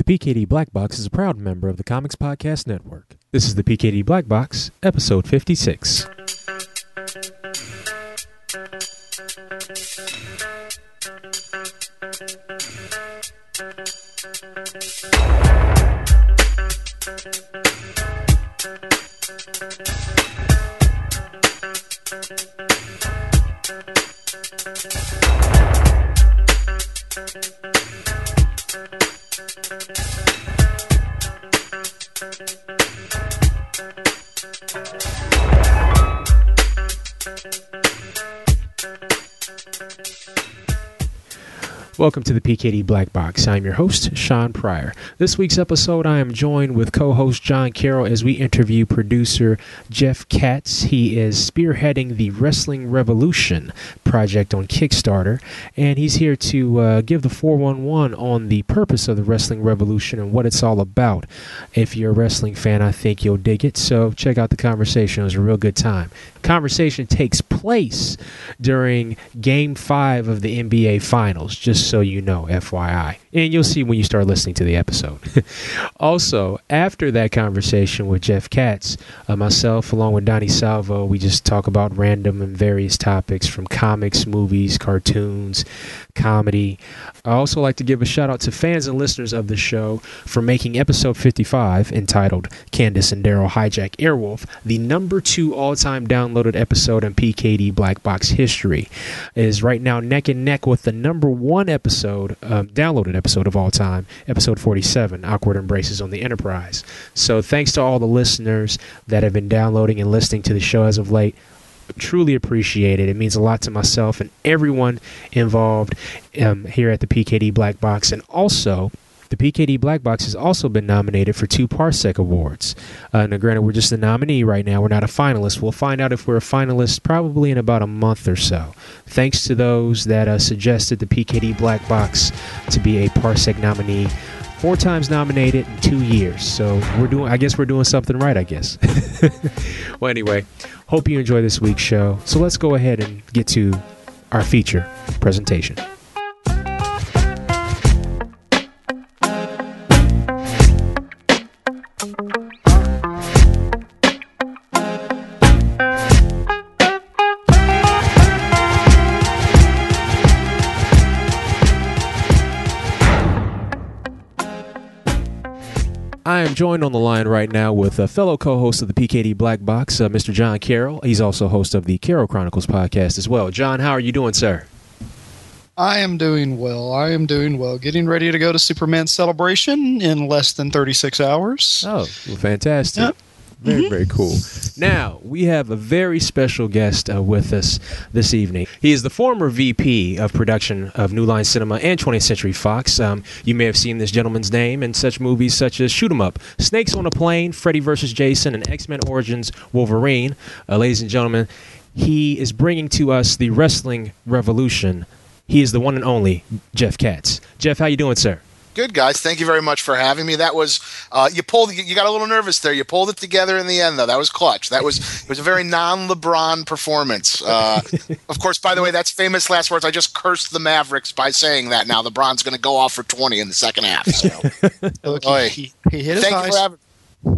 The PKD Black Box is a proud member of the Comics Podcast Network. This is the PKD Black Box, episode 56. Welcome to the PKD Black Box. I'm your host, Shawn Pryor. This week's episode, I am joined with co host Jon Carroll as we interview producer Jeff Katz. He is spearheading the Wrestling Revolution project on Kickstarter, and he's here to uh, give the 411 on the purpose of the Wrestling Revolution and what it's all about. If you're a wrestling fan, I think you'll dig it, so check out the conversation. It was a real good time. Conversation takes place during Game 5 of the NBA Finals, just so you know, FYI. And you'll see when you start listening to the episode. also, after that conversation with Jeff Katz, uh, myself, along with Donny Salvo, we just talk about random and various topics from comics, movies, cartoons, comedy. I also like to give a shout out to fans and listeners of the show for making episode 55, entitled Candace and Daryl Hijack Airwolf, the number two all time downloaded episode in PKD Black Box history. It is right now neck and neck with the number one episode, um, downloaded episode of all time, episode 47, Awkward Embraces on the Enterprise. So thanks to all the listeners that have been downloading and listening to the show as of late truly appreciate it. It means a lot to myself and everyone involved um, here at the PKD Black Box. And also, the PKD Black Box has also been nominated for two Parsec Awards. Uh, now, granted, we're just a nominee right now. We're not a finalist. We'll find out if we're a finalist probably in about a month or so. Thanks to those that uh, suggested the PKD Black Box to be a Parsec nominee four times nominated in two years. So we're doing. I guess we're doing something right. I guess. well, anyway, hope you enjoy this week's show. So let's go ahead and get to our feature presentation. I am joined on the line right now with a fellow co-host of the PKD Black Box, uh, Mr. Jon Carroll. He's also host of the Carroll Chronicles podcast as well. Jon, how are you doing, sir? I am doing well. I am doing well. Getting ready to go to Superman Celebration in less than 36 hours. Oh, well, fantastic. Yep. Very, very cool. Now, we have a very special guest uh, with us this evening. He is the former VP of production of New Line Cinema and 20th Century Fox. Um, you may have seen this gentleman's name in such movies such as Shoot 'em Up, Snakes on a Plane, Freddy vs. Jason, and X Men Origins Wolverine. Uh, ladies and gentlemen, he is bringing to us the wrestling revolution. He is the one and only Jeff Katz. Jeff, how you doing, sir? Good guys, thank you very much for having me. That was uh, you pulled. You got a little nervous there. You pulled it together in the end, though. That was clutch. That was it was a very non-LeBron performance. Uh, of course, by the way, that's famous last words. I just cursed the Mavericks by saying that. Now LeBron's going to go off for twenty in the second half. So. Look, he, he, he, hit his thank high. You for having-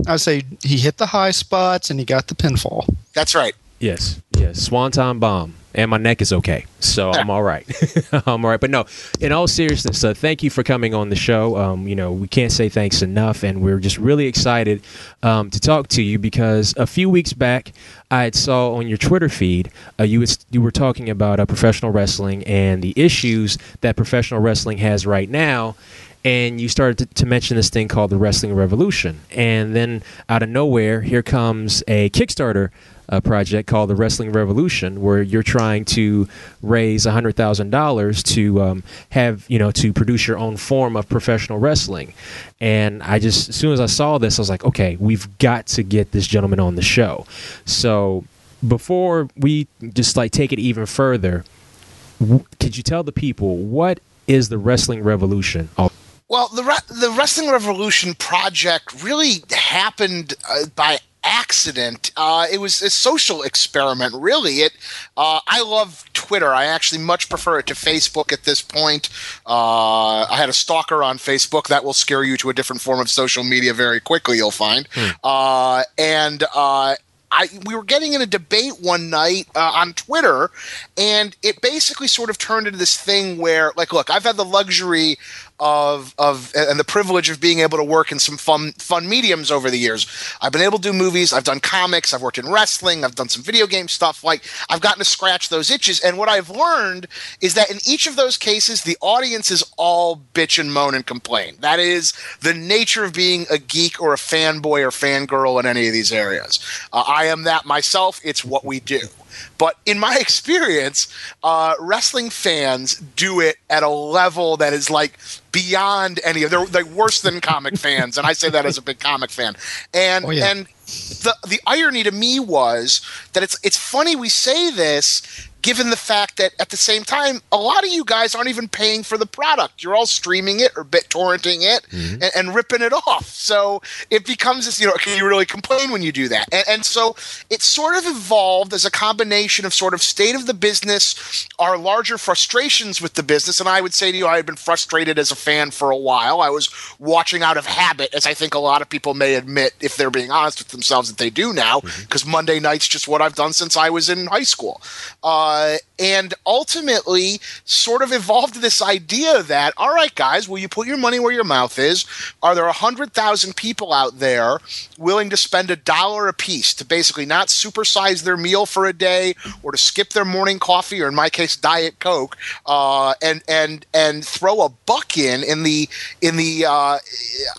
I say he hit the high spots and he got the pinfall. That's right. Yes, yes. Swanton bomb and my neck is okay, so I'm all right. I'm all right. But no, in all seriousness, uh, thank you for coming on the show. Um, you know, we can't say thanks enough, and we're just really excited um, to talk to you because a few weeks back, I saw on your Twitter feed uh, you was, you were talking about uh, professional wrestling and the issues that professional wrestling has right now and you started to, to, mention this thing called the Wrestling Revolution. And then out of nowhere, here comes a Kickstarter uh, project called the Wrestling Revolution, where you're trying to raise hundred thousand dollars to um, have you know to produce your own form of professional wrestling. And I just as soon as I saw this, I was like, okay, we've got to get this gentleman on the show. So before we just like take it even further, w- could you tell the people what is the Wrestling Revolution? Well, the Re- the Wrestling Revolution project really happened uh, by accident. Uh, it was a social experiment, really. It. Uh, I love Twitter. I actually much prefer it to Facebook at this point. Uh, I had a stalker on Facebook that will scare you to a different form of social media very quickly. You'll find, hmm. uh, and uh, I, we were getting in a debate one night uh, on Twitter, and it basically sort of turned into this thing where, like, look, I've had the luxury of of and the privilege of being able to work in some fun fun mediums over the years. I've been able to do movies, I've done comics, I've worked in wrestling, I've done some video game stuff. Like I've gotten to scratch those itches. And what I've learned is that in each of those cases, the audience is all bitch and moan and complain. That is the nature of being a geek or a fanboy or fangirl in any of these areas. Uh, I am that myself. It's what we do. But in my experience, uh, wrestling fans do it at a level that is like beyond any of they're like worse than comic fans, and I say that as a big comic fan. And oh, yeah. and the the irony to me was that it's it's funny we say this given the fact that at the same time, a lot of you guys aren't even paying for the product. You're all streaming it or bit torrenting it mm-hmm. and, and, ripping it off. So it becomes this, you know, can you really complain when you do that? And, and, so it sort of evolved as a combination of sort of state of the business, our larger frustrations with the business. And I would say to you, I had been frustrated as a fan for a while. I was watching out of habit, as I think a lot of people may admit, if they're being honest with themselves, that they do now, because mm-hmm. Monday night's just what I've done since I was in high school. Uh, uh, and ultimately sort of evolved this idea that, all right, guys, will you put your money where your mouth is? Are there 100,000 people out there willing to spend a dollar a piece to basically not supersize their meal for a day or to skip their morning coffee or in my case diet coke uh, and and and throw a buck in in the in the uh,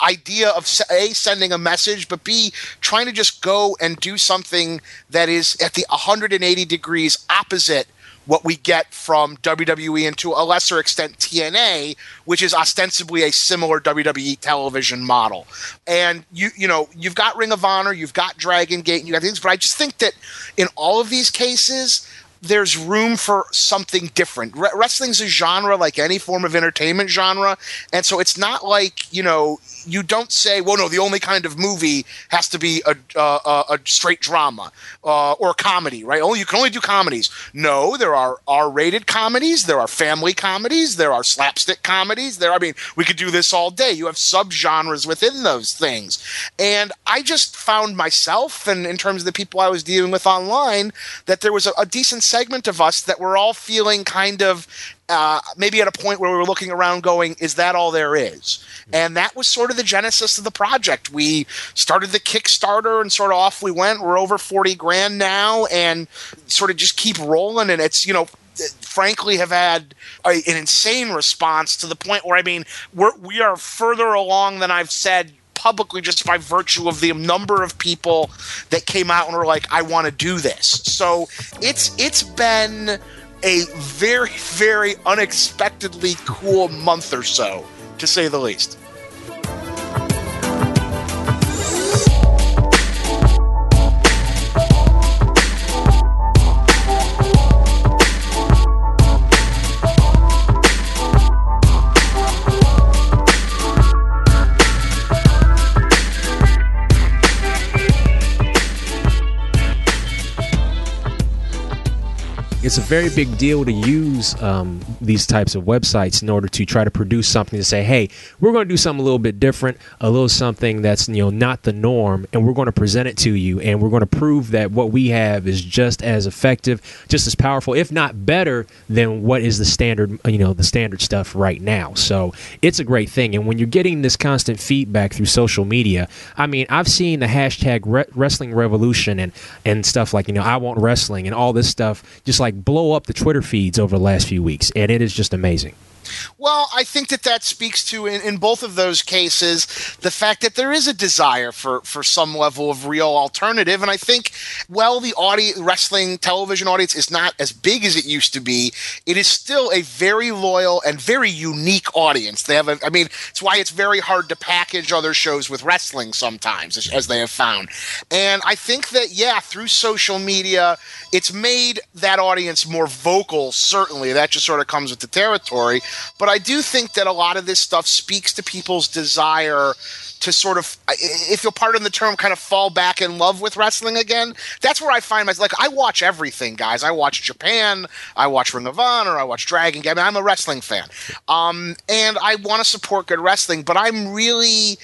idea of a sending a message but b trying to just go and do something that is at the 180 degrees opposite what we get from WWE and to a lesser extent TNA, which is ostensibly a similar WWE television model. And you you know you've got Ring of Honor, you've got Dragon Gate, and you got things, but I just think that in all of these cases there's room for something different. Re- wrestling's a genre like any form of entertainment genre, and so it's not like you know you don't say, well, no, the only kind of movie has to be a uh, a straight drama uh, or comedy, right? Only you can only do comedies. No, there are R-rated comedies, there are family comedies, there are slapstick comedies. There, I mean, we could do this all day. You have subgenres within those things, and I just found myself, and in terms of the people I was dealing with online, that there was a, a decent segment of us that were all feeling kind of uh, maybe at a point where we were looking around going, is that all there is? And that was sort of the genesis of the project. We started the Kickstarter and sort of off we went. We're over 40 grand now and sort of just keep rolling. And it's, you know, frankly have had a, an insane response to the point where, I mean, we're, we are further along than I've said publicly just by virtue of the number of people that came out and were like, I want to do this. So it's it's been a very, very unexpectedly cool month or so, to say the least. It's a very big deal to use um, these types of websites in order to try to produce something to say, hey, we're going to do something a little bit different, a little something that's you know not the norm, and we're going to present it to you, and we're going to prove that what we have is just as effective, just as powerful, if not better than what is the standard, you know, the standard stuff right now. So it's a great thing, and when you're getting this constant feedback through social media, I mean, I've seen the hashtag re- wrestling revolution and and stuff like you know I want wrestling and all this stuff, just like like blow up the Twitter feeds over the last few weeks, and it is just amazing. Well, I think that that speaks to, in, in both of those cases, the fact that there is a desire for, for some level of real alternative. And I think, well, the audience, wrestling television audience is not as big as it used to be. It is still a very loyal and very unique audience. They have, a, I mean, it's why it's very hard to package other shows with wrestling sometimes, as, as they have found. And I think that, yeah, through social media, it's made that audience more vocal, certainly. That just sort of comes with the territory. But I do think that a lot of this stuff speaks to people's desire to sort of, if you'll pardon the term, kind of fall back in love with wrestling again. That's where I find myself. Like I watch everything, guys. I watch Japan, I watch Ring of Honor, I watch Dragon Gate. I mean, I'm a wrestling fan, um, and I want to support good wrestling. But I'm really,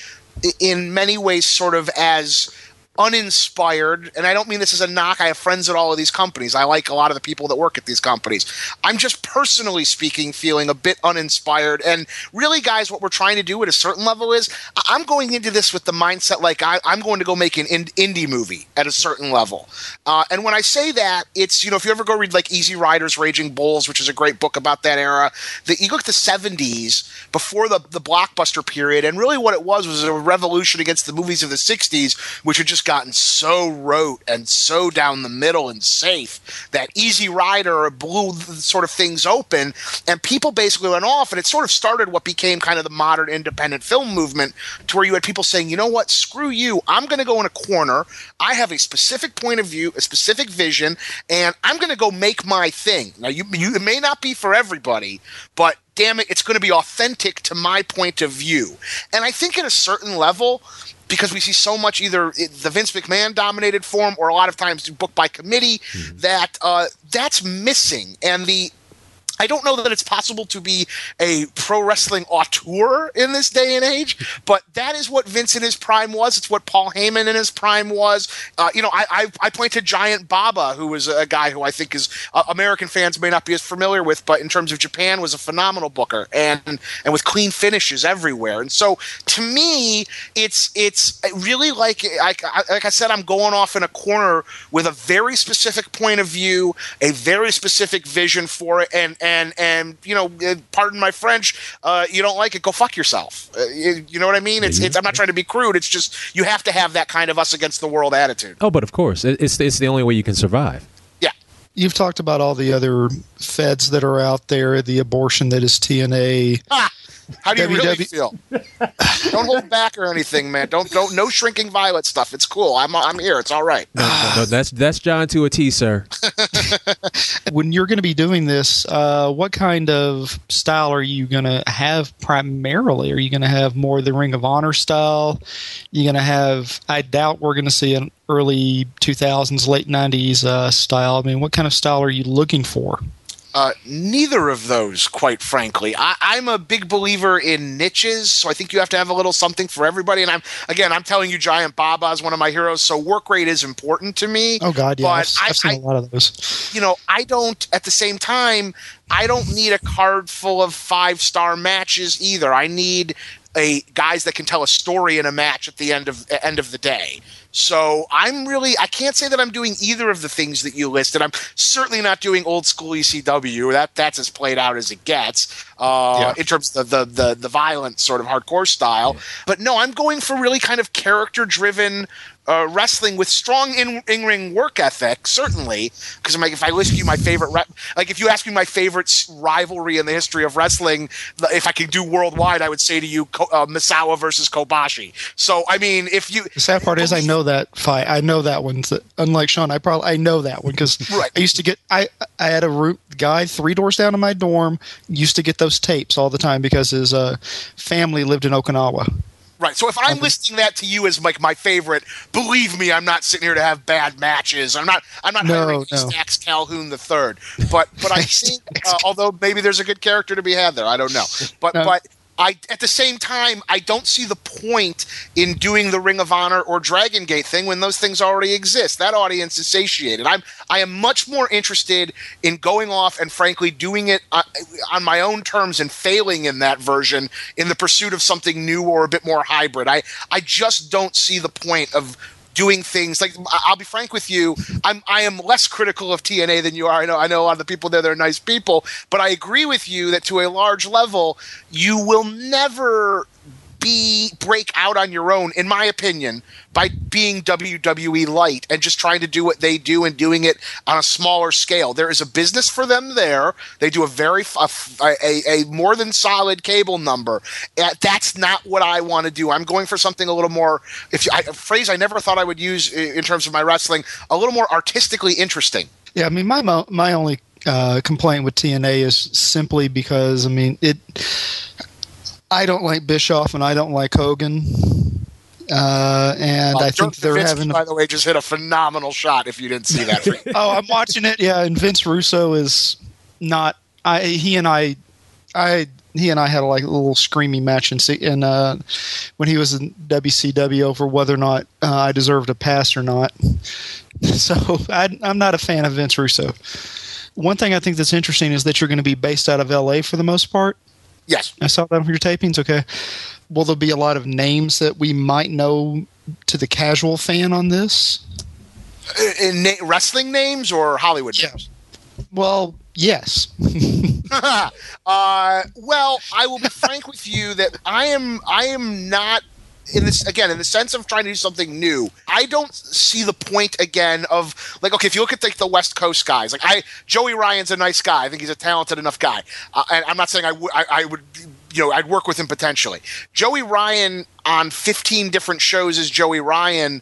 in many ways, sort of as uninspired, and I don't mean this as a knock. I have friends at all of these companies. I like a lot of the people that work at these companies. I'm just personally speaking, feeling a bit uninspired. And really, guys, what we're trying to do at a certain level is I'm going into this with the mindset like I, am going to go make an indie movie at a certain level. Uh, and when I say that, it's, you know, if you ever go read like Easy Riders, Raging Bulls, which is a great book about that era, that you look at the 70s before the, the blockbuster period, and really what it was was a revolution against the movies of the 60s, which had just gotten so rote and so down the middle and safe that Easy Rider blew sort of things open, and people basically went off, and it sort of started what became kind of the modern independent film movement, to where you had people saying, you know what, screw you, I'm going to go in a corner, I have a specific point of view, a specific vision, and I'm going to go make my thing. Now, you, you it may not be for everybody, but damn it, it's going to be authentic to my point of view. And I think at a certain level, because we see so much either the Vince McMahon dominated form or a lot of times book by committee mm-hmm. that uh, that's missing. And the I don't know that it's possible to be a pro wrestling auteur in this day and age, but that is what Vince in his prime was. It's what Paul Heyman in his prime was. Uh, you know, I, I, I, point to Giant Baba, who was a guy who I think is uh, American fans may not be as familiar with, but in terms of Japan, was a phenomenal booker and and with clean finishes everywhere. And so, to me, it's it's really like I, like I said, I'm going off in a corner with a very specific point of view, a very specific vision for it, and, and and and you know, uh, pardon my French, uh, you don't like it, go fuck yourself. Uh, you, you, know what I mean? It's, it's I'm not trying to be crude. It's just you have to have that kind of us against the world attitude. Oh, but of course, it's it's the only way you can survive. Yeah. You've talked about all the other feds that are out there, the abortion that is TNA. Ah! How do you WW- really feel? don't hold back or anything, man. Don't don't no shrinking violet stuff. It's cool. I'm I'm here. It's all right. No, no, no, that's that's Jon to a T, sir. when you're going to be doing this, uh, what kind of style are you going to have primarily? Are you going to have more the Ring of Honor style? You're going to have? I doubt we're going to see an early 2000s, late 90s uh, style. I mean, what kind of style are you looking for? Uh, neither of those, quite frankly. I, am a big believer in niches, so I think you have to have a little something for everybody. And I'm again, I'm telling you, Giant Baba is one of my heroes, so work rate is important to me. Oh God, yeah, I've, I've seen I, a lot of those. You know, I don't. At the same time, I don't need a card full of five star matches either. I need a guys that can tell a story in a match at the end of end of the day. So I'm really I can't say that I'm doing either of the things that you listed. I'm certainly not doing old school ECW. That that's as played out as it gets uh, yeah. in terms of the, the the violent sort of hardcore style. Yeah. But no, I'm going for really kind of character driven uh, wrestling with strong in, ring work ethic, certainly. Because I'm like, if I list you my favorite, re- like if you ask me my favorite rivalry in the history of wrestling, if I could do worldwide, I would say to you uh, Misawa versus Kobashi. So I mean, if you the sad part is I know that fight, I know that one. Unlike Shawn, I probably I know that one because right. I used to get I I had a root guy three doors down in my dorm used to get those tapes all the time because his uh, family lived in Okinawa. Right. So if I'm okay. listing that to you as like my favorite, believe me, I'm not sitting here to have bad matches. I'm not. I'm not no, hiring no. Stacks Calhoun the third. But but I think, uh, although maybe there's a good character to be had there, I don't know. But no. but I at the same time I don't see the point in doing the Ring of Honor or Dragon Gate thing when those things already exist. That audience is satiated. I'm I am much more interested in going off and frankly doing it uh, on my own terms and failing in that version in the pursuit of something new or a bit more hybrid. I I just don't see the point of doing things like I'll be frank with you, I'm I am less critical of TNA than you are. I know I know a lot of the people there they're nice people, but I agree with you that to a large level, you will never be break out on your own, in my opinion, by being WWE light and just trying to do what they do and doing it on a smaller scale. There is a business for them there. They do a very a, a, a more than solid cable number. That's not what I want to do. I'm going for something a little more. If you, I, a phrase I never thought I would use in terms of my wrestling, a little more artistically interesting. Yeah, I mean my my only uh, complaint with TNA is simply because I mean it I don't like Bischoff and I don't like Hogan. Uh, and Uh, I think they're having. by the way, just hit a phenomenal shot. If you didn't see that, oh, I'm watching it. Yeah, and Vince Russo is not. I he and I, I he and I had a, like a little screaming match in in uh, when he was in WCW over whether or not uh, I deserved a pass or not. So I, I'm not a fan of Vince Russo. One thing I think that's interesting is that you're going to be based out of LA for the most part. Yes, I saw that on your tapings. Okay. Will there be a lot of names that we might know to the casual fan on this? in na- wrestling names or Hollywood Yeah. names. Well, yes. uh, well, I will be frank with you that I am I am not in this again in the sense of trying to do something new. I don't see the point again of like okay, if you look at like the West Coast guys, like I Joey Ryan's a nice guy. I think he's a talented enough guy, uh, and I'm not saying I would I, I would you know I'd work with him potentially. Joey Ryan on 15 different shows as Joey Ryan.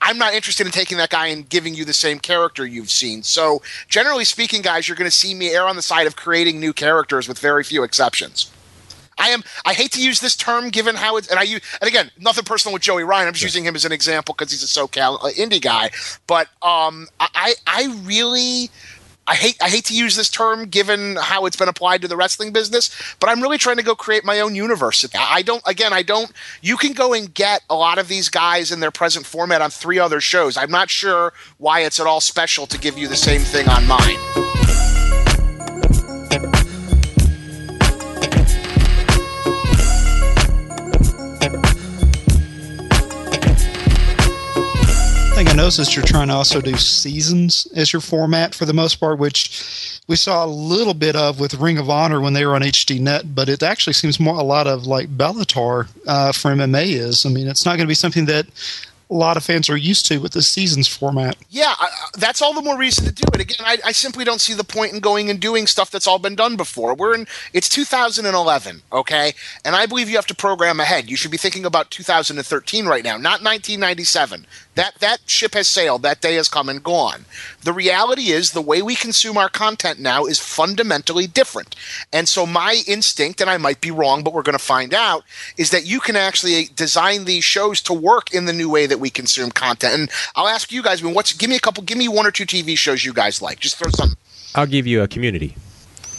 I'm not interested in taking that guy and giving you the same character you've seen. So, generally speaking, guys, you're going to see me err on the side of creating new characters with very few exceptions. I am. I hate to use this term, given how it's, and I use, and again, nothing personal with Joey Ryan. I'm just using him as an example because he's a SoCal uh, indie guy. But um, I, I really. I hate I hate to use this term given how it's been applied to the wrestling business, but I'm really trying to go create my own universe. I don't again I don't you can go and get a lot of these guys in their present format on three other shows. I'm not sure why it's at all special to give you the same thing on mine. I noticed is you're trying to also do seasons as your format for the most part, which we saw a little bit of with Ring of Honor when they were on HDNet, but it actually seems more a lot of like Bellator uh, for MMA is. I mean, it's not going to be something that a lot of fans are used to with the seasons format. Yeah, I- that's all the more reason to do it. Again, I, I simply don't see the point in going and doing stuff that's all been done before. We're in it's 2011, okay, and I believe you have to program ahead. You should be thinking about 2013 right now, not 1997. That that ship has sailed. That day has come and gone. The reality is the way we consume our content now is fundamentally different. And so my instinct, and I might be wrong, but we're going to find out, is that you can actually design these shows to work in the new way that we consume content. And I'll ask you guys, I mean, what's give me a couple, give me one or two TV shows you guys like. Just throw something. I'll give you a community.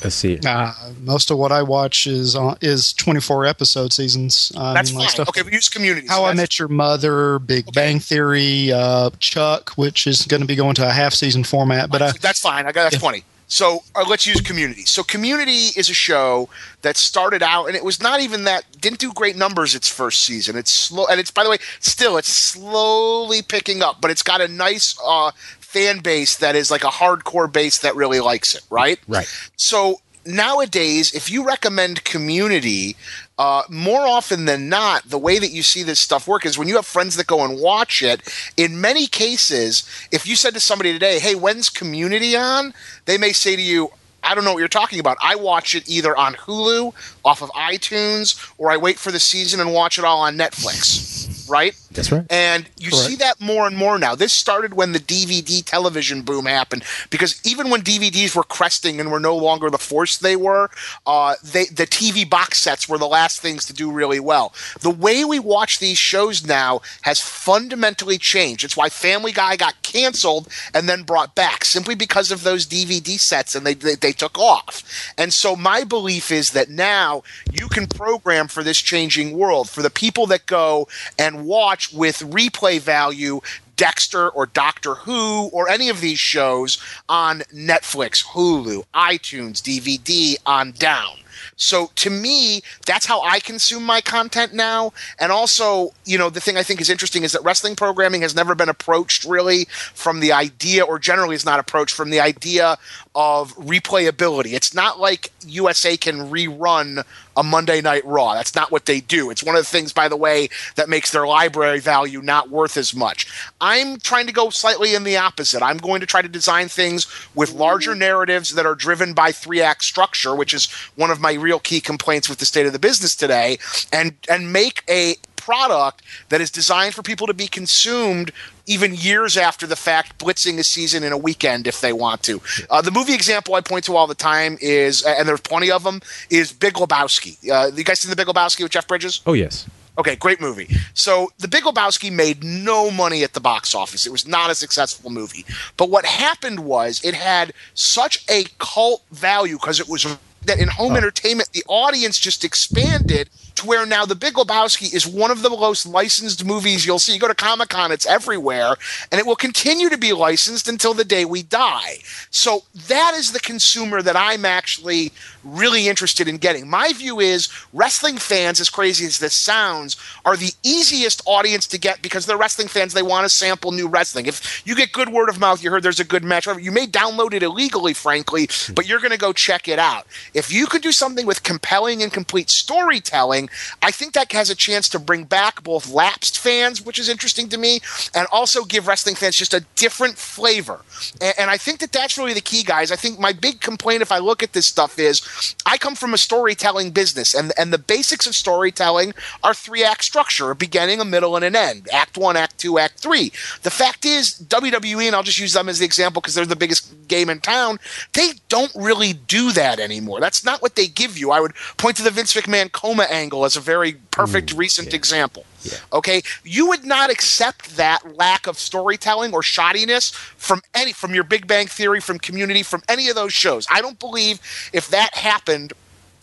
Let's see. Uh, most of what I watch is uh, is 24 episode seasons. I That's fine. stuff okay, we use community. How so I Met Your Mother, Big Bang Theory, uh, Chuck, which is going to be going to a half season format. But I, that's fine. I got that's Yeah. twenty. So uh, let's use Community. So Community is a show that started out, and it was not even that didn't do great numbers its first season. It's slow, and it's by the way, still it's slowly picking up, but it's got a nice uh, fan base that is like a hardcore base that really likes it. Right. Right. So nowadays, if you recommend community, uh, more often than not, the way that you see this stuff work is when you have friends that go and watch it. In many cases, if you said to somebody today, "Hey, when's community on?" they may say to you, I don't know what you're talking about. I watch it either on Hulu, off of iTunes, or I wait for the season and watch it all on Netflix. Right? That's right. And you Correct. see that more and more now. This started when the DVD television boom happened because even when DVDs were cresting and were no longer the force they were, uh, they, the TV box sets were the last things to do really well. The way we watch these shows now has fundamentally changed. It's why Family Guy got canceled and then brought back simply because of those DVD sets and they, they, they took off. And so my belief is that now you can program for this changing world for the people that go and watch with replay value Dexter or Doctor Who or any of these shows on Netflix, Hulu, iTunes, DVD on down. So to me, that's how I consume my content now. And also, you know, the thing I think is interesting is that wrestling programming has never been approached really from the idea, or generally is not approached from the idea of replayability. It's not like USA can rerun a Monday Night Raw. That's not what they do. It's one of the things, by the way, that makes their library value not worth as much. I'm trying to go slightly in the opposite. I'm going to try to design things with larger narratives that are driven by three act structure, which is one of my real key complaints with the state of the business today, and and make a product that is designed for people to be consumed even years after the fact, blitzing a season in a weekend if they want to. Uh, the movie example I point to all the time is, and there's plenty of them, is Big Lebowski. Uh, you guys seen The Big Lebowski with Jeff Bridges? Oh yes. Okay, great movie. So The Big Lebowski made no money at the box office. It was not a successful movie. But what happened was it had such a cult value because it was that in home oh. entertainment the audience just expanded to where now The Big Lebowski is one of the most licensed movies you'll see. You go to Comic Con, it's everywhere, and it will continue to be licensed until the day we die. So that is the consumer that I'm actually really interested in getting. My view is wrestling fans, as crazy as this sounds, are the easiest audience to get because they're wrestling fans. They want to sample new wrestling. If you get good word of mouth, you heard there's a good match, you may download it illegally, frankly, but you're going to go check it out. If you could do something with compelling and complete storytelling, I think that has a chance to bring back both lapsed fans, which is interesting to me, and also give wrestling fans just a different flavor. And, and I think that that's really the key, guys. I think my big complaint, if I look at this stuff, is I come from a storytelling business, and and the basics of storytelling are three act structure: a beginning, a middle, and an end. Act one, act two, act three. The fact is, WWE, and I'll just use them as the example because they're the biggest game in town. They don't really do that anymore. That's not what they give you. I would point to the Vince McMahon coma angle as a very perfect Ooh, recent yeah. example. Yeah. Okay, you would not accept that lack of storytelling or shoddiness from any from your Big Bang Theory, from Community, from any of those shows. I don't believe if that happened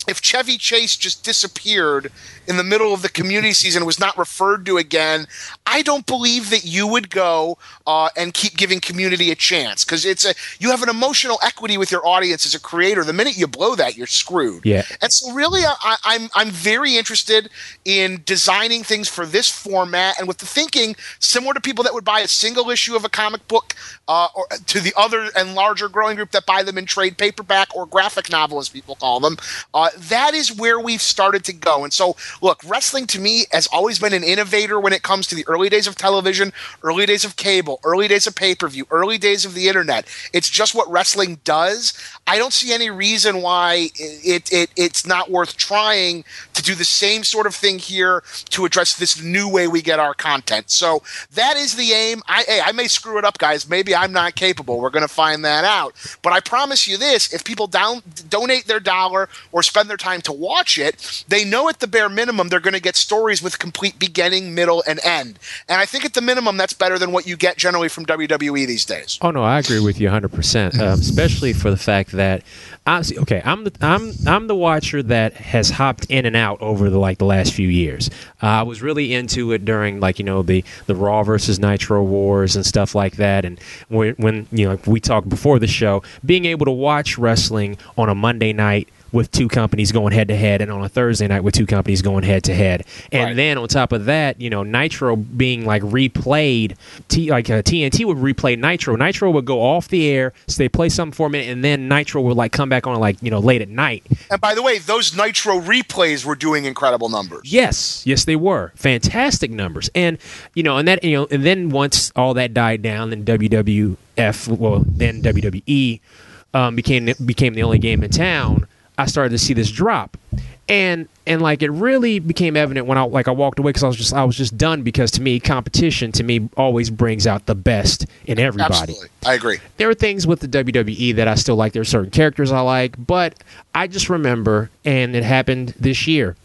if Chevy Chase just disappeared in the middle of the community season was not referred to again, I don't believe that you would go uh, and keep giving community a chance because it's a you have an emotional equity with your audience as a creator. The minute you blow that, you're screwed. Yeah. And so really, I, I'm I'm very interested in designing things for this format and with the thinking similar to people that would buy a single issue of a comic book uh, or to the other and larger growing group that buy them in trade paperback or graphic novel, as people call them. Uh, that is where we've started to go. And so, look, wrestling to me has always been an innovator when it comes to the early days of television, early days of cable, early days of pay per view, early days of the internet. It's just what wrestling does. I don't see any reason why it, it it's not worth trying to do the same sort of thing here to address this new way we get our content. So that is the aim. I hey, I may screw it up, guys. Maybe I'm not capable. We're going to find that out. But I promise you this: if people down donate their dollar or spend their time to watch it, they know at the bare minimum they're going to get stories with complete beginning, middle, and end. And I think at the minimum that's better than what you get generally from WWE these days. Oh no, I agree with you 100. Um, percent Especially for the fact that I okay, I'm the I'm I'm the watcher that has hopped in and out over the like the last few years. Uh, I was really into it during like you know the the Raw versus Nitro wars and stuff like that. And when, when you know we talked before the show, being able to watch wrestling on a Monday night with two companies going head to head, and on a Thursday night with two companies going head to head. And right. then on top of that, you know, Nitro being like replayed, T, like uh, TNT would replay Nitro. Nitro would go off the air, so they play something for a minute, and then Nitro would like come back on like you know late at night. And by the way, those Nitro replays were doing incredible numbers. Yes, yes, they were fantastic numbers, and you know, and that you know, and then once all that died down, then WWF, well, then WWE. Um, became became the only game in town I started to see this drop. And and like it really became evident when I like I walked away because I was just I was just done because to me competition to me always brings out the best in everybody. Absolutely, I agree. There are things with the WWE that I still like. There are certain characters I like, but I just remember, and it happened this year.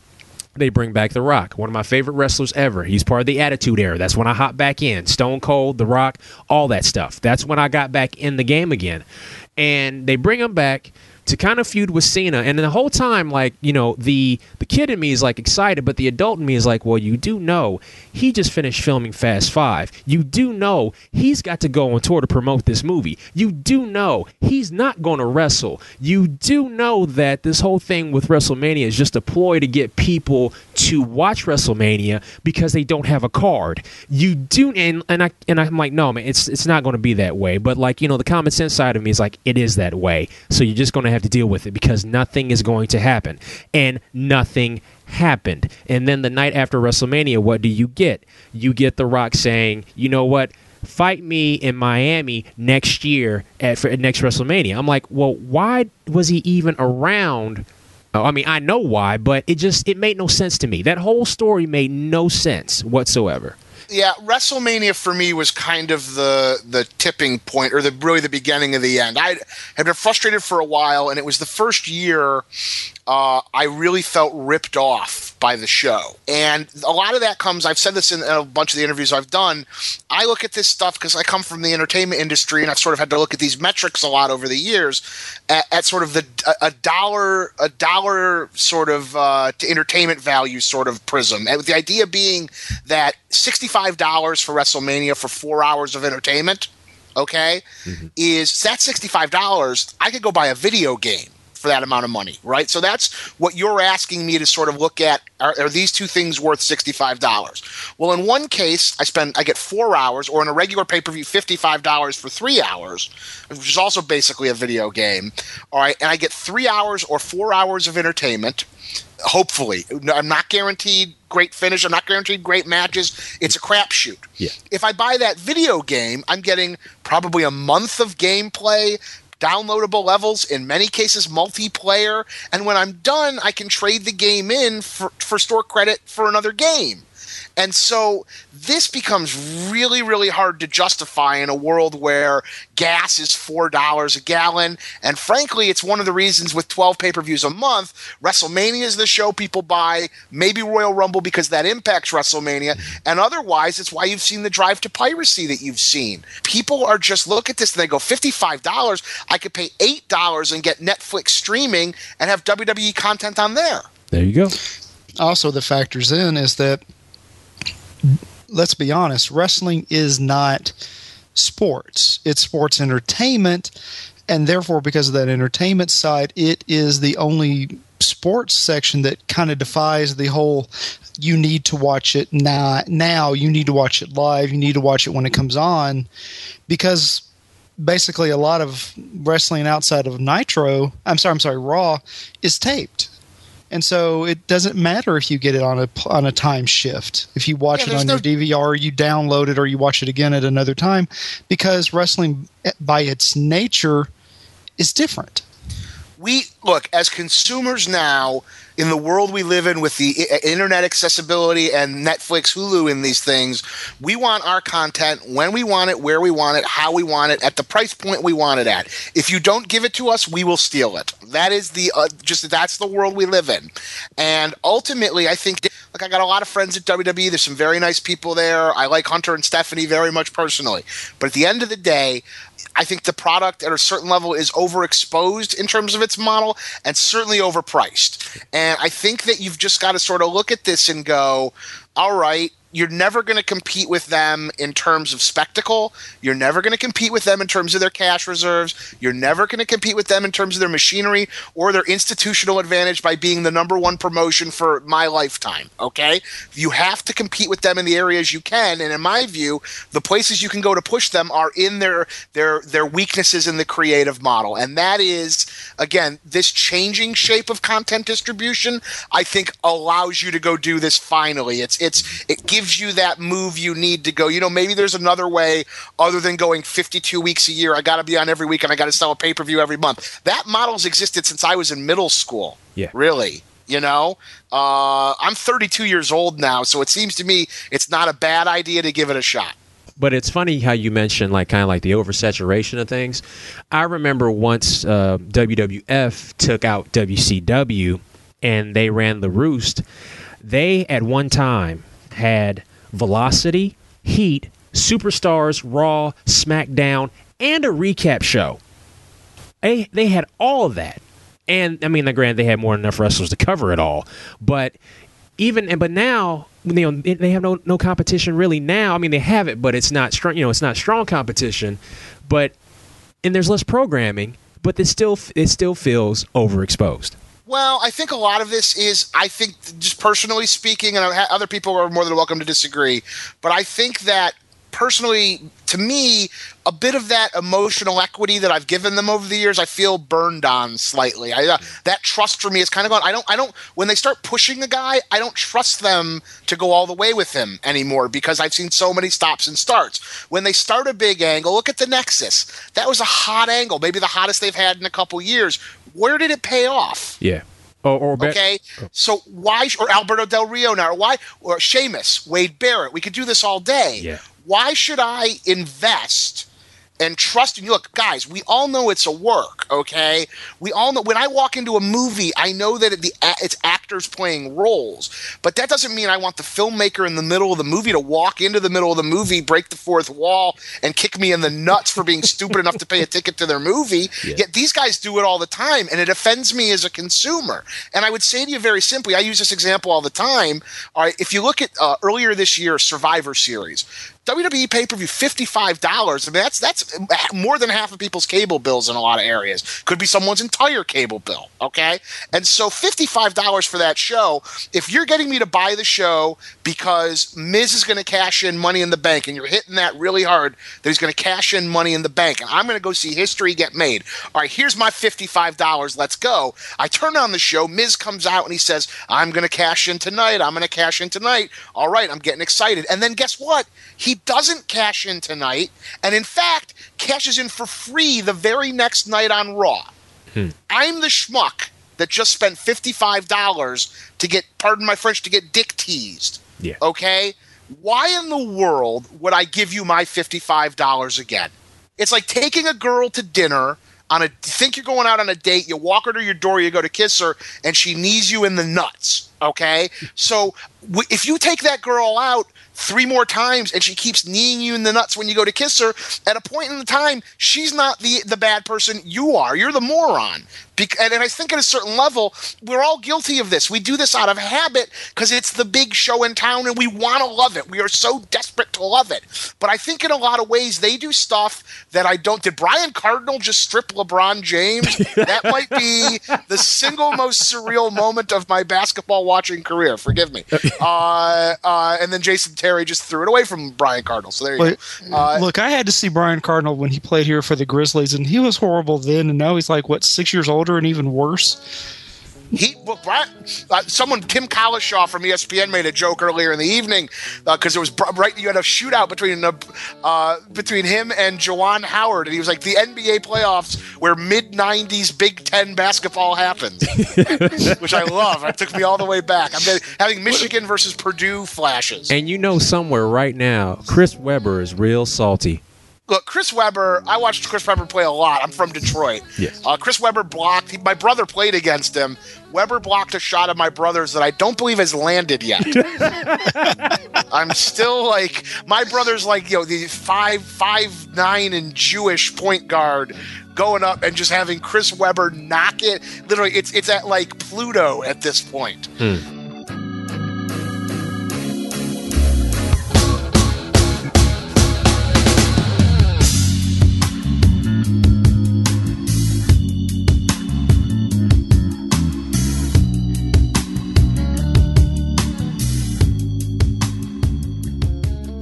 They bring back The Rock, one of my favorite wrestlers ever. He's part of the Attitude Era. That's when I hop back in. Stone Cold, The Rock, all that stuff. That's when I got back in the game again. And they bring him back to kind of feud with Cena. And the whole time, like, you know, the the kid in me is like excited, but the adult in me is like, well, you do know he just finished filming Fast Five. You do know he's got to go on tour to promote this movie. You do know he's not going to wrestle. You do know that this whole thing with WrestleMania is just a ploy to get people to watch WrestleMania because they don't have a card. You do, and and I and I'm like, no, man, it's it's not going to be that way. But like, you know, the common sense side of me is like, it is that way. So you're just going to have to deal with it because nothing is going to happen. And nothing happened. And then the night after WrestleMania, what do you get? You get The Rock saying, you know what? Fight me in Miami next year at for, next WrestleMania. I'm like, well, why was he even around? Oh, I mean, I know why, but it just it made no sense to me. That whole story made no sense whatsoever. Yeah, WrestleMania for me was kind of the the tipping point, or the really the beginning of the end. I had been frustrated for a while, and it was the first year uh, I really felt ripped off by the show. And a lot of that comes, I've said this in a bunch of the interviews I've done. I look at this stuff because I come from the entertainment industry and I've sort of had to look at these metrics a lot over the years at, at sort of the a, a, dollar, a dollar sort of uh, to entertainment value sort of prism. And with the idea being that $65 for WrestleMania for four hours of entertainment, okay, mm-hmm. is that $65, I could go buy a video game for that amount of money, right? So that's what you're asking me to sort of look at. Are, are these two things worth sixty-five dollars? Well, in one case, I spend I get four hours, or in a regular pay-per-view, fifty-five dollars for three hours, which is also basically a video game. All right, and I get three hours or four hours of entertainment. Hopefully, I'm not guaranteed great finish. I'm not guaranteed great matches. It's a crapshoot. Yeah. If I buy that video game, I'm getting probably a month of gameplay, downloadable levels, in many cases multiplayer, and when I'm done, I can trade the game in for, for store credit for another game. And so this becomes really, really hard to justify in a world where gas is $4 a gallon. And frankly, it's one of the reasons with 12 pay per views a month, WrestleMania is the show people buy, maybe Royal Rumble because that impacts WrestleMania. Mm-hmm. And otherwise, it's why you've seen the drive to piracy that you've seen. People are just look at this and they go, $55, I could pay $8 and get Netflix streaming and have WWE content on there. There you go. Also, the factors in is that let's be honest, wrestling is not sports. It's sports entertainment. And therefore, because of that entertainment side, it is the only sports section that kind of defies the whole you need to watch it now now you need to watch it live you need to watch it when it comes on because basically a lot of wrestling outside of nitro i'm sorry i'm sorry raw is taped and so it doesn't matter if you get it on a on a time shift. If you watch yeah, it on no- your DVR, you download it, or you watch it again at another time, because wrestling, eh, by its nature, is different. We look as consumers now in the world we live in with the internet accessibility and Netflix, Hulu, and these things, we want our content when we want it, where we want it, how we want it, at the price point we want it at. If you don't give it to us, we will steal it. That is the uh, just that's the world we live in, and ultimately, I think. Like I got a lot of friends at WWE. There's some very nice people there. I like Hunter and Stephanie very much personally. But at the end of the day, I think the product at a certain level is overexposed in terms of its model and certainly overpriced. And I think that you've just got to sort of look at this and go, all right, you're never going to compete with them in terms of spectacle. You're never going to compete with them in terms of their cash reserves. You're never going to compete with them in terms of their machinery or their institutional advantage by being the number one promotion for my lifetime. Okay? You have to compete with them in the areas you can. And in my view, the places you can go to push them are in their their their weaknesses in the creative model. And that is, again, this changing shape of content distribution, I think allows you to go do this finally. It's it's it gives gives you that move you need to go. You know, maybe there's another way other than going 52 weeks a year. I got to be on every week and I got to sell a pay per view every month. That model's existed since I was in middle school. Yeah. Really. You know, uh, I'm 32 years old now, so it seems to me it's not a bad idea to give it a shot. But it's funny how you mentioned like kind of like the oversaturation of things. I remember once uh, WWF took out WCW and they ran the roost. They at one time had Velocity, Heat, Superstars, Raw, SmackDown, and a recap show. They they had all of that, and I mean, granted, they had more than enough wrestlers to cover it all. But even and but now you know they have no no competition really now. I mean, they have it, but it's not strong. You know, it's not strong competition. But and there's less programming, but it still it still feels overexposed. Well, I think a lot of this is, I think, just personally speaking, and other people are more than welcome to disagree, but I think that personally, to me, a bit of that emotional equity that I've given them over the years, I feel burned on slightly. I, uh, that trust for me is kind of gone. I don't, I don't. When they start pushing a guy, I don't trust them to go all the way with him anymore because I've seen so many stops and starts. When they start a big angle, look at the Nexus. That was a hot angle, maybe the hottest they've had in a couple years where did it pay off? Yeah. Oh, or bet- Okay, so why or Alberto Del Rio now? Or why or Sheamus, Wade Barrett? We could do this all day. Yeah. Why should I invest and trust in you? Look, guys, we all know it's a work. Okay, we all know when I walk into a movie, I know that it, the it's actors playing roles, but that doesn't mean I want the filmmaker in the middle of the movie to walk into the middle of the movie, break the fourth wall, and kick me in the nuts for being stupid enough to pay a ticket to their movie. Yeah. Yet these guys do it all the time, and it offends me as a consumer. And I would say to you very simply, I use this example all the time. All right, if you look at uh, earlier this year, Survivor Series. WWE pay per view fifty five dollars. I mean that's that's more than half of people's cable bills in a lot of areas. Could be someone's entire cable bill. Okay, and so fifty five dollars for that show. If you're getting me to buy the show because Miz is going to cash in Money in the Bank, and you're hitting that really hard that he's going to cash in Money in the Bank, and I'm going to go see history get made. All right, here's my fifty five dollars. Let's go. I turn on the show. Miz comes out and he says, "I'm going to cash in tonight. I'm going to cash in tonight." All right, I'm getting excited. And then guess what? He doesn't cash in tonight, and in fact, cashes in for free the very next night on Raw. Hmm. I'm the schmuck that just spent $55 to get, pardon my French, to get dick teased. Yeah. Okay? Why in the world would I give you my $55 again? It's like taking a girl to dinner on a think you're going out on a date, you walk her to your door, you go to kiss her, and she knees you in the nuts. Okay? So if you take that girl out three more times and she keeps kneeing you in the nuts when you go to kiss her, at a point in the time, she's not the the bad person. You are. You're the moron. Bec- and, and I think at a certain level, we're all guilty of this. We do this out of habit because it's the big show in town and we want to love it. We are so desperate to love it. But I think in a lot of ways, they do stuff that I don't. Did Brian Cardinal just strip LeBron James? that might be the single most surreal moment of my basketball watching career. Forgive me. Uh, uh, and then Jason Terry just threw it away from Brian Cardinal. So there you go. Uh, Look, I had to see Brian Cardinal when he played here for the Grizzlies, and he was horrible then, and now he's like what six years older and even worse. He, well, Brian, uh, someone, Tim Kalishaw from ESPN made a joke earlier in the evening because it was right. You had a shootout between uh, uh, between him and Juwan Howard, and he was like the NBA playoffs where mid '90s Big Ten basketball happens, which I love. It took me all the way back. I'm having Michigan versus Purdue flashes. And you know somewhere right now, Chris Webber is real salty. Look, Chris Webber, I watched Chris Webber play a lot. I'm from Detroit. Yes. Uh, Chris Webber blocked. He, my brother played against him. Webber blocked a shot of my brother's that I don't believe has landed yet. I'm still like my brother's like you know the five five nine and Jewish point guard going up and just having Chris Webber knock it. Literally, it's it's at like Pluto at this point.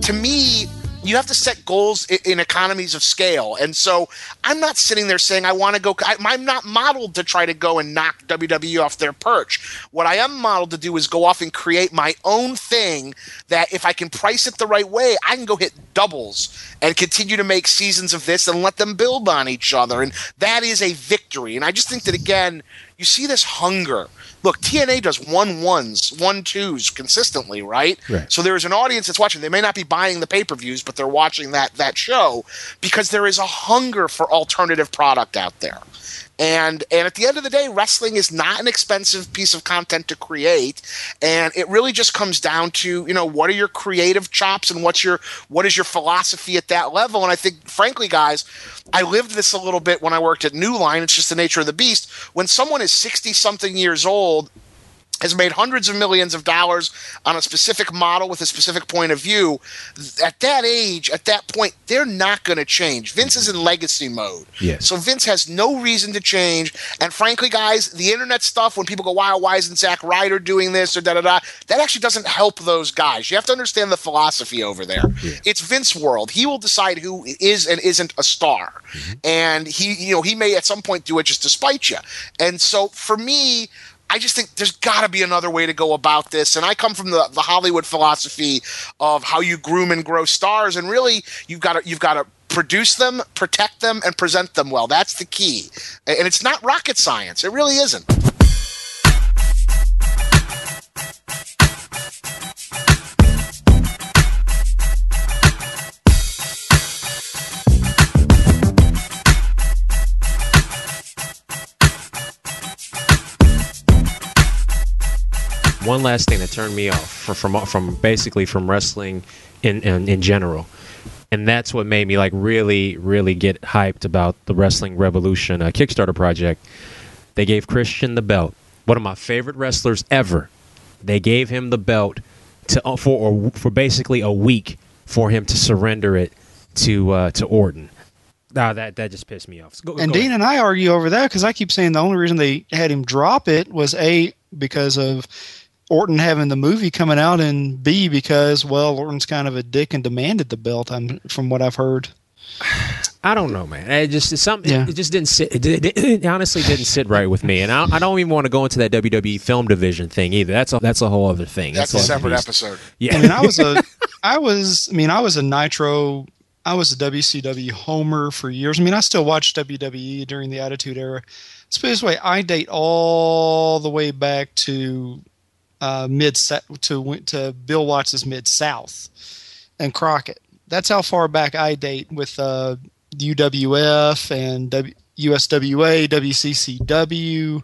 To me, you have to set goals in economies of scale. And so I'm not sitting there saying I want to go. I'm not modeled to try to go and knock WWE off their perch. What I am modeled to do is go off and create my own thing that if I can price it the right way, I can go hit doubles and continue to make seasons of this and let them build on each other. And that is a victory. And I just think that, again, you see this hunger. Look, TNA does one ones, one twos consistently, right? Right. So there is an audience that's watching. They may not be buying the pay per views, but they're watching that that show because there is a hunger for alternative product out there. And and at the end of the day, wrestling is not an expensive piece of content to create, and it really just comes down to you know what are your creative chops and what's your what is your philosophy at that level. And I think, frankly, guys, I lived this a little bit when I worked at New Line. It's just the nature of the beast. When someone is sixty something years old has made hundreds of millions of dollars on a specific model with a specific point of view. At that age, at that point, they're not going to change. Vince is in legacy mode. Yes. So Vince has no reason to change. And frankly, guys, the internet stuff, when people go, wow, why isn't Zack Ryder doing this or da da da, that actually doesn't help those guys. You have to understand the philosophy over there. It's Vince world. He will decide who is and isn't a star. Mm-hmm. And he, you know, he may at some point do it just to spite you. And so for me, I just think there's got to be another way to go about this. And I come from the, the Hollywood philosophy of how you groom and grow stars, and really you've got to you've got to produce them, protect them, and present them well. That's the key. And it's not rocket science. It really isn't. One last thing that turned me off from from, from basically from wrestling in, in in general, and that's what made me like really really get hyped about the Wrestling Revolution uh, Kickstarter project. They gave Christian the belt, one of my favorite wrestlers ever. They gave him the belt to uh, for for basically a week for him to surrender it to uh, to Orton. Nah, that that just pissed me off. Go, and go Dean ahead. and I argue over that because I keep saying the only reason they had him drop it was a because of Orton having the movie coming out, and B because well Orton's kind of a dick and demanded the belt. I'm from what I've heard. I don't know, man. It just it's something. Yeah. It just didn't sit. It, did- it honestly didn't sit right with me, and I, I don't even want to go into that WWE film division thing either. That's a that's a whole other thing. That's a separate episode. Yeah, I mean, I was a, I was, I mean, I was a Nitro, I was a WCW homer for years. I mean, I still watch WWE during the Attitude Era. Let's put it this way: I date all the way back to uh, mid to to Bill Watts's Mid South and Crockett. That's how far back I date with uh, UWF and w, USWA, WCCW.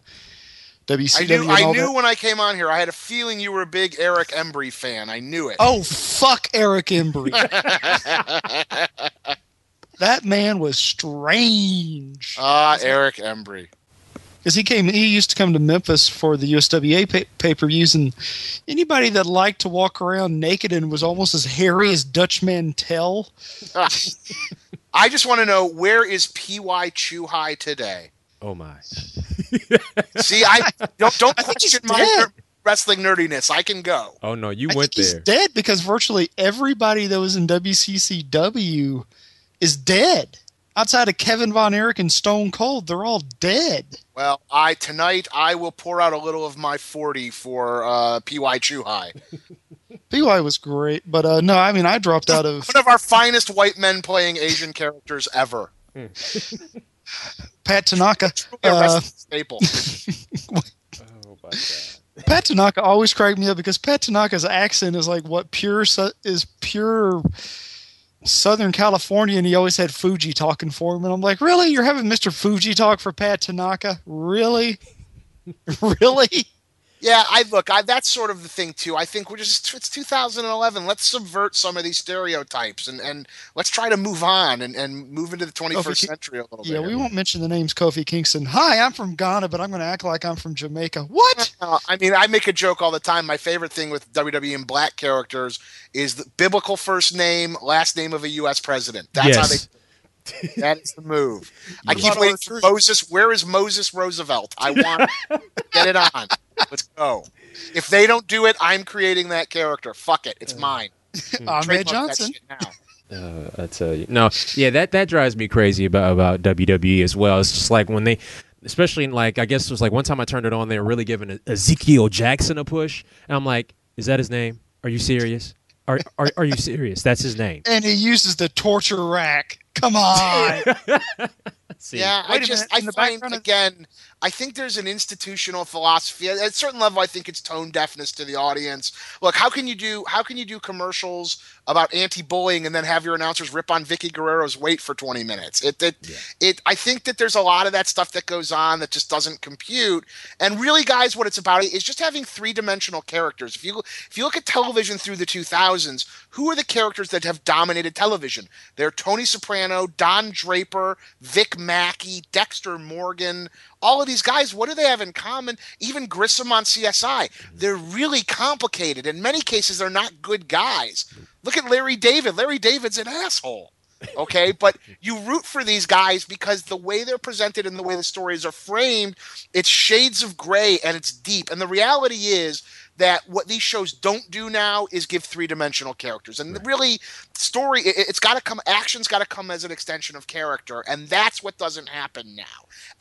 WCW I knew. I knew that. when I came on here. I had a feeling you were a big Eric Embry fan. I knew it. Oh fuck, Eric Embry. that man was strange Ah, Eric Embry. Because he came he used to come to memphis for the uswa pay, pay-per-views and anybody that liked to walk around naked and was almost as hairy as dutch mantell I just want to know where is Py Chew High today? Oh my. See, I don't don't I think he's question my dead. wrestling nerdiness. I can go. Oh no, you I went think he's there. dead because virtually everybody that was in wccw is dead outside of kevin von erich and stone cold they're all dead Well, I tonight I will pour out a little of my forty for uh, Py Chew High, PY was great, but uh, no, I mean I dropped out of one of our finest white men playing Asian characters ever. Pat Tanaka. Uh, staple. Oh my god. Pat Tanaka always cracked me up because Pat Tanaka's accent is like what pure su- is pure Southern California, and he always had Fuji talking for him, and I'm like, really, you're having Mr. Fuji talk for Pat Tanaka? Really, really? Yeah, I look. I, that's sort of the thing too. I think we're just it's 2011. Let's subvert some of these stereotypes and and let's try to move on and, and move into the 21st Okay. century a little Yeah, bit. Yeah, we won't mention the names Kofi Kingston. Hi, I'm from Ghana, but I'm going to act like I'm from Jamaica. What? Uh, I mean, I make a joke all the time. My favorite thing with WWE and black characters is the biblical first name, last name of a U.S. president. That's how Yes. they. That is the move. I keep waiting for? Moses. Where is Moses Roosevelt? I want get it on. Let's go. If they don't do it, I'm creating that character. Fuck it, it's mine. Ahmed Trademark Johnson. shit. Uh, I tell you, no, yeah, that that drives me crazy about about WWE as well. It's just like when they, especially in like I guess it was like one time I turned it on, they were really giving Ezekiel Jackson a push, and I'm like, is that his name? Are you serious? Are are, are you serious? That's his name. And he uses the torture rack. Come on. See, Yeah, I Wait just I find again. I think there's an institutional philosophy at a certain level. I think it's tone deafness to the audience. Look, how can you do how can you do commercials about anti-bullying and then have your announcers rip on Vickie Guerrero's weight for 20 minutes? It it, it I think that there's a lot of that stuff that goes on that just doesn't compute. And really, guys, what it's about is just having three-dimensional characters. If you if you look at television through the 2000s, who are the characters that have dominated television? They're Tony Soprano, Don Draper, Vic Mackey, Dexter Morgan. All of these guys, what do they have in common? Even Grissom on CSI. They're really complicated. In many cases, they're not good guys. Look at Larry David. Larry David's an asshole. Okay, but you root for these guys because the way they're presented and the way the stories are framed, it's shades of gray and it's deep. And the reality is that what these shows don't do now is give three-dimensional characters. And really, story it, it's got to come action's got to come as an extension of character, and that's what doesn't happen now.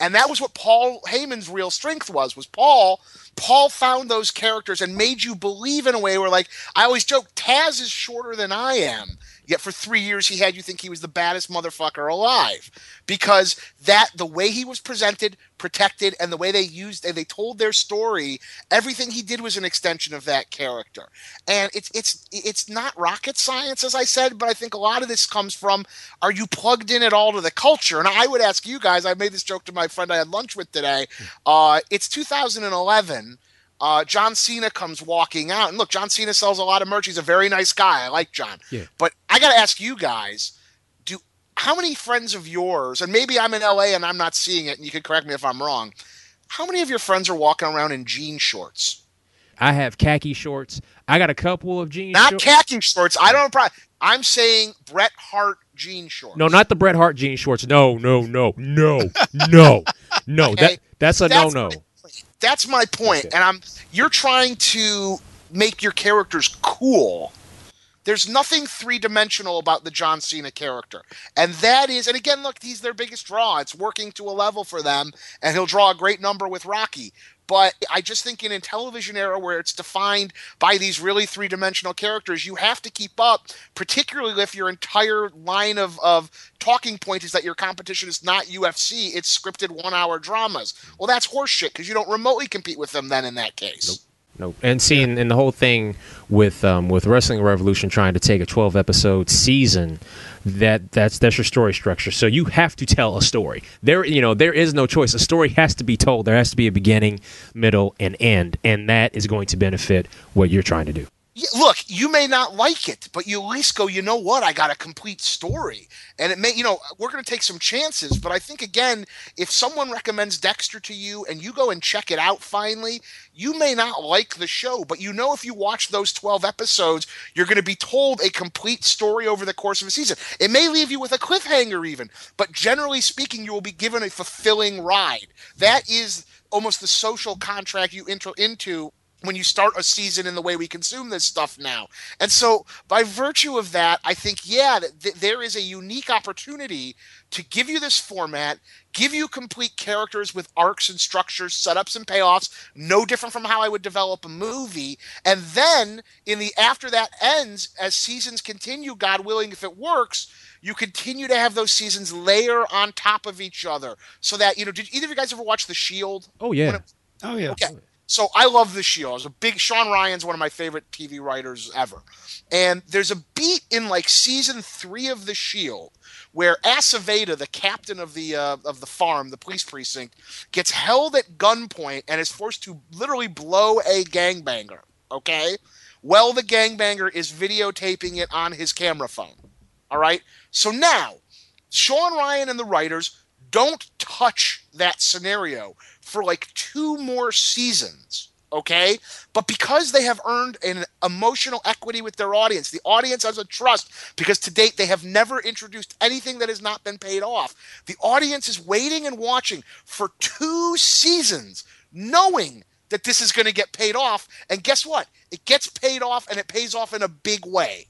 And that was what Paul Heyman's real strength was. Was Paul? Paul found those characters and made you believe in a way where, like, I always joke, Taz is shorter than I am. Yet for three years he had you think he was the baddest motherfucker alive because that the way he was presented, protected, and the way they used and they told their story, everything he did was an extension of that character. And it's it's it's not rocket science, as I said, but I think a lot of this comes from are you plugged in at all to the culture? And I would ask you guys. I made this joke to my friend I had lunch with today. Uh, it's 2011. Uh, John Cena comes walking out, and look, John Cena sells a lot of merch. He's a very nice guy. I like John. Yeah. But I got to ask you guys: Do how many friends of yours, and maybe I'm in LA and I'm not seeing it, and you can correct me if I'm wrong. How many of your friends are walking around in jean shorts? I have khaki shorts. I got a couple of jeans. Not shorts. khaki shorts. I don't. Pro- I'm saying Bret Hart jean shorts. No, not the Bret Hart jean shorts. No, no, no, no, no, no. Okay. That that's a no, no. That's my point. Okay. And I'm you're trying to make your characters cool. There's nothing three dimensional about the John Cena character. And that is, and again, look, he's their biggest draw. It's working to a level for them, and he'll draw a great number with Rocky. But I just think in a television era where it's defined by these really three dimensional characters, you have to keep up, particularly if your entire line of, of talking point is that your competition is not UFC, it's scripted one hour dramas. Well, that's horseshit because you don't remotely compete with them then in that case. No, and seeing and the whole thing with um, with Wrestling Revolution trying to take a twelve episode season, that that's that's your story structure. So you have to tell a story. There, you know, there is no choice. A story has to be told. There has to be a beginning, middle, and end, and that is going to benefit what you're trying to do. Look, you may not like it, but you at least go, you know what? I got a complete story. And it may, you know, we're going to take some chances, but I think, again, if someone recommends Dexter to you and you go and check it out finally, you may not like the show, but you know, if you watch those 12 episodes, you're going to be told a complete story over the course of a season. It may leave you with a cliffhanger, even, but generally speaking, you will be given a fulfilling ride. That is almost the social contract you enter into when you start a season in the way we consume this stuff now. And so, by virtue of that, I think, yeah, th- th- there is a unique opportunity to give you this format, give you complete characters with arcs and structures, setups and payoffs, no different from how I would develop a movie. And then, in the after that ends, as seasons continue, God willing, if it works, you continue to have those seasons layer on top of each other so that, you know, did either of you guys ever watch The Shield? Oh yeah, it- Oh yeah. Okay. So I love the Shield. I was a big Shawn Ryan's one of my favorite TV writers ever. And there's a beat in like season three of the Shield where Aceveda, the captain of the uh, of the farm, the police precinct, gets held at gunpoint and is forced to literally blow a gangbanger. Okay. Well, the gangbanger is videotaping it on his camera phone. All right. So now, Sean Ryan and the writers don't touch that scenario for like two more seasons. Okay. But because they have earned an emotional equity with their audience, the audience has a trust because to date they have never introduced anything that has not been paid off. The audience is waiting and watching for two seasons, knowing that this is going to get paid off. And guess what? It gets paid off and it pays off in a big way.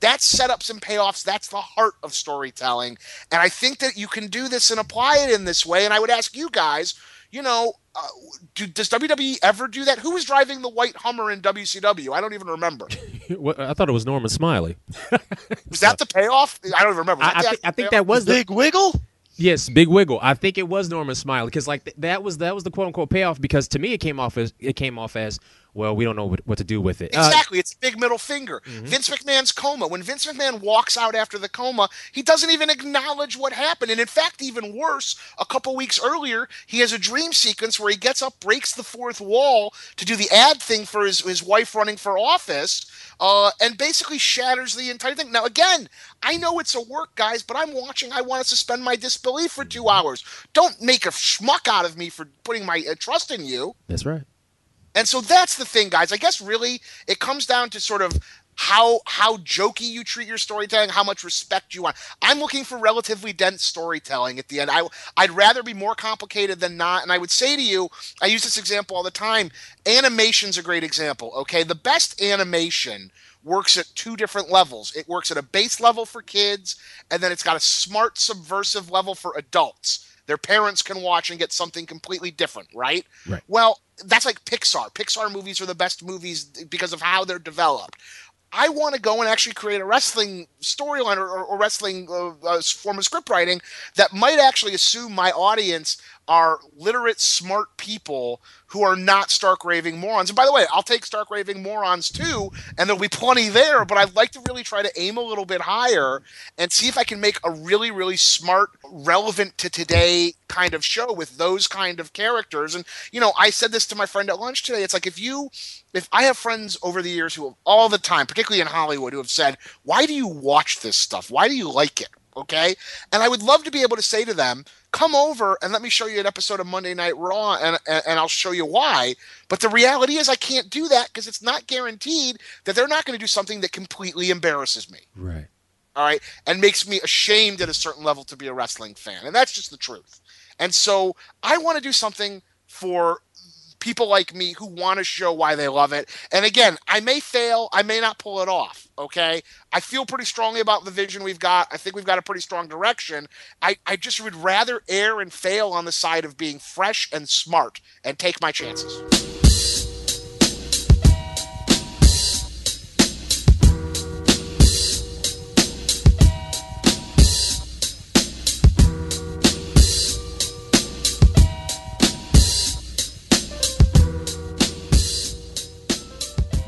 That's setups and payoffs. That's the heart of storytelling. And I think that you can do this and apply it in this way. And I would ask you guys, you know, uh, do, does WWE ever do that? Who was driving the white Hummer in WCW? I don't even remember. I thought it was Norman Smiley. Was that the payoff? I don't even remember. I, I, that the think, I think payoff? that was the Big Wiggle. Yes, Big Wiggle. I think it was Norman Smiley because like th- that was that was the quote unquote payoff because to me it came off as it came off as well we don't know what, what to do with it. Uh, Exactly. it's a big middle finger. Vince McMahon's coma. When Vince McMahon walks out after the coma, he doesn't even acknowledge what happened. And in fact, even worse, a couple weeks earlier, he has a dream sequence where he gets up, breaks the fourth wall to do the ad thing for his, his wife running for office, uh, and basically shatters the entire thing. Now, again, I know it's a work, guys, but I'm watching. I want to suspend my disbelief for two hours. Don't make a schmuck out of me for putting my uh, trust in you. that's right. And so that's the thing, guys. I guess really it comes down to sort of how how jokey you treat your storytelling, how much respect you want. I'm looking for relatively dense storytelling at the end. I I'd rather be more complicated than not. And I would say to you, I use this example all the time. Animation's a great example. Okay, the best animation works at two different levels. It works at a base level for kids, and then it's got a smart subversive level for adults. Their parents can watch and get something completely different, right? Right. Well, that's like Pixar. Pixar movies are the best movies because of how they're developed. I want to go and actually create a wrestling storyline or, or, or wrestling uh, uh, form of script writing that might actually assume my audience are literate, smart people who are not stark raving morons. And by the way, I'll take stark raving morons too, and there'll be plenty there, but I'd like to really try to aim a little bit higher and see if I can make a really, really smart, relevant to today kind of show with those kind of characters. And, you know, I said this to my friend at lunch today. It's like if you, if I have friends over the years who have all the time, particularly in Hollywood, who have said, why do you watch this stuff? Why do you like it? Okay. And I would love to be able to say to them, come over and let me show you an episode of Monday Night Raw and, and, and I'll show you why. But the reality is, I can't do that because it's not guaranteed that they're not going to do something that completely embarrasses me. Right. All right. And makes me ashamed at a certain level to be a wrestling fan. And that's just the truth. And so I want to do something for people like me who want to show why they love it. And again, I may fail, I may not pull it off. Okay. I feel pretty strongly about the vision we've got. I think we've got a pretty strong direction. I, I just would rather err and fail on the side of being fresh and smart and take my chances.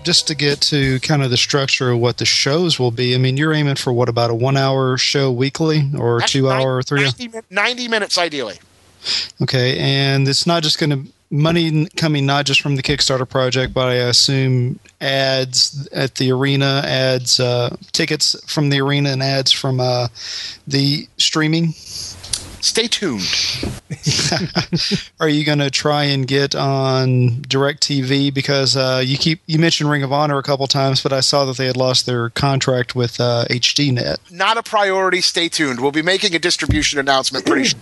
Just to get to kind of the structure of what the shows will be, I mean, you're aiming for what about a one hour show weekly or That's two 90 hour or three? 90, min- 90 minutes ideally. Okay, and it's not just going to money coming not just from the Kickstarter project, but I assume ads at the arena, ads uh, tickets from the arena, and ads from uh, the streaming. Stay tuned. Are you going to try and get on DirecTV because uh, you keep you mentioned Ring of Honor a couple times, but I saw that they had lost their contract with uh, HDNet. Not a priority. Stay tuned. We'll be making a distribution announcement pretty soon.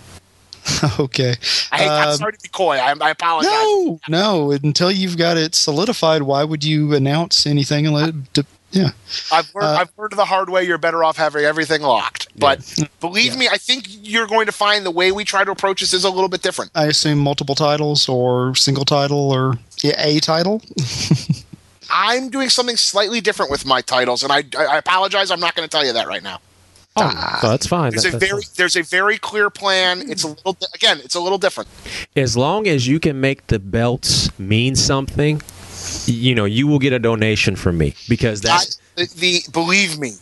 okay. I hate, I'm Um, sorry to be coy. I, I apologize. No, no. Until you've got it solidified, why would you announce anything? And let, d- yeah. I've learned, Uh, I've learned the hard way. You're better off having everything locked. But believe Yeah. me, I think you're going to find the way we try to approach this is a little bit different. I assume multiple titles or single title or a title. I'm doing something slightly different with my titles, and I, I apologize. I'm not going to tell you that right now. Oh, so that's fine. There's That- a that's very fine. there's a very clear plan. It's a little again, it's a little different. As long as you can make the belts mean something, you know, you will get a donation from me because that's I, the, the believe me,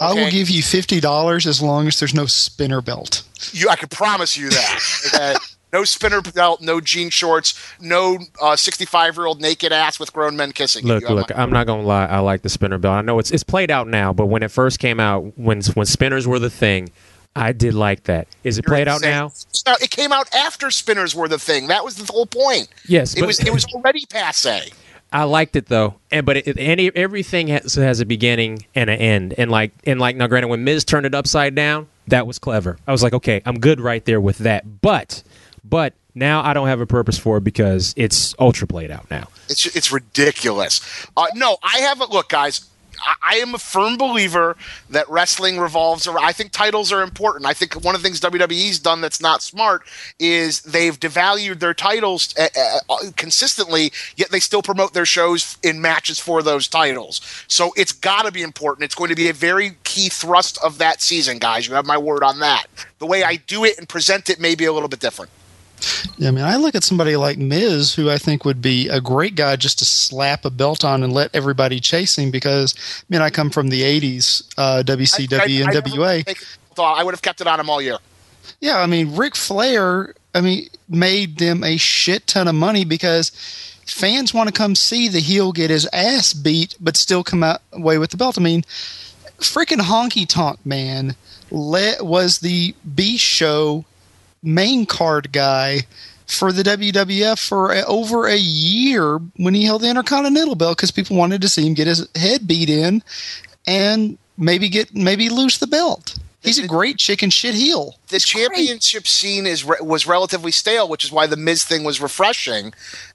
I will give you fifty dollars as long as there's no spinner belt. you I can promise you that. okay? No spinner belt, no jean shorts, no uh, 65 year old naked ass with grown men kissing. Look, You look. my- I'm not gonna lie. I like the spinner belt. I know it's it's played out now, but when it first came out, when when spinners were the thing, I did like that. Is it you're played out now? No, it came out after spinners were the thing. That was the whole point. Yes, It was it was already passe. I liked it though, and but it, any everything has, has a beginning and an end, and like and like now, granted, when Miz turned it upside down, that was clever. I was like, okay, I'm good right there with that. But but now I don't have a purpose for it because it's ultra played out now. It's it's ridiculous. Uh, no, I have a look, guys. I, am a firm believer that wrestling revolves around. I think titles are important. I think one of the things WWE's done that's not smart is they've devalued their titles uh, uh, consistently, yet they still promote their shows in matches for those titles. So it's got to be important. It's going to be a very key thrust of that season, guys. You have my word on that. The way I do it and present it may be a little bit different. Yeah, I mean, I look at somebody like Miz, who I think would be a great guy just to slap a belt on and let everybody chase him. Because I mean, I come from the '80s, uh, WCW I- I- I and never WA. take I would have kept it on him all year. Yeah, I mean, Ric Flair, I mean, made them a shit ton of money because fans want to come see the heel get his ass beat, but still come out away with the belt. I mean, freaking Honky Tonk Man was the B show main card guy for the WWF for a, over a year when he held the Intercontinental belt because people wanted to see him get his head beat in and maybe get maybe lose the belt. He's a great chicken shit heel. The championship scene is re- was relatively stale, which is why the Miz thing was refreshing.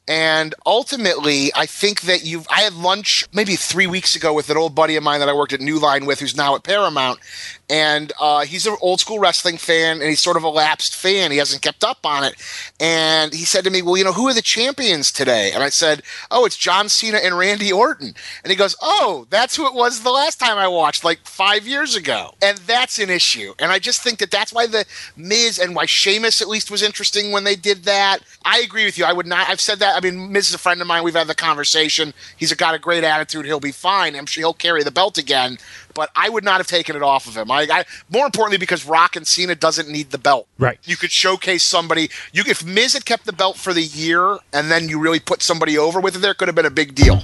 And ultimately, I think that you've. I had lunch maybe three weeks ago with an old buddy of mine that I worked at New Line with, who's now at Paramount, and uh, he's an old school wrestling fan, and he's sort of a lapsed fan. He hasn't kept up on it, and he said to me, "Well, you know, who are the champions today?" And I said, "Oh, it's John Cena and Randy Orton." And he goes, "Oh, that's who it was the last time I watched, like five years ago." And that's an issue. And I just think that that's why the Miz and why Sheamus at least was interesting when they did that. I agree with you. I would not. I've said that. I mean, Miz is a friend of mine. We've had the conversation. He's got a great attitude. He'll be fine. I'm sure he'll carry the belt again. But I would not have taken it off of him. I, I more importantly because Rock and Cena doesn't need the belt. Right. You could showcase somebody. You if Miz had kept the belt for the year and then you really put somebody over with it, there could have been a big deal.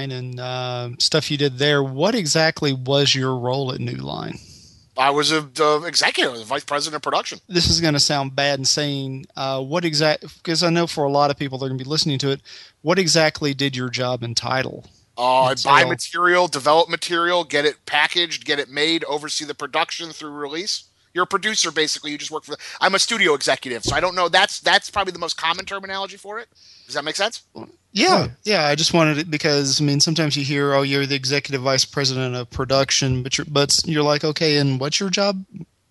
Line and uh, stuff you did there. What exactly was your role at New Line? I was a uh, executive, the vice president of production. This is going to sound bad and saying uh, what exact because I know for a lot of people they're going to be listening to it. What exactly did your job entitle? Uh, buy material, develop material, get it packaged, get it made, oversee the production through release. You're a producer, basically. You just work for. I'm a studio executive, so I don't know. That's that's probably the most common terminology for it. Does that make sense? Yeah, yeah. I just wanted it because I mean sometimes you hear, oh, you're the executive vice president of production, but you're but you're like, okay, and what's your job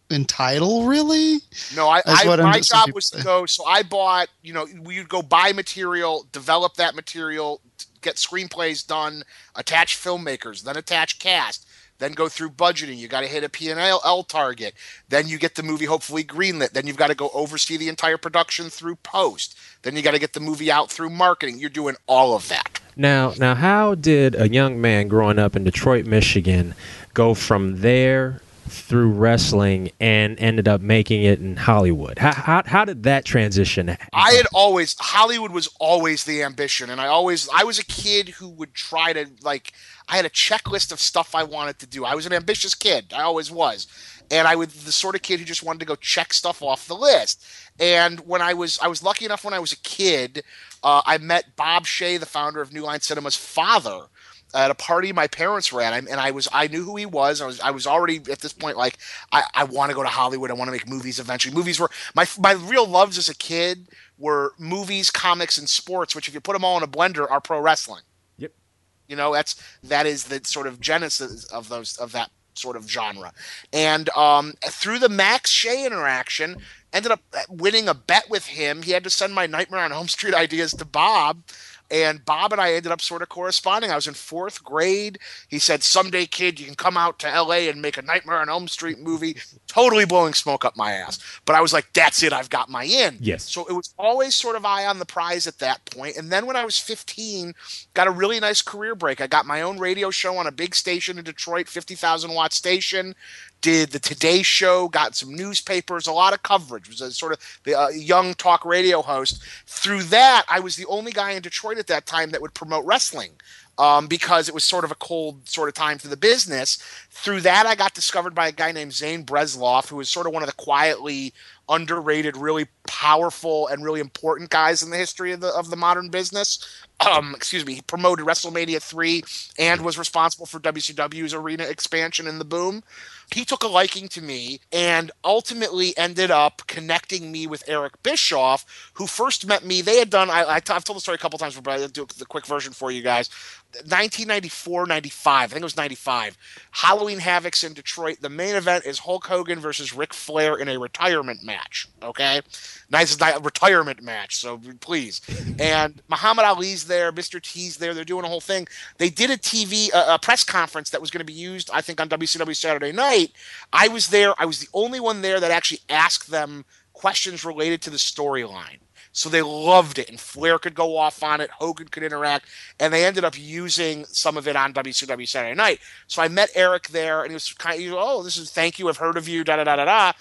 entitle really? No, I, I what my job people was to go. So I bought, you know, we'd go buy material, develop that material, get screenplays done, attach filmmakers, then attach cast, then go through budgeting. You got to hit a P and L L target. Then you get the movie hopefully greenlit. Then you've got to go oversee the entire production through post. Then you got to get the movie out through marketing. You're doing all of that. Now, now, how did a young man growing up in Detroit, Michigan, go from there through wrestling and ended up making it in Hollywood? How how, how did that transition? Happen? I had always Hollywood was always the ambition, and I always I was a kid who would try to like I had a checklist of stuff I wanted to do. I was an ambitious kid. I always was, and I was the sort of kid who just wanted to go check stuff off the list. And when I was I was lucky enough when I was a kid, uh, I met Bob Shaye, the founder of New Line Cinema's father. At a party my parents at, and I was I knew who he was. I was I was already at this point like I, I want to go to Hollywood. I want to make movies eventually. Movies were my my real loves as a kid were movies, comics, and sports. Which if you put them all in a blender, are pro wrestling. You know that's that is the sort of genesis of those of that sort of genre. And um, through the Max Shaye interaction, ended up winning a bet with him. He had to send my Nightmare on Elm Street ideas to Bob. And Bob and I ended up sort of corresponding. I was in fourth grade. He said, Someday, kid, you can come out to LA and make a Nightmare on Elm Street movie. Totally blowing smoke up my ass. But I was like, That's it. I've got my in. Yes. So it was always sort of eye on the prize at that point. And then when I was 15, got a really nice career break. I got my own radio show on a big station in Detroit, 50,000 watt station. Did the Today Show, got some newspapers, a lot of coverage. Was a sort of the uh, young talk radio host. Through that, I was the only guy in Detroit at that time that would promote wrestling um, because it was sort of a cold sort of time for the business. Through that, I got discovered by a guy named Zane Bresloff, who was sort of one of the quietly underrated, really powerful, and really important guys in the history of the of the modern business. Um, excuse me, he promoted WrestleMania three and was responsible for WCW's arena expansion in the boom. He took a liking to me and ultimately ended up connecting me with Eric Bischoff, who first met me. They had done, I, I t- I've told the story a couple times, but I'll do the quick version for you guys. 1994, 95, I think it was 95. Halloween Havocs in Detroit. The main event is Hulk Hogan versus Ric Flair in a retirement match. Okay, nice retirement match. So please, and Muhammad Ali's there, Mr. T's there. They're doing a whole thing. They did a TV a press conference that was going to be used, I think, on WCW Saturday Night. I was there. I was the only one there that actually asked them questions related to the storyline. So they loved it, and Flair could go off on it. Hogan could interact, and they ended up using some of it on WCW Saturday Night. So I met Eric there, and he was kind of, oh, this is thank you, I've heard of you, da da da da da.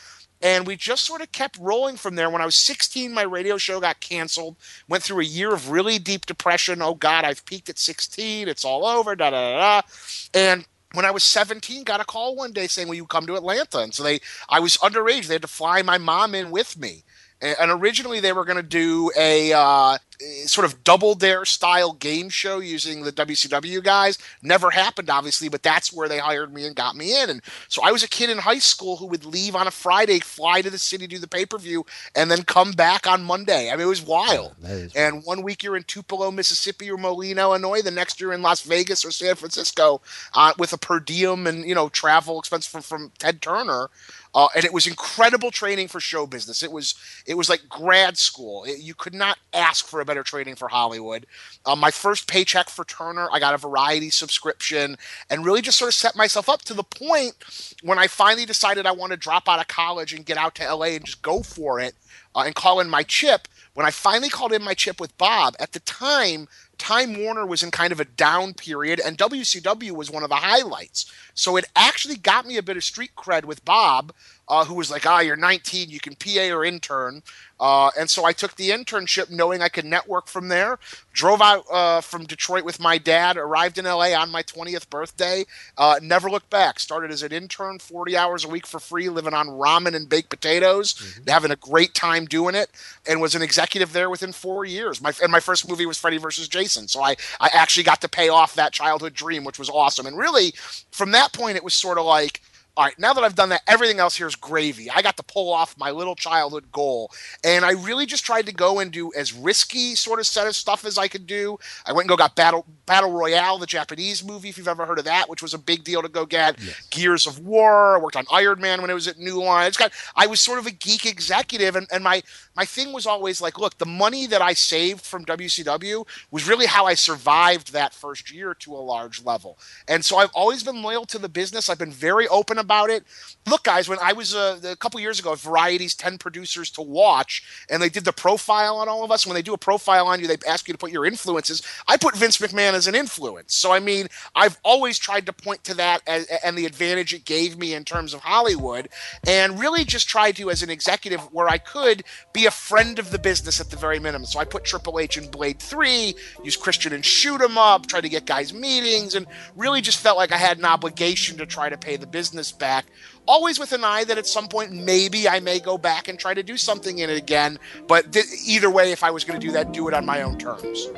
And we just sort of kept rolling from there. When I was 16, my radio show got canceled. Went through a year of really deep depression. Oh God, I've peaked at 16. It's all over. Da da da da. And when I was 17, got a call one day saying, "Will you come to Atlanta?" And so they, I was underage. They had to fly my mom in with me. And originally they were going to do a uh, sort of double dare style game show using the WCW guys. Never happened, obviously, but that's where they hired me and got me in. And so I was a kid in high school who would leave on a Friday, fly to the city, do the pay per view, and then come back on Monday. I mean, it was wild. and one week you're in Tupelo, Mississippi, or Moline, Illinois. The next you're in Las Vegas or San Francisco uh, with a per diem and you know travel expense from from Ted Turner. Uh, and it was incredible training for show business. It was it was like grad school. It, you could not ask for a better training for Hollywood. Uh, my first paycheck for Turner, I got a variety subscription, and really just sort of set myself up to the point when I finally decided I want to drop out of college and get out to LA and just go for it uh, and call in my chip. When I finally called in my chip with Bob, at the time Time Warner was in kind of a down period, and WCW was one of the highlights. So it actually got me a bit of street cred with Bob, uh, who was like, "Ah, you're 19, you can PA or intern." Uh, and so I took the internship knowing I could network from there. Drove out uh, from Detroit with my dad, arrived in LA on my 20th birthday, uh, never looked back. Started as an intern, 40 hours a week for free, living on ramen and baked potatoes, mm-hmm. having a great time doing it, and was an executive there within four years. My, and my first movie was Freddy versus Jason. So I, I actually got to pay off that childhood dream, which was awesome. And really, from that point, it was sort of like, all right, now that I've done that, everything else here is gravy. I got to pull off my little childhood goal. And I really just tried to go and do as risky sort of set of stuff as I could do. I went and go got Battle Battle Royale, the Japanese movie, if you've ever heard of that, which was a big deal to go get. Yes. Gears of War. I worked on Iron Man when it was at New Line. I, got, I was sort of a geek executive, and, and my my thing was always like, look, the money that I saved from WCW was really how I survived that first year to a large level. And so I've always been loyal to the business. I've been very open about it. Look, guys, when I was uh, a couple years ago, Variety's 10 producers to watch, and they did the profile on all of us. When they do a profile on you, they ask you to put your influences. I put Vince McMahon as an influence. So, I mean, I've always tried to point to that as, and the advantage it gave me in terms of Hollywood, and really just tried to, as an executive, where I could be a friend of the business at the very minimum. So I put Triple H in Blade 3, use Christian and shoot him up, try to get guys meetings, and really just felt like I had an obligation to try to pay the business back. Always with an eye that at some point maybe I may go back and try to do something in it again. But th- either way, if I was going to do that, do it on my own terms.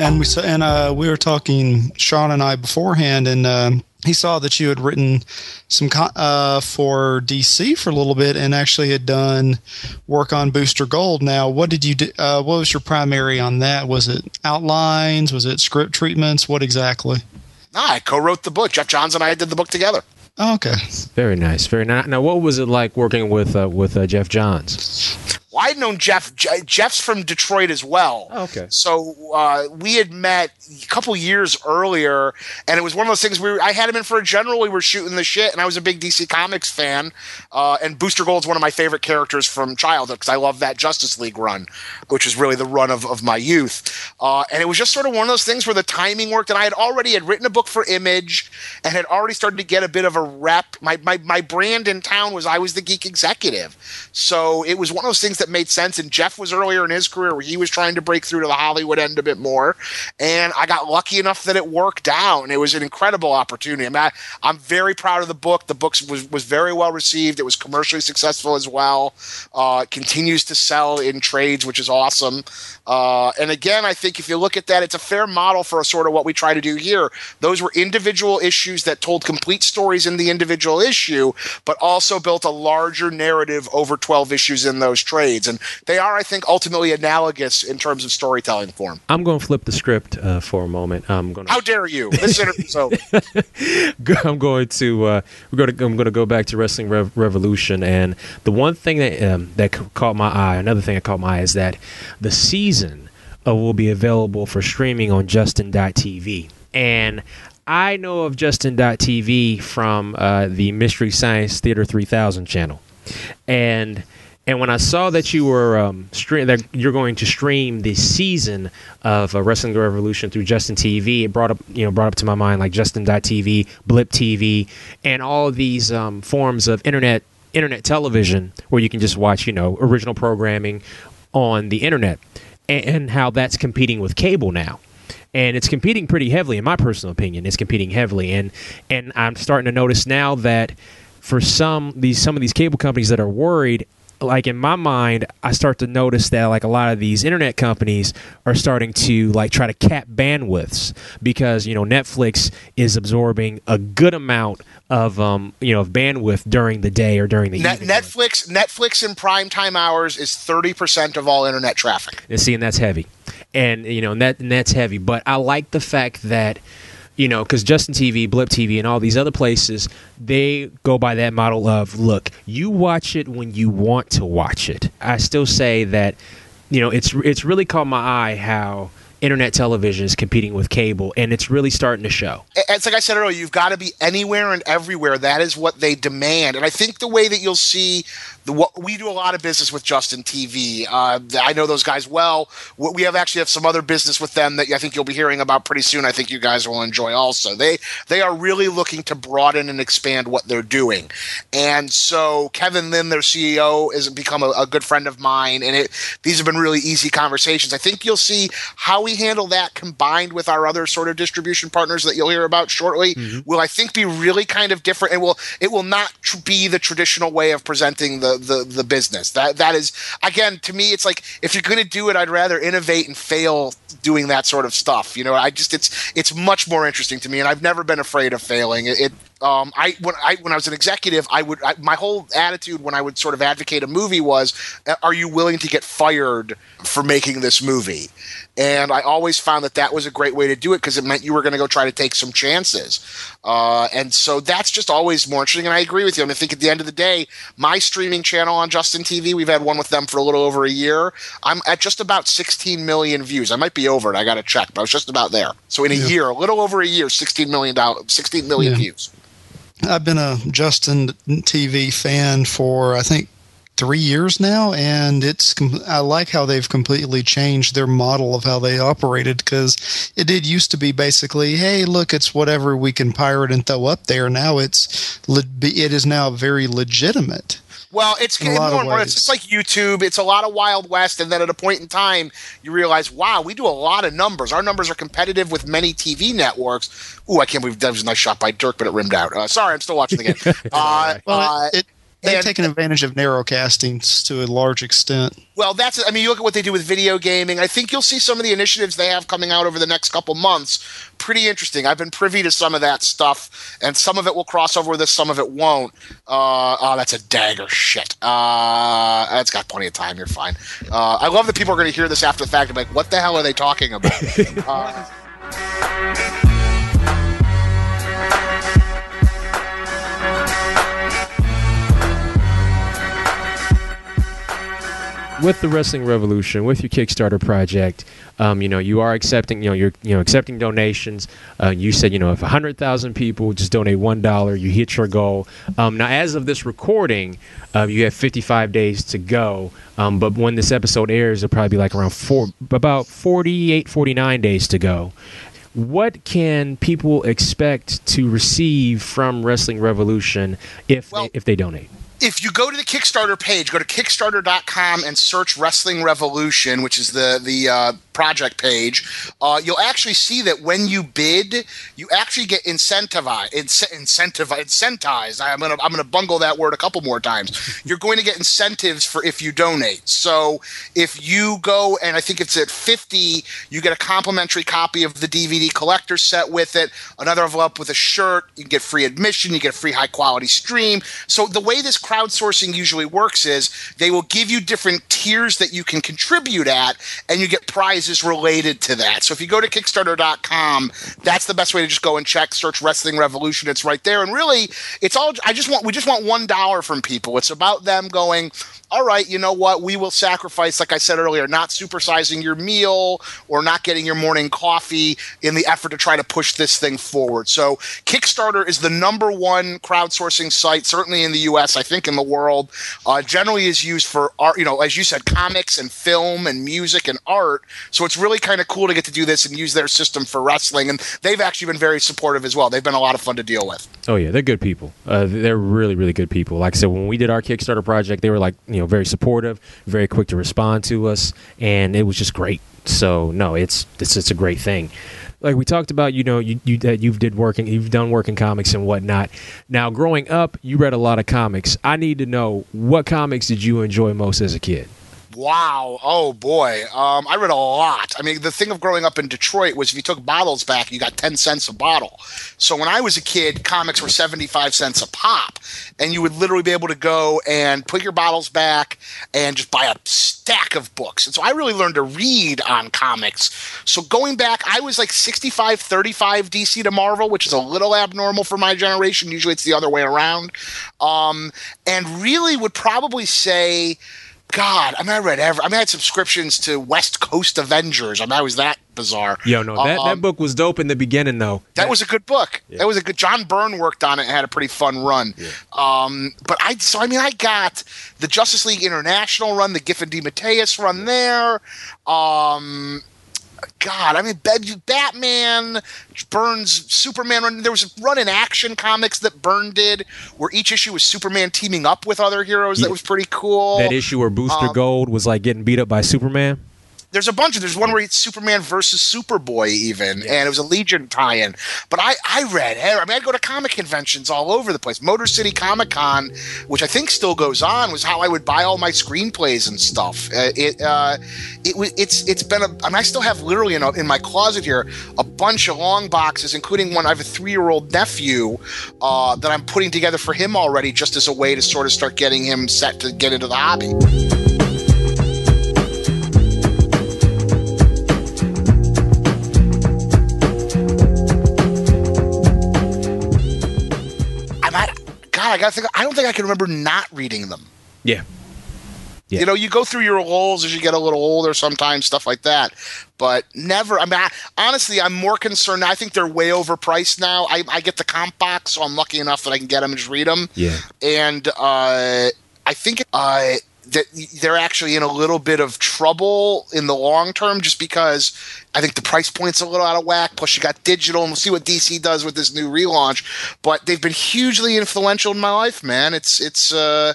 and we and uh, we were talking Sean and I beforehand, and uh, he saw that you had written some uh, for DC for a little bit, and actually had done work on Booster Gold. Now, what did you do? Uh, what was your primary on that? Was it outlines? Was it script treatments? What exactly? I co-wrote the book. Geoff Johns and I did the book together. Oh, okay. Very nice. Very nice. Now, what was it like working with uh, with uh, Geoff Johns? Well, I'd known Geoff. Geoff's from Detroit as well. Oh, okay. So uh, we had met a couple years earlier, and it was one of those things. We were, I had him in for a general. We were shooting the shit, and I was a big DC Comics fan. Uh, and Booster Gold's one of my favorite characters from childhood because I love that Justice League run, which is really the run of, of my youth. Uh, and it was just sort of one of those things where the timing worked, and I had already had written a book for Image, and had already started to get a bit of a rep. My my my brand in town was I was the geek executive, so it was one of those things that made sense. And Geoff was earlier in his career where he was trying to break through to the Hollywood end a bit more. And I got lucky enough that it worked out. It was an incredible opportunity. I mean, I, am very proud of the book. The book was, was very well received. It was commercially successful as well. Uh, continues to sell in trades, which is awesome. Uh, and again, I think if you look at that, it's a fair model for a sort of what we try to do here. Those were individual issues that told complete stories in the individual issue, but also built a larger narrative over 12 issues in those trades. And they are, I think, ultimately analogous in terms of storytelling form. I'm going to flip the script uh, for a moment. I'm going. To... How dare you? This interview. So I'm going to uh, we're going to I'm going to go back to Wrestling Rev- Revolution, and the one thing that um, that caught my eye, another thing that caught my eye, is that the season uh, will be available for streaming on Justin.tv, and I know of Justin.tv from uh, the Mystery Science Theater 3000 channel, and and when I saw that you were um, stream that you're going to stream the season of uh, Wrestling Revolution through Justin TV, it brought up you know brought up to my mind like Justin.tv, Blip TV, and all these um, forms of internet internet television where you can just watch you know original programming on the internet. and, and how that's competing with cable now and it's competing pretty heavily in my personal opinion it's competing heavily and and i'm starting to notice now that for some these some of these cable companies that are worried like in my mind i start to notice that like a lot of these internet companies are starting to like try to cap bandwidths because you know netflix is absorbing a good amount of um you know of bandwidth during the day or during the Net- evening. Netflix Netflix in prime time hours is 30% of all internet traffic. And see, and that's heavy, and you know, and that and that's heavy. But I like the fact that you know, because Justin TV, Blip TV, and all these other places, they go by that model of look, you watch it when you want to watch it. I still say that you know, it's it's really caught my eye how internet television is competing with cable, and it's really starting to show. it's like I said earlier, you've got to be anywhere and everywhere. That is what they demand. And I think the way that you'll see the what we do a lot of business with Justin TV. Uh, I know those guys well. We have actually have some other business with them that I think you'll be hearing about pretty soon. I think you guys will enjoy also. They they are really looking to broaden and expand what they're doing. And so Kevin Lin, their CEO, has become a, a good friend of mine, and it these have been really easy conversations. I think you'll see how we handle that combined with our other sort of distribution partners that you'll hear about shortly. Will I think be really kind of different? It will it will not tr- be the traditional way of presenting the the the business. That that is again to me, it's like if you're going to do it, I'd rather innovate and fail doing that sort of stuff. You know, I just it's it's much more interesting to me, and I've never been afraid of failing. It, it um, I when I when I was an executive, I would I, my whole attitude when I would sort of advocate a movie was, are you willing to get fired for making this movie? And I always found that that was a great way to do it because it meant you were going to go try to take some chances. Uh, and so that's just always more interesting. And I agree with you. I, mean, I think at the end of the day, my streaming channel on Justin TV, we've had one with them for a little over a year. I'm at just about 16 million views. I might be over it. I got to check, but I was just about there. So in a year, a little over a year, 16 million, 16 million Yeah. views. I've been a Justin TV fan for I think three years now, and it's I like how they've completely changed their model of how they operated because it did used to be basically, hey, look, it's whatever we can pirate and throw up there. Now it's it is now very legitimate. Well, it's more and more. It's just like YouTube. It's a lot of Wild West, and then at a point in time, you realize, wow, we do a lot of numbers. Our numbers are competitive with many TV networks. Ooh, I can't believe that was a nice shot by Dirk, but it rimmed out. Uh, sorry, I'm still watching the game. Uh, Well, uh, it, it, they've and- taken advantage of narrow castings to a large extent. well, that's. I mean, you look at what they do with video gaming. I think you'll see some of the initiatives they have coming out over the next couple months. Pretty interesting. I've been privy to some of that stuff, and some of it will cross over with this, some of it won't. Uh, oh, that's a dagger. Shit. Uh, it's got plenty of time. You're fine. Uh, I love that people are going to hear this after the fact and be like, "What the hell are they talking about?" uh, with the Wrestling Revolution, with your Kickstarter project, um, you know, you are accepting, you know, you're, you know, accepting donations. Uh, you said, you know, if hundred thousand people just donate one dollar, you hit your goal. Um, now, as of this recording, uh, you have 55 days to go. Um, but when this episode airs, it'll probably be like around four, about 48, 49 days to go. What can people expect to receive from Wrestling Revolution if Well- they, if they donate? If you go to the Kickstarter page, go to Kickstarter.com and search Wrestling Revolution, which is the the uh, project page, uh, you'll actually see that when you bid, you actually get incentivized. Incentivized. Incentivized. I'm gonna I'm gonna bungle that word a couple more times. You're going to get incentives for if you donate. So if you go and I think it's at 50, you get a complimentary copy of the DVD collector set with it. Another envelope with a shirt. You get free admission. You get a free high quality stream. So the way this crowdsourcing usually works is they will give you different tiers that you can contribute at, and you get prizes related to that. So if you go to Kickstarter.com, that's the best way to just go and check, search Wrestling Revolution. It's right there, and really, it's all. I just want we just want one dollar from people. It's about them going. All right, you know what? We will sacrifice, like I said earlier, not supersizing your meal or not getting your morning coffee in the effort to try to push this thing forward. So, Kickstarter is the number one crowdsourcing site, certainly in the U.S. I think in the world. Uh, generally, is used for art. You know, as you said, comics and film and music and art. So it's really kind of cool to get to do this and use their system for wrestling. And they've actually been very supportive as well. They've been a lot of fun to deal with. Oh yeah, they're good people. Uh, they're really, really good people. Like I said, when we did our Kickstarter project, they were like, you know, very supportive, very quick to respond to us, and it was just great. So no, it's it's it's a great thing. Like we talked about, you know, you, you that you've did working, you've done work in comics and whatnot. Now, growing up, you read a lot of comics. I need to know what comics did you enjoy most as a kid? Wow. Oh boy. Um, I read a lot. I mean, the thing of growing up in Detroit was if you took bottles back, you got 10 cents a bottle. So when I was a kid, comics were 75 cents a pop. And you would literally be able to go and put your bottles back and just buy a stack of books. And so I really learned to read on comics. So going back, I was like 65 35 DC to Marvel, which is a little abnormal for my generation. Usually it's the other way around. Um, and really would probably say God, I mean, I read every. I mean, I had subscriptions to West Coast Avengers. I mean, I was that bizarre. Yo, no, that, um, that book was dope in the beginning, though. That, that was a good book. Yeah. That was a good. John Byrne worked on it and had a pretty fun run. Yeah. Um, but I, so I mean, I got the Justice League International run, the Giffen DeMatteis run there. Um, God, I mean, Batman, Byrne's Superman run. There was a run in Action Comics that Byrne did where each issue was Superman teaming up with other heroes. That was pretty cool. That issue where Booster um, Gold was like getting beat up by Superman there's a bunch of there's one where it's Superman versus Superboy even, yes. and it was a Legion tie-in. But I I read I mean I'd go to comic conventions all over the place. Motor City Comic Con, which I think still goes on, was how I would buy all my screenplays and stuff. Uh, it uh, it it's it's been a I mean I still have literally in, a, in my closet here a bunch of long boxes, including one I have a three year old nephew uh, that I'm putting together for him already, just as a way to sort of start getting him set to get into the hobby. I gotta think. I don't think I can remember not reading them. Yeah. Yeah. You know, you go through your lulls as you get a little older, sometimes stuff like that. But never. I mean, I, honestly, I'm more concerned. I think they're way overpriced now. I, I, get the comp box, so I'm lucky enough that I can get them and just read them. Yeah. And uh, I think uh, that they're actually in a little bit of trouble in the long term, just because I think the price point's a little out of whack. Plus, you got digital, and we'll see what DC does with this new relaunch. But they've been hugely influential in my life, man. It's it's. Uh,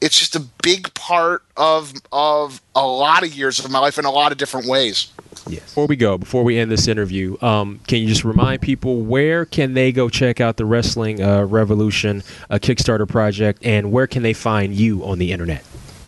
it's just a big part of of a lot of years of my life in a lot of different ways. Yes. Before we go, before we end this interview, um, can you just remind people where can they go check out the Wrestling uh, Revolution uh, Kickstarter project, and where can they find you on the internet?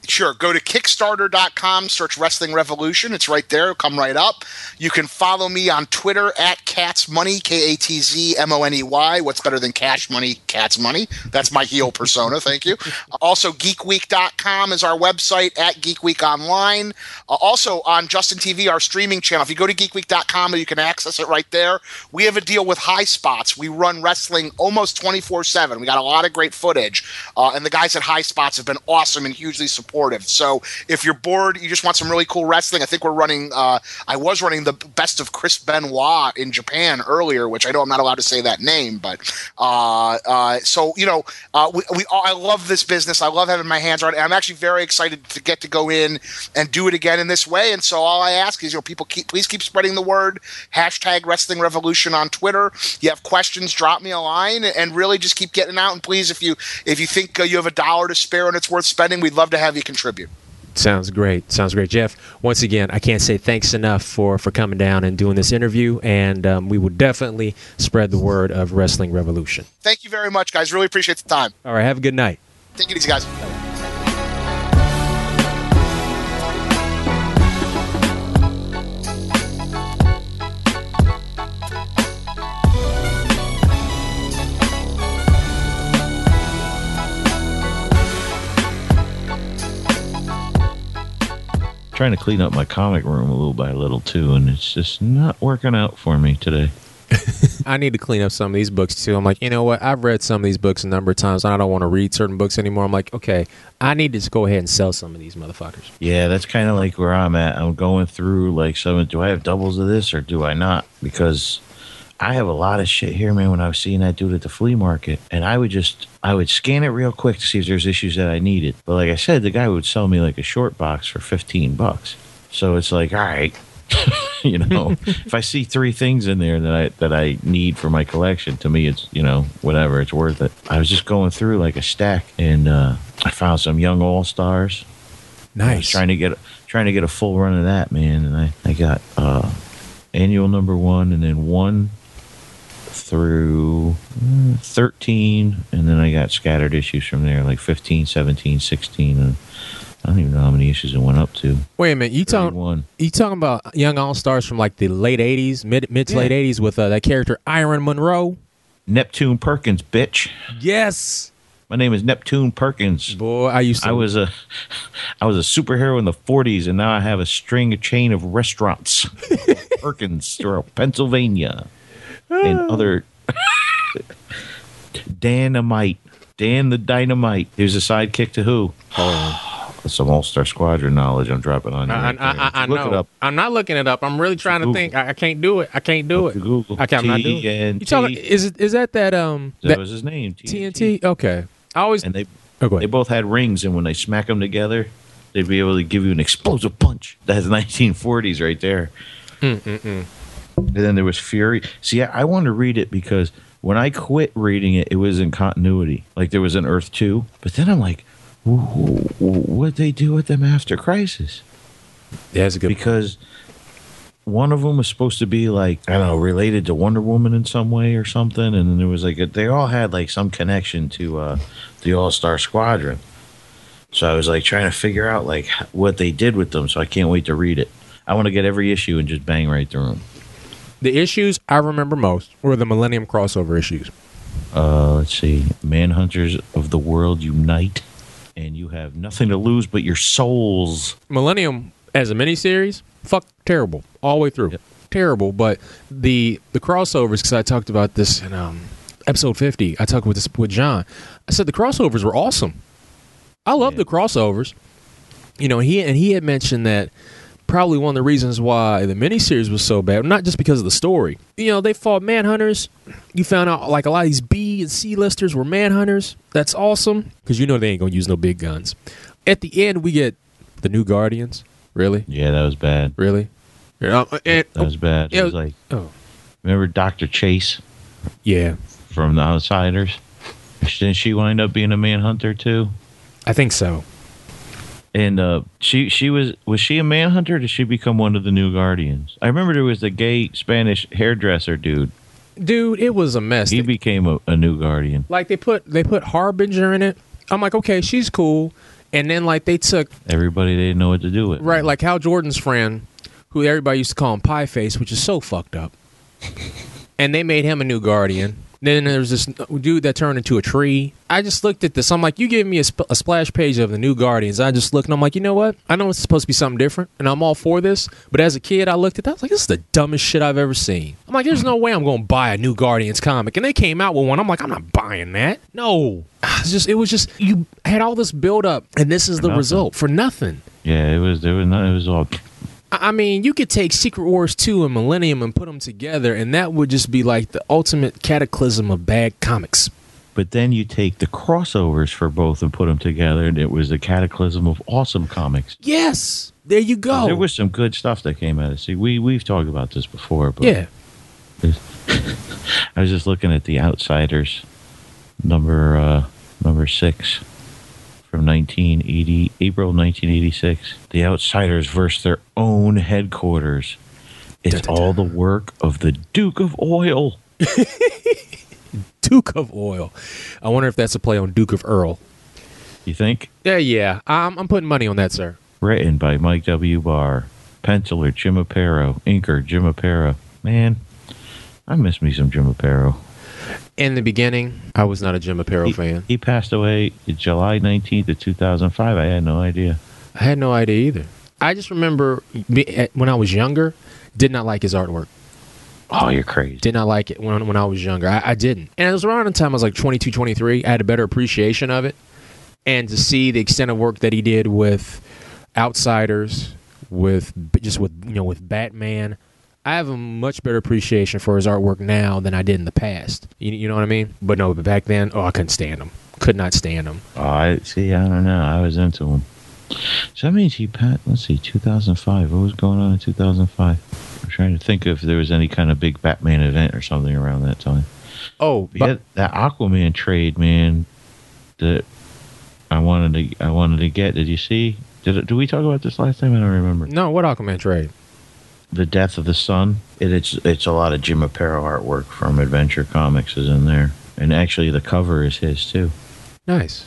Sure. Go to Kickstarter.com, search Wrestling Revolution. It's right there. Come right up. You can follow me on Twitter at Katz Money, K A T Z M O N E Y. What's better than Cash Money? Katz Money. That's my heel persona. Thank you. Also, GeekWeek.com is our website at Geek Week Online. Uh, also, on Justin TV, our streaming channel. If you go to GeekWeek.com, you can access it right there. We have a deal with High Spots. We run wrestling almost 24 7. We got a lot of great footage. Uh, and the guys at High Spots have been awesome and hugely supportive supportive. So if you're bored, you just want some really cool wrestling. I think we're running. Uh, I was running the best of Chris Benoit in Japan earlier, which I know I'm not allowed to say that name, but uh, uh, so you know, uh, we, we I love this business. I love having my hands on it. I'm actually very excited to get to go in and do it again in this way. And so all I ask is, you know, people keep please keep spreading the word. Hashtag Wrestling Revolution on Twitter. You have questions, drop me a line, and really just keep getting out. And please, if you if you think uh, you have a dollar to spare and it's worth spending, we'd love to have you contribute. Sounds great. Sounds great, Jeff. Once again, I can't say thanks enough for for coming down and doing this interview, and um, we will definitely spread the word of Wrestling Revolution. Thank you very much, guys. Really appreciate the time. All right, have a good night. Take it easy, guys. Trying to clean up my comic room a little by little too, and it's just not working out for me today. I need to clean up some of these books too. I'm like, you know what? I've read some of these books a number of times. And I don't want to read certain books anymore. I'm like, okay, I need to just go ahead and sell some of these motherfuckers. Yeah, that's kind of like where I'm at. I'm going through like some. Do I have doubles of this or do I not? Because I have a lot of shit here, man. When I was seeing that dude at the flea market, and I would just I would scan it real quick to see if there's issues that I needed. But like I said, the guy would sell me like a short box for fifteen bucks. So it's like, all right, you know, if I see three things in there that I that I need for my collection, to me it's you know whatever, it's worth it. I was just going through like a stack, and uh, I found some young all stars. I was Nice. trying to get trying to get a full run of that man, and I I got uh, annual number one, and then one through mm, 13 and then i got scattered issues from there like 15 17 16 and i don't even know how many issues it went up to Wait a minute. You talking? You talking about young all stars from like the late '80s, mid mid to Yeah. late '80s with uh, that character Iron Munro? neptune perkins bitch Yes. my name is neptune perkins Boy, I used to. I was a, I was a superhero in the '40s, and now I have a string, a chain of restaurants, Perkins throughout Pennsylvania, and oh. other Dynamite, Dan the Dynamite. Here's a sidekick to who? Oh, that's some All Star Squadron knowledge I'm dropping on you. I, right I, I, I Look know. It up. I'm not looking it up. I'm really trying to Google. think. I, can't do it. I can't do Look it. Google. I can't. Not doing. it. You talking? TNT. Is it? Is that that um That that was his name. TNT? Okay. I always. And they Oh, They both had rings, and when they smack them together, they'd be able to give you an explosive punch. That's 1940s right there. Mm-mm-mm. And then there was Fury. See, I, I wanted to read it because when I quit reading it, it was in continuity. Like there was an Earth 2. But then I'm like, what they do with them after Crisis? Yeah, that's a good. Because one of them was supposed to be like, I don't know, related to Wonder Woman in some way or something. And then there was like, a, they all had like some connection to uh, the All Star Squadron. So I was like trying to figure out like what they did with them. So I can't wait to read it. I want to get every issue and just bang right through them. The issues I remember most were the Millennium crossover issues. Uh, let's see. Manhunters of the world unite, and you have nothing to lose but your souls. Millennium as a miniseries, fuck terrible all the way through. Yep. Terrible, but the the crossovers because I talked about this in um, episode fifty. I talked with this with John. I said the crossovers were awesome. I love Yeah. the crossovers. You know, he and he had mentioned that probably one of the reasons why the miniseries was so bad, not just because of the story. You know, they fought manhunters. You found out like a lot of these B and C listers were manhunters. That's awesome because you know they ain't gonna use no big guns. At the end, we get the new Guardians. Really, Yeah, that was bad. really. Yeah, uh, and, That was bad. Yeah, it was like, oh, remember Doctor Jace yeah, from The Outsiders? Didn't she wind up being a manhunter too? I think so. And uh, she she was was she a manhunter? Or did she become one of the new guardians? I remember there was the gay Spanish hairdresser dude. Dude, it was a mess. He became a, a new guardian. like they put they put Harbinger in it. I'm like, okay, she's cool. And then like they took Everybody they didn't know what to do with. right like Hal Jordan's friend, who everybody used to call him Pie Face, which is so fucked up. and they made him a new guardian. Then there's this dude that turned into a tree. I just looked at this. I'm like, you give me a, sp- a splash page of the new Guardians. I just looked and I'm like, you know what? I know it's supposed to be something different, and I'm all for this. But as a kid, I looked at that. I was like, this is the dumbest shit I've ever seen. I'm like, there's no way I'm going to buy a new Guardians comic. And they came out with one. I'm like, I'm not buying that. No. Ah, it's just, it was just, you had all this build up, and this is the nothing. result for nothing. Yeah, it was there was not, it was all I mean, you could take Secret Wars 2 and Millennium and put them together, and that would just be like the ultimate cataclysm of bad comics. But then you take the crossovers for both and put them together, and it was a cataclysm of awesome comics. Yes, there you go. There was some good stuff that came out of. It. See, we we've talked about this before, but yeah, I was just looking at the Outsiders number uh, number six from 1980 April 1986. The Outsiders versus their own headquarters. It's all the work of the Duke of Oil. Duke of Oil. I wonder if that's a play on Duke of Earl. You think? Yeah, yeah. I'm, I'm putting money on that, sir. Written by Mike W. Barr, penciler Jim Aparo, inker Jim Aparo. Man, I miss me some Jim Aparo. In the beginning, I was not a Jim Aparo He, fan. he passed away July 19th of 2005. I had no idea. I had no idea either. I just remember eh, when I was younger, did not like his artwork. Oh, you're crazy. Did not like it when, when I was younger. I, I didn't. And it was around the time I was like 22, 23. I had a better appreciation of it. And to see the extent of work that he did with Outsiders, with just with, you know, with Batman, I have a much better appreciation for his artwork now than I did in the past. You, you know what I mean? But no, but back then, oh, I couldn't stand him. Could not stand him. Oh, I see. I don't know. I was into him. So that means he pat. Let's see, 2005. What was going on in 2005? I'm trying to think if there was any kind of big Batman event or something around that time. Oh, But yeah, that Aquaman trade, man, that I wanted to I wanted to get. Did you see? Did it, did we talk about this last time? I don't remember. no, what Aquaman trade? The Death of the Sun. It, it's it's a lot of Jim Aparo artwork from Adventure Comics is in there, and actually the cover is his too. Nice.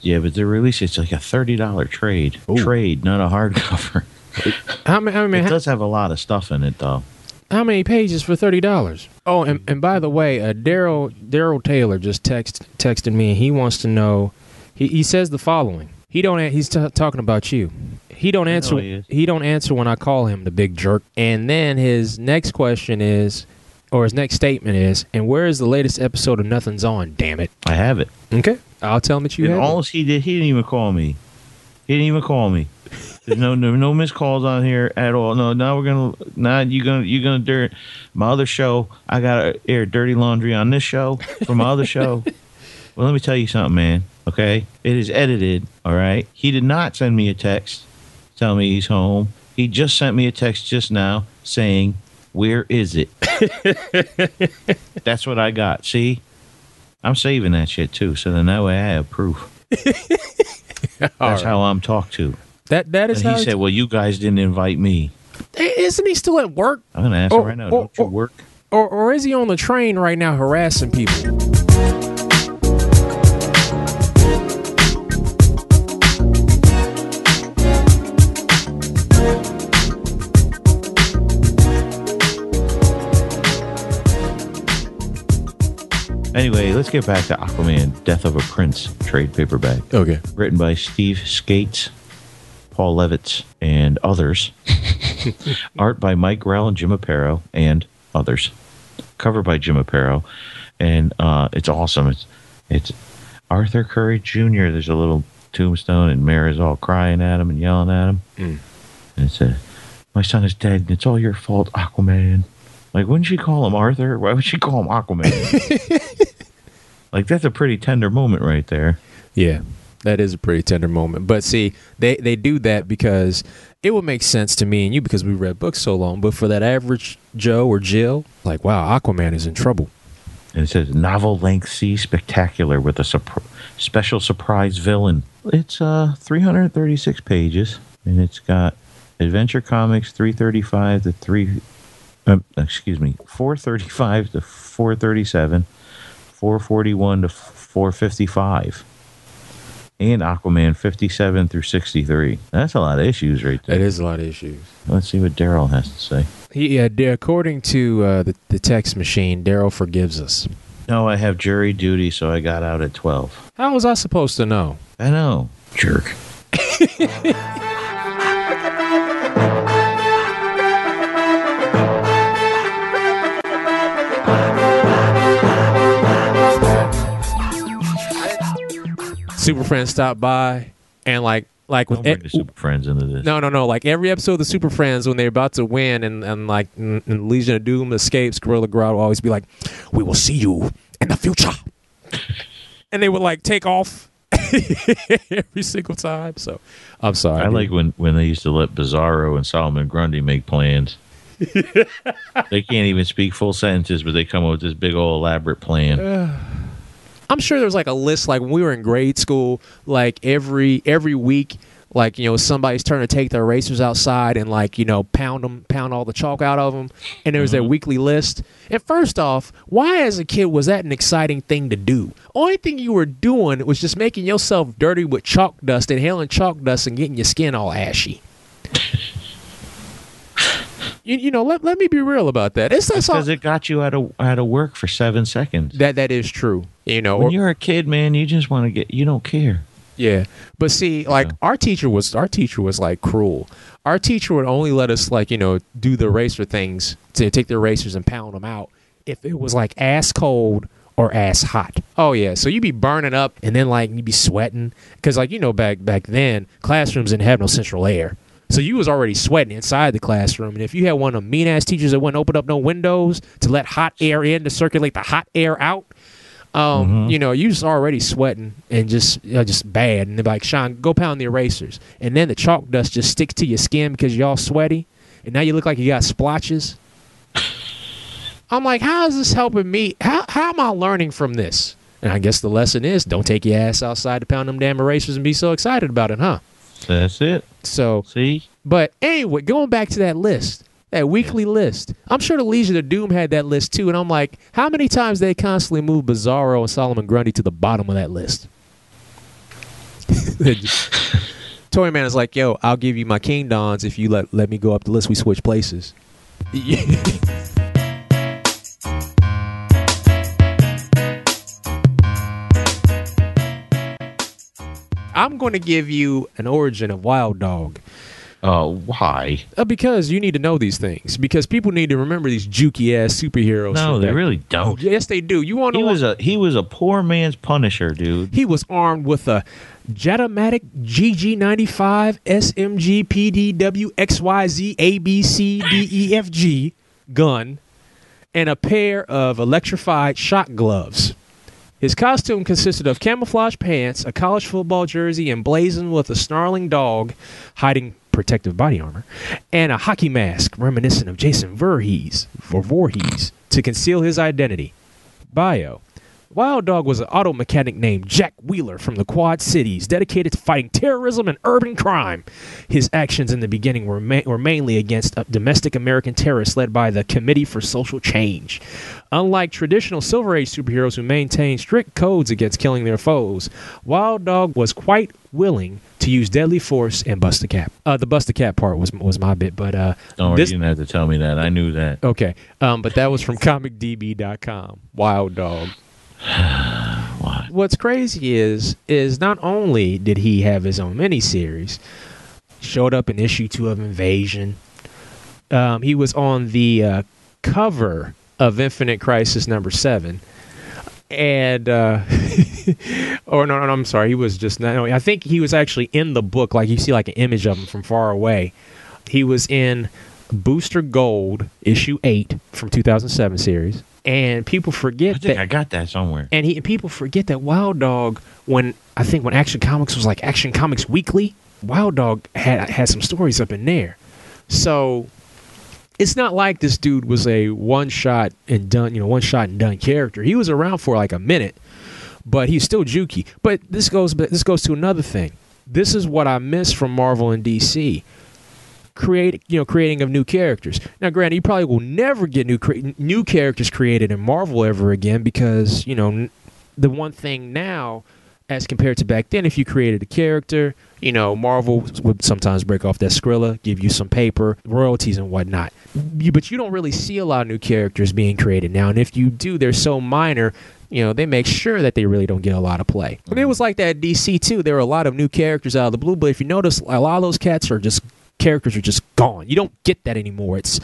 Yeah, but the release it's like a thirty dollar trade. Ooh. Trade, not a hardcover. How many? It does have a lot of stuff in it though. How many pages for thirty dollars? Oh, and, and by the way, uh, Daryl Daryl Taylor just text texted me. He wants to know. He, he says the following. He don't. He's t- talking about you. He don't answer. he he don't answer when I call him the big jerk. And then his next question is, or his next statement is, and where is the latest episode of Nothing's On? Damn it. I have it. Okay, I'll tell him that you and have. all it. he did, he didn't even call me. He didn't even call me. There's no no no missed calls on here at all. No, now we're gonna now you're gonna you're gonna dirt my other show. I gotta air dirty laundry on this show from my other show. Well, let me tell you something, man. Okay, it is edited. All right. He did not send me a text tell me he's home. He just sent me a text just now saying, "Where is it?" That's what I got. See, I'm saving that shit too. So then that way I have proof. That's right. how I'm talked to. that that is And how. he said, "Well, you guys didn't invite me." isn't he still at work, I'm gonna ask Oh, him right now. oh, Don't you work? or or is he on the train right now harassing people? Anyway, let's get back to Aquaman: Death of a Prince trade paperback, Okay. written by Steve Skeates, Paul Levitz, and others. Art by Mike Grell and Jim Aparo and others. Cover by Jim Aparo, and uh, it's awesome. It's it's Arthur Curry Jr. There's a little tombstone, and Mera's all crying at him and yelling at him. Mm. And it said, "My son is dead, and it's all your fault, Aquaman." Like, wouldn't she call him Arthur? Why would she call him Aquaman? like, that's a pretty tender moment right there. Yeah, that is a pretty tender moment. But see, they they do that because it would make sense to me and you because we read books so long. But for that average Joe or Jill, like, wow, Aquaman is in trouble. And it says novel length C spectacular with a surp- special surprise villain. It's uh 336 pages and it's got Adventure Comics 335 to 3 um, excuse me, 435 to 437, 441 to 455. And Aquaman 57 through 63. That's a lot of issues right there. That is a lot of issues. Let's see what Daryl has to say. He, yeah, according to uh, the the text machine, Daryl forgives us. No, I have jury duty, so I got out at 12. How was I supposed to know? I know. Jerk. Super Friends stopped by and like like with Don't bring e- the Super Friends into this. No, no, no. Like every episode of the Super Friends, when they're about to win, and, and like and, and Legion of Doom escapes, Gorilla Grodd will always be like, "We will see you in the future," and they would like take off every single time. So I'm sorry. I dude. like when, when they used to let Bizarro and Solomon Grundy make plans. they can't even speak full sentences, but they come up with this big old elaborate plan. I'm sure there's like a list like when we were in grade school, like every every week, like you know somebody's turn to take their erasers outside and like you know pound them, pound all the chalk out of them, and there was that mm-hmm. weekly list. And first off, why as a kid was that an exciting thing to do? Only thing you were doing was just making yourself dirty with chalk dust, inhaling chalk dust, and getting your skin all ashy. You, you know, let, let me be real about that. It's Because it got you out of out of work for seven seconds. that that is true. You know, When or- you're a kid, man, you just want to get. You don't care. Yeah, but see, like Yeah. our teacher was our teacher was like cruel. Our teacher would only let us like you know do the eraser things to take the erasers and pound them out if it was like ass cold or ass hot. Oh yeah, so you'd be burning up and then like you'd be sweating because like you know back back then classrooms didn't have no central air. So you was already sweating inside the classroom, and if you had one of mean ass teachers that wouldn't open up no windows to let hot air in to circulate the hot air out, Um, you know, you just already sweating and just you know, just bad, and they're like, Sean, go pound the erasers, and then the chalk dust just sticks to your skin because you're all sweaty, and now you look like you got splotches. I'm like, how is this helping me? How how am I learning from this? And I guess the lesson is don't take your ass outside to pound them damn erasers and be so excited about it, huh? That's it. So See, but anyway, going back to that list, that weekly list, I'm sure the Legion of Doom had that list too. And I'm like, how many times they constantly move Bizarro and Solomon Grundy to the bottom of that list? Toy Man is like, yo, I'll give you my King Dons if you let let me go up the list. We switch places. I'm going to give you an origin of Wild Dog. oh, why? Uh, because you need to know these things. Because people need to remember these jukey ass superheroes. No, they really don't. Yes, they do. You want to He was a he was a poor man's Punisher, dude. he was armed with a Jetomatic GG95 SMG PDW XYZ ABC DEFG gun and a pair of electrified shock gloves. His costume consisted of camouflage pants, a college football jersey emblazoned with a snarling dog hiding protective body armor, and a hockey mask reminiscent of Jason Voorhees, Voorhees to conceal his identity. Bio. Wild Dog was an auto mechanic named Jack Wheeler from the Quad Cities, dedicated to fighting terrorism and urban crime. His actions in the beginning were, ma- were mainly against uh, domestic American terrorists led by the Committee for Social Change. Unlike traditional Silver Age superheroes who maintain strict codes against killing their foes, Wild Dog was quite willing to use deadly force and bust a cap. Uh, the bust a cap part was was my bit, but uh, Don't worry, this you didn't have to tell me that. I knew that. okay, um, but that was from ComicDB.com. Wild Dog. Why? what's crazy is is not only did he have his own miniseries, showed up in issue two of Invasion. Um, he was on the uh, cover of Infinite Crisis number seven, and uh, or no, no, no, I'm sorry, he was just no. I think he was actually in the book. Like you see, like an image of him from far away. He was in Booster Gold issue eight from 2007 series, and people I forget think that I got that somewhere. and he and people forget that Wild Dog when I think when Action Comics was like Action Comics Weekly, Wild Dog had had some stories up in there. So it's not like this dude was a one shot and done, you know, one shot and done character. He was around for like a minute, but he's still jukey. But this goes but this goes to another thing. This is what I miss from Marvel and DC create you know creating of new characters. Now, granted, you probably will never get new cre- new characters created in Marvel ever again because you know n- the one thing now, as compared to back then, if you created a character, you know Marvel would sometimes break off that Skrilla, give you some paper, royalties and whatnot. You, but you don't really see a lot of new characters being created now, and if you do, they're so minor. You know, they make sure that they really don't get a lot of play. It was like that at DC too. There were a lot of new characters out of the blue, but if you notice, a lot of those cats are just characters are just gone. You don't get that anymore. It's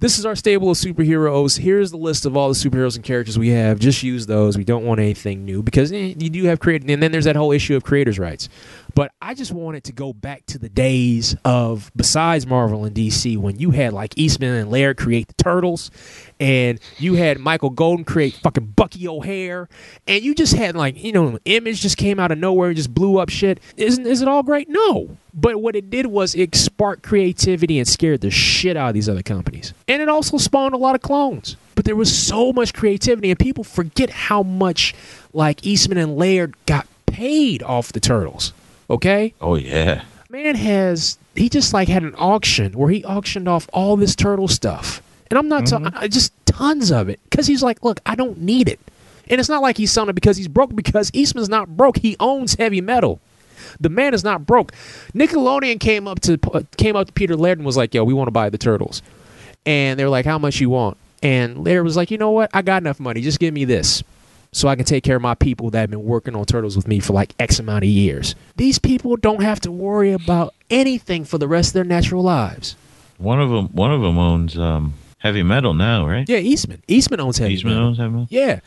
this is our stable of superheroes. Here's the list of all the superheroes and characters we have. Just use those. We don't want anything new because eh, you do have created, and then there's that whole issue of creators' rights. But I just wanted to go back to the days of besides Marvel and DC when you had like Eastman and Laird create the Turtles, and you had Michael Golden create fucking Bucky O'Hare, and you just had like you know Image just came out of nowhere and just blew up shit. Isn't is it all great? No. But what it did was it sparked creativity and scared the shit out of these other companies. And it also spawned a lot of clones. But there was so much creativity, and people forget how much like Eastman and Laird got paid off the turtles. Okay? Oh yeah. Man has he just like had an auction where he auctioned off all this turtle stuff. And I'm not talking mm-hmm. just tons of it. Because he's like, look, I don't need it. And it's not like he's selling it because he's broke, because Eastman's not broke. He owns heavy metal. The man is not broke. Nickelodeon came up to uh, came up to Peter Laird and was like, "Yo, we want to buy the turtles," and they're like, "How much you want?" And Laird was like, "You know what? I got enough money. Just give me this, so I can take care of my people that have been working on turtles with me for like X amount of years. These people don't have to worry about anything for the rest of their natural lives." One of them. One of them owns um, heavy metal now, right? Yeah, Eastman. Eastman owns heavy Eastman metal. owns heavy metal. Yeah,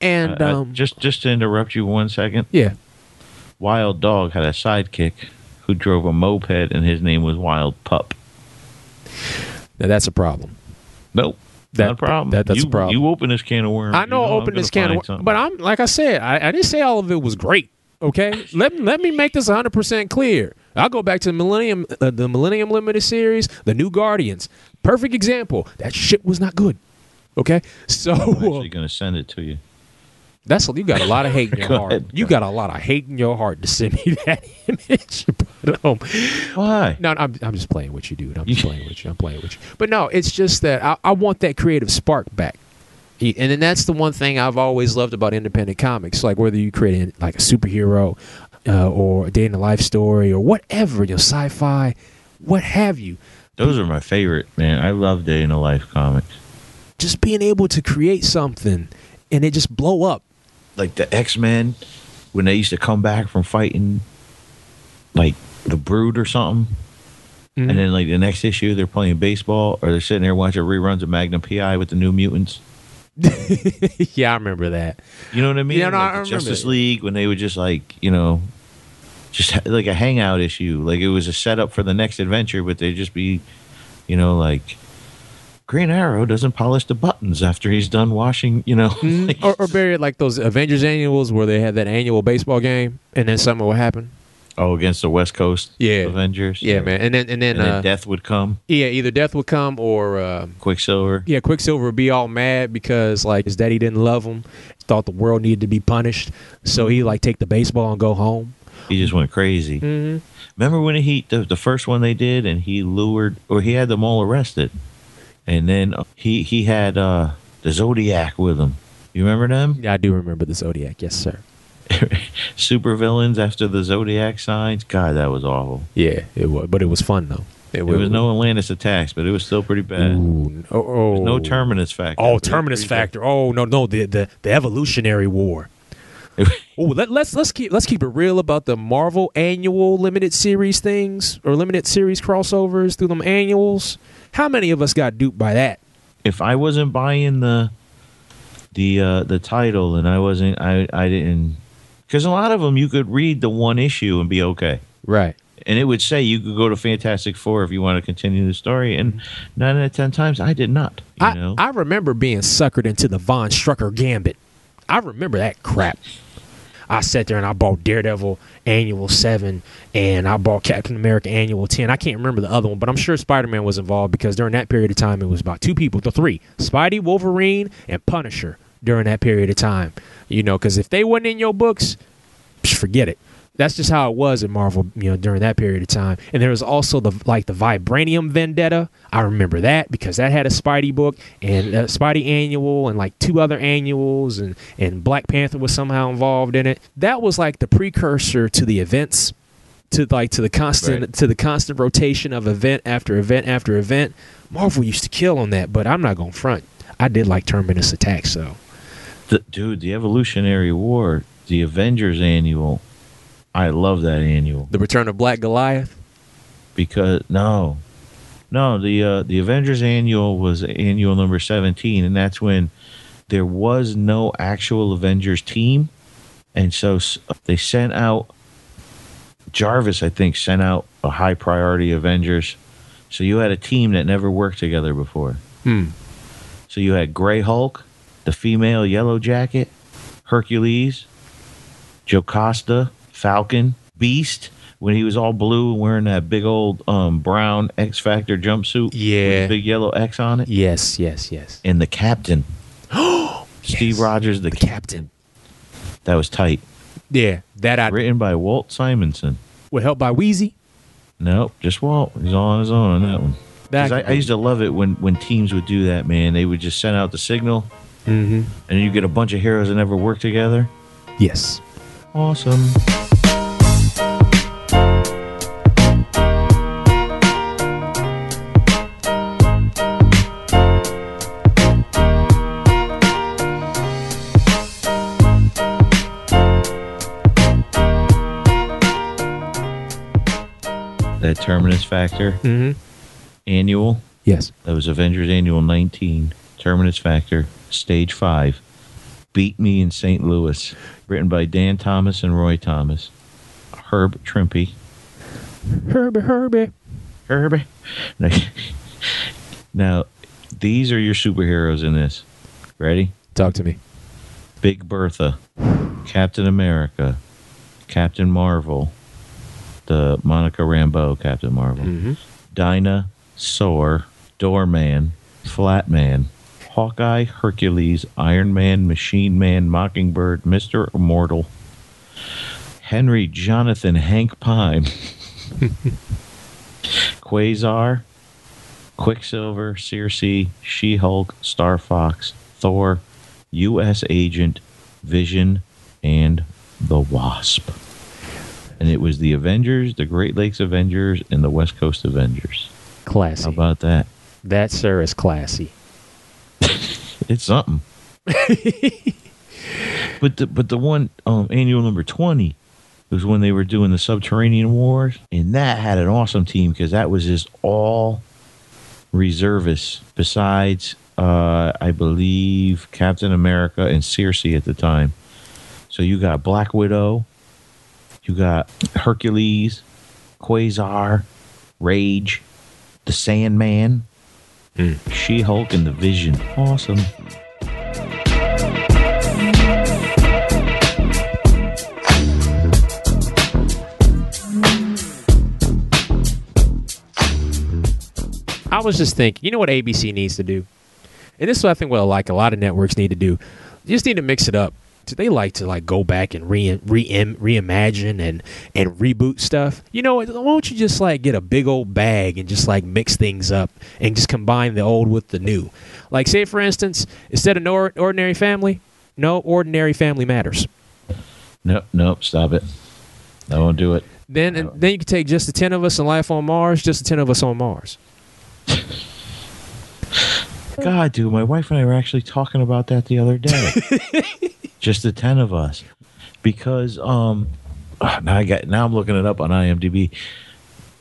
and Uh, uh, um, just just to interrupt you one second. yeah. Wild Dog had a sidekick who drove a moped, and his name was Wild Pup. Now that's a problem. Nope. That- Not a problem. that- that's you, a problem. You open this can of worms. I know, you I'm open this can, of, worms, but I'm like I said, I, I didn't say all of it was great. Okay, let let me make this 100 percent clear. I'll go back to the Millennium, uh, the Millennium Limited series, the New Guardians. Perfect example. That shit was not good. Okay, so I'm actually going to send it to you. That's you got a lot of hate in your Go heart. ahead. You got a lot of hate in your heart to send me that image. But, um, Why? no, I'm, I'm just playing with you, dude. I'm just playing with you. I'm playing with you. But no, it's just that I, I want that creative spark back. And then that's the one thing I've always loved about independent comics. Like whether you create like a superhero uh, or a day in the life story or whatever, you know, sci-fi, what have you. Those are my favorite, man. I love Day in the Life comics. Just being able to create something and it just blow up. Like the X Men, when they used to come back from fighting, like the Brood or something, Mhm. and then like the next issue they're playing baseball or they're sitting there watching reruns of Magnum PI with the New Mutants. yeah, I remember that. You know what I mean? Yeah, no, Like I remember Justice it. League when they would just like you know, just ha- like a hangout issue. Like it was a setup for the next adventure, but they'd just be, you know, like Green Arrow doesn't polish the buttons after he's done washing. You know, like- or, or bury like those Avengers annuals where they had that annual baseball game and then something would happen. oh, against the West Coast Yeah. Avengers. Yeah, man. And then and then, And then uh, Death would come, yeah, either death would come or uh, Quicksilver. yeah, Quicksilver would be all mad because like his daddy didn't love him, thought the world needed to be punished, so he like take the baseball and go home. He just went crazy. Mm-hmm. Remember when he the, the first one they did, and he lured or he had them all arrested, and then he he had uh the Zodiac with him. You remember them? Yeah, I do remember the Zodiac. Yes, sir. Super villains after the Zodiac signs. God, that was awful. Yeah, it was, but it was fun though. It, There was no Atlantis attacks, but it was still pretty bad. Ooh, oh, oh. There's no terminus factor. Oh, terminus pretty bad. factor. Oh no, no, the the, the evolutionary war. Oh, let, let's let's keep let's keep it real about the Marvel annual limited series things or limited series crossovers through them annuals. How many of us got duped by that? if I wasn't buying the the uh, the title and I wasn't I I didn't because a lot of them you could read the one issue and be okay. Right. and it would say you could go to Fantastic Four if you want to continue the story. And nine out of ten times, I did not. You I, know, I remember being suckered into the Von Strucker Gambit. I remember that crap. I sat there and I bought Daredevil Annual 7 and I bought Captain America Annual 10. I can't remember the other one, but I'm sure Spider Man was involved because during that period of time, it was about two people, the three Spidey, Wolverine, and Punisher during that period of time. You know, because if they wasn't in your books, forget it. That's just how it was in Marvel, you know, during that period of time. And there was also the like the Vibranium Vendetta. I remember that because that had a Spidey book and a Spidey annual and like two other annuals and and Black Panther was somehow involved in it. That was like the precursor to the events to like to the constant Right. to the constant rotation of event after event after event. Marvel used to kill on that, but I'm not going to front. I did like Terminus Attack, so the, dude, the Evolutionary War, the Avengers annual. I love that annual the Return of Black Goliath. because no, no, the uh, the Avengers annual was annual number seventeen, and that's when there was no actual Avengers team, and so they sent out Jarvis. I think sent out a high priority Avengers. So you had a team that never worked together before. Hmm. So you had Gray Hulk, the female Yellow Jacket, Hercules, Jocasta, Falcon, Beast, when he was all blue and wearing that big old um, brown X Factor jumpsuit Yeah. with big yellow X on it, Yes, yes, yes. and the Captain, Steve Yes. Rogers, the, The Captain. captain. That was tight. Yeah, that I Written by Walt Simonson. with help by Weezie. Nope, just Walt. He's all on his own on that one. 'Cause I, I used to love it when, when teams would do that, man. They would just send out the signal, hmm and you get a bunch of heroes that never work together. Yes. Awesome. Terminus Factor hmm annual, Yes. that was Avengers Annual 19, Terminus Factor, Stage 5. Beat Me in St. Louis. Written by Dann Thomas and Roy Thomas. Herb Trimpe. Herbie, Herbie. Herbie. Now, now, These are your superheroes in this. Ready? Talk to me. Big Bertha, Captain America, Captain Marvel, the Monica Rambeau Captain Marvel, Mm-hmm. Dinah, Soar, Doorman, Flatman, Hawkeye, Hercules, Iron Man, Machine Man, Mockingbird, Mr. Immortal, Henry Jonathan Hank Pym, Quasar, Quicksilver, Circe, She Hulk, Star Fox, Thor, U.S. Agent, Vision, and the Wasp. And it was the Avengers, the Great Lakes Avengers, and the West Coast Avengers. Classy. How about that? that, sir, is classy. It's something. but the but the one um, annual number twenty was when they were doing the Subterranean Wars, and that had an awesome team because that was just all reservists. Besides, uh, I believe Captain America and Circe at the time. So you got Black Widow, you got Hercules, Quasar, Rage, the Sandman, hmm. She Hulk, and the Vision. Awesome. I was just thinking, you know what ABC needs to do? And this is what I think what like a lot of networks need to do. You just need to mix it up. They like to like go back and re, re reimagine and and reboot stuff. You know, why don't you just like get a big old bag and just like mix things up and just combine the old with the new? Like say for instance, instead of no ordinary family, no ordinary family matters. Nope, nope, stop it. I won't do it. Then and then you can take just the ten of us in life on Mars, just the ten of us on Mars. God, dude, my wife and I were actually talking about that the other day. Just the ten of us, because um, now I got now I'm looking it up on IMDb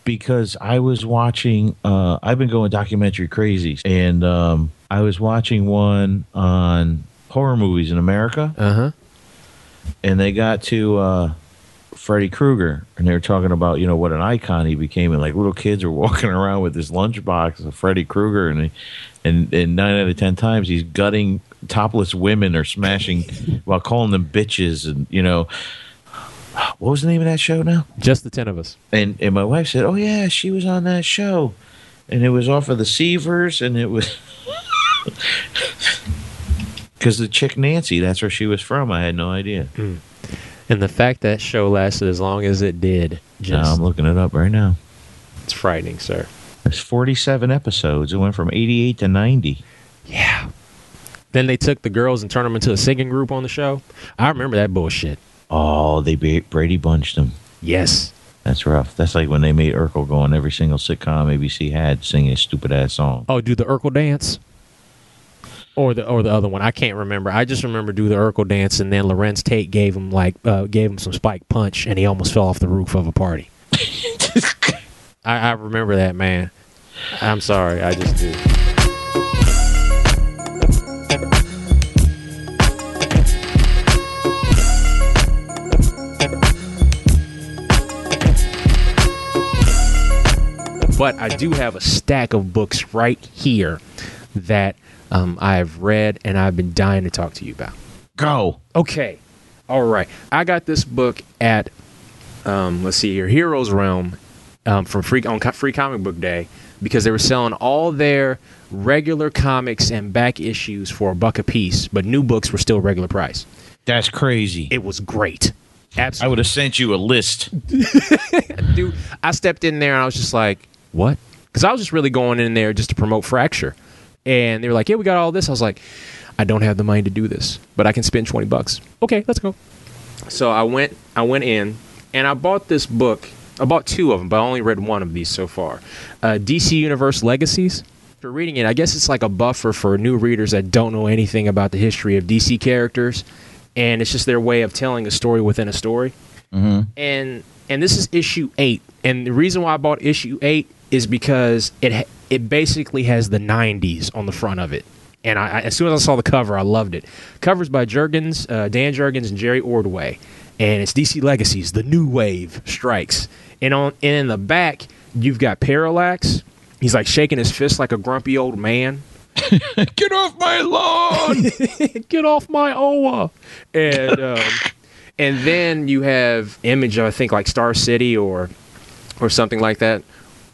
because I was watching. Uh, I've been going documentary crazy, and um, I was watching one on horror movies in America, Uh huh. and they got to uh, Freddy Krueger, and they were talking about you know what an icon he became, and like little kids are walking around with this lunchbox of Freddy Krueger, and and and nine out of ten times he's gutting topless women are smashing while calling them bitches, and you know what was the name of that show now? Just the ten of us. And and my wife said, oh yeah, she was on that show, and it was off of the Seavers, and it was. Because the chick Nancy, that's where she was from. I had no idea. Hmm. And the fact that show lasted as long as it did, just I'm looking it up right now. it's frightening, sir. It's 47 episodes. It went from 88 to 90. Yeah. Then they took the girls and turned them into a singing group on the show. I remember that bullshit. Oh, they Brady bunched them. Yes. That's rough. That's like when they made Urkel go on every single sitcom ABC had singing a stupid ass song. Oh, do the Urkel dance, or the or the other one. I can't remember. I just remember do the Urkel dance, and then Larenz Tate gave him like uh, gave him some spike punch, and he almost fell off the roof of a party. I, I remember that man. I'm sorry, I just do. But I do have a stack of books right here that um, I've read and I've been dying to talk to you about. Go. Okay. All right. I got this book at um, let's see here, Heroes Realm um, from free on Free Comic Book Day because they were selling all their regular comics and back issues for a buck a piece, but new books were still regular price. That's crazy. It was great. Absolutely. I would have sent you a list. Dude, I stepped in there and I was just like, what? Because I was just really going in there just to promote Fracture. And they were like, yeah, we got all this. I was like, I don't have the money to do this, but I can spend 20 bucks. Okay, let's go. So I went, I went in and I bought this book. I bought two of them, but I only read one of these so far. Uh, DC Universe Legacies. For reading it, I guess it's like a buffer for new readers that don't know anything about the history of DC characters, and it's just their way of telling a story within a story and and this is issue eight. And the reason why I bought issue eight is because it it basically has the '90s on the front of it. And I, I, as soon as I saw the cover, I loved it. Covers by Jurgens, uh, Dan Jurgens, and Jerry Ordway, and it's DC Legacies. The new wave strikes, and on and in the back you've got Parallax. He's like shaking his fist like a grumpy old man. Get off my lawn! Get off my Oa. And um, and then you have image, I think like Star City or or something like that.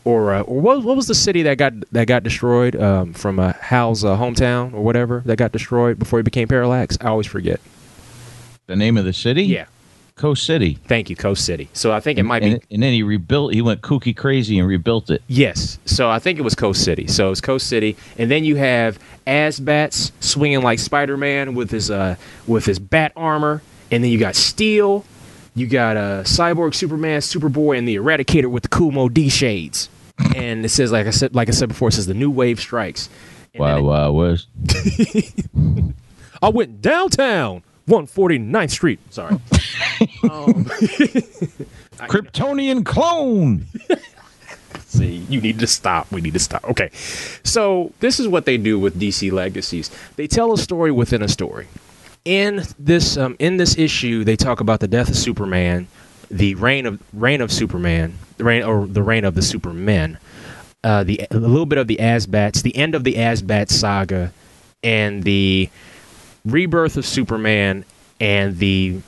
Or, uh, or what, what was the city that got that got destroyed um, from uh, Hal's uh, hometown or whatever that got destroyed before he became Parallax? I always forget. the name of the city? Yeah, Coast City. thank you, Coast City. So I think it might and, be and then he rebuilt. He went kooky crazy and rebuilt it. Yes. So I think it was Coast City. So it's Coast City, and then you have Azbats swinging like Spider Man with his uh with his bat armor, and then you got Steel, you got uh Cyborg, Superman, Superboy, and the Eradicator with the Kumo D shades. And it says like I said like I said before, it says the new wave strikes. And it- wow, was I went downtown, 149th Street. Sorry. um, Kryptonian clone. See, you need to stop. We need to stop. Okay. So, this is what they do with DC Legacies. They tell a story within a story. In this um, in this issue, they talk about the death of Superman, the reign of reign of Superman, the reign or the reign of the Supermen, uh, the a little bit of the Azbats, the end of the Azbat saga, and the rebirth of Superman and the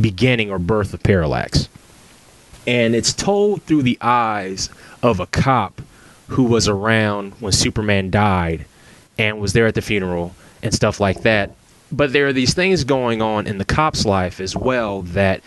beginning or birth of Parallax and it's told through the eyes of a cop who was around when Superman died and was there at the funeral and stuff like that. But there are these things going on in the cop's life as well that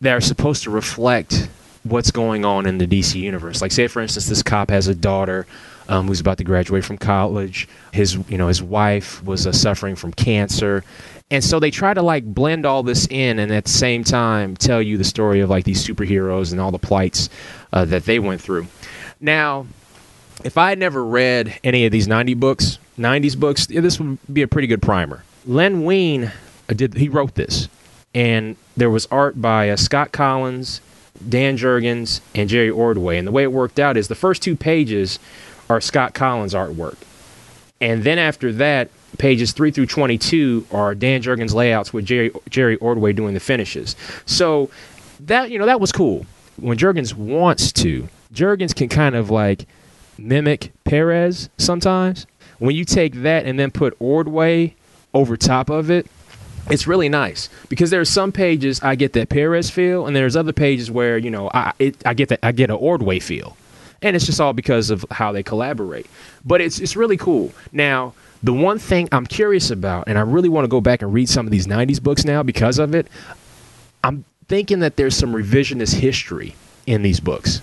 that are supposed to reflect what's going on in the DC universe. Like, say for instance, this cop has a daughter um, who's about to graduate from college. His, you know, his wife was uh, suffering from cancer, and so they try to like blend all this in, and at the same time tell you the story of like these superheroes and all the plights uh, that they went through. Now, if I had never read any of these 90 books, 90s books, this would be a pretty good primer. Len Wein uh, did he wrote this, and there was art by uh, Scott Kolins, Dan Jurgens, and Jerry Ordway. And the way it worked out is the first two pages are Scott Kolins artwork, and then after that, pages three through 22 are Dan Jurgens layouts with Jerry Jerry Ordway doing the finishes. So that you know that was cool. When Jurgens wants to, Jurgens can kind of like mimic Perez sometimes. When you take that and then put Ordway over top of it, it's really nice because there are some pages I get that Perez feel, and there's other pages where you know I it, I get that I get an Ordway feel, and it's just all because of how they collaborate. But it's it's really cool. Now the one thing I'm curious about, and I really want to go back and read some of these '90s books now because of it. I'm thinking that there's some revisionist history in these books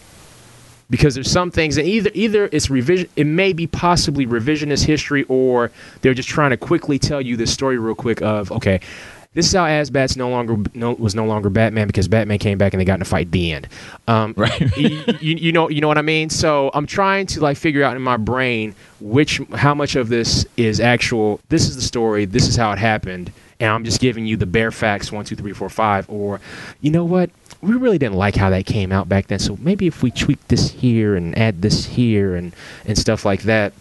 because there's some things and either either it's revision it may be possibly revisionist history or they're just trying to quickly tell you this story real quick of okay this is how Azbats no longer no, was no longer Batman because Batman came back and they got in a fight. The end. Um, Right. you, you, you know you know what I mean. So I'm trying to like figure out in my brain which how much of this is actual. This is the story. This is how it happened, and I'm just giving you the bare facts. One, two, three, four, five. Or you know what? We really didn't like how that came out back then. So maybe if we tweak this here and add this here and and stuff like that,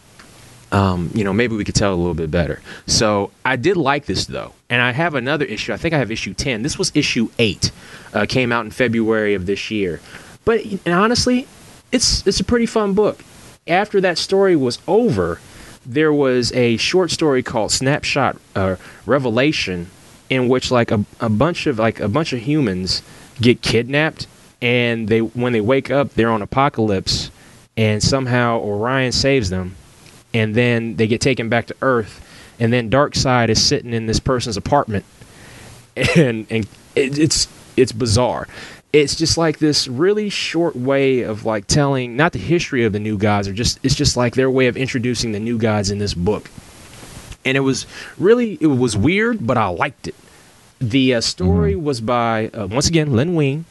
um, you know, maybe we could tell a little bit better. So I did like this though, and I have another issue. I think I have issue ten. This was issue eight, uh, came out in February of this year. But honestly, it's it's a pretty fun book. After that story was over, there was a short story called Snapshot uh, Revelation, in which like a, a bunch of like a bunch of humans get kidnapped, and they when they wake up, they're on Apokolips, and somehow Orion saves them and then they get taken back to Earth, and then Darkseid is sitting in this person's apartment, and and it, it's it's bizarre. It's just like this really short way of like telling not the history of the new gods, or just it's just like their way of introducing the new gods in this book, and it was really it was weird, but I liked it. The uh, story was by uh, once again Len Wein,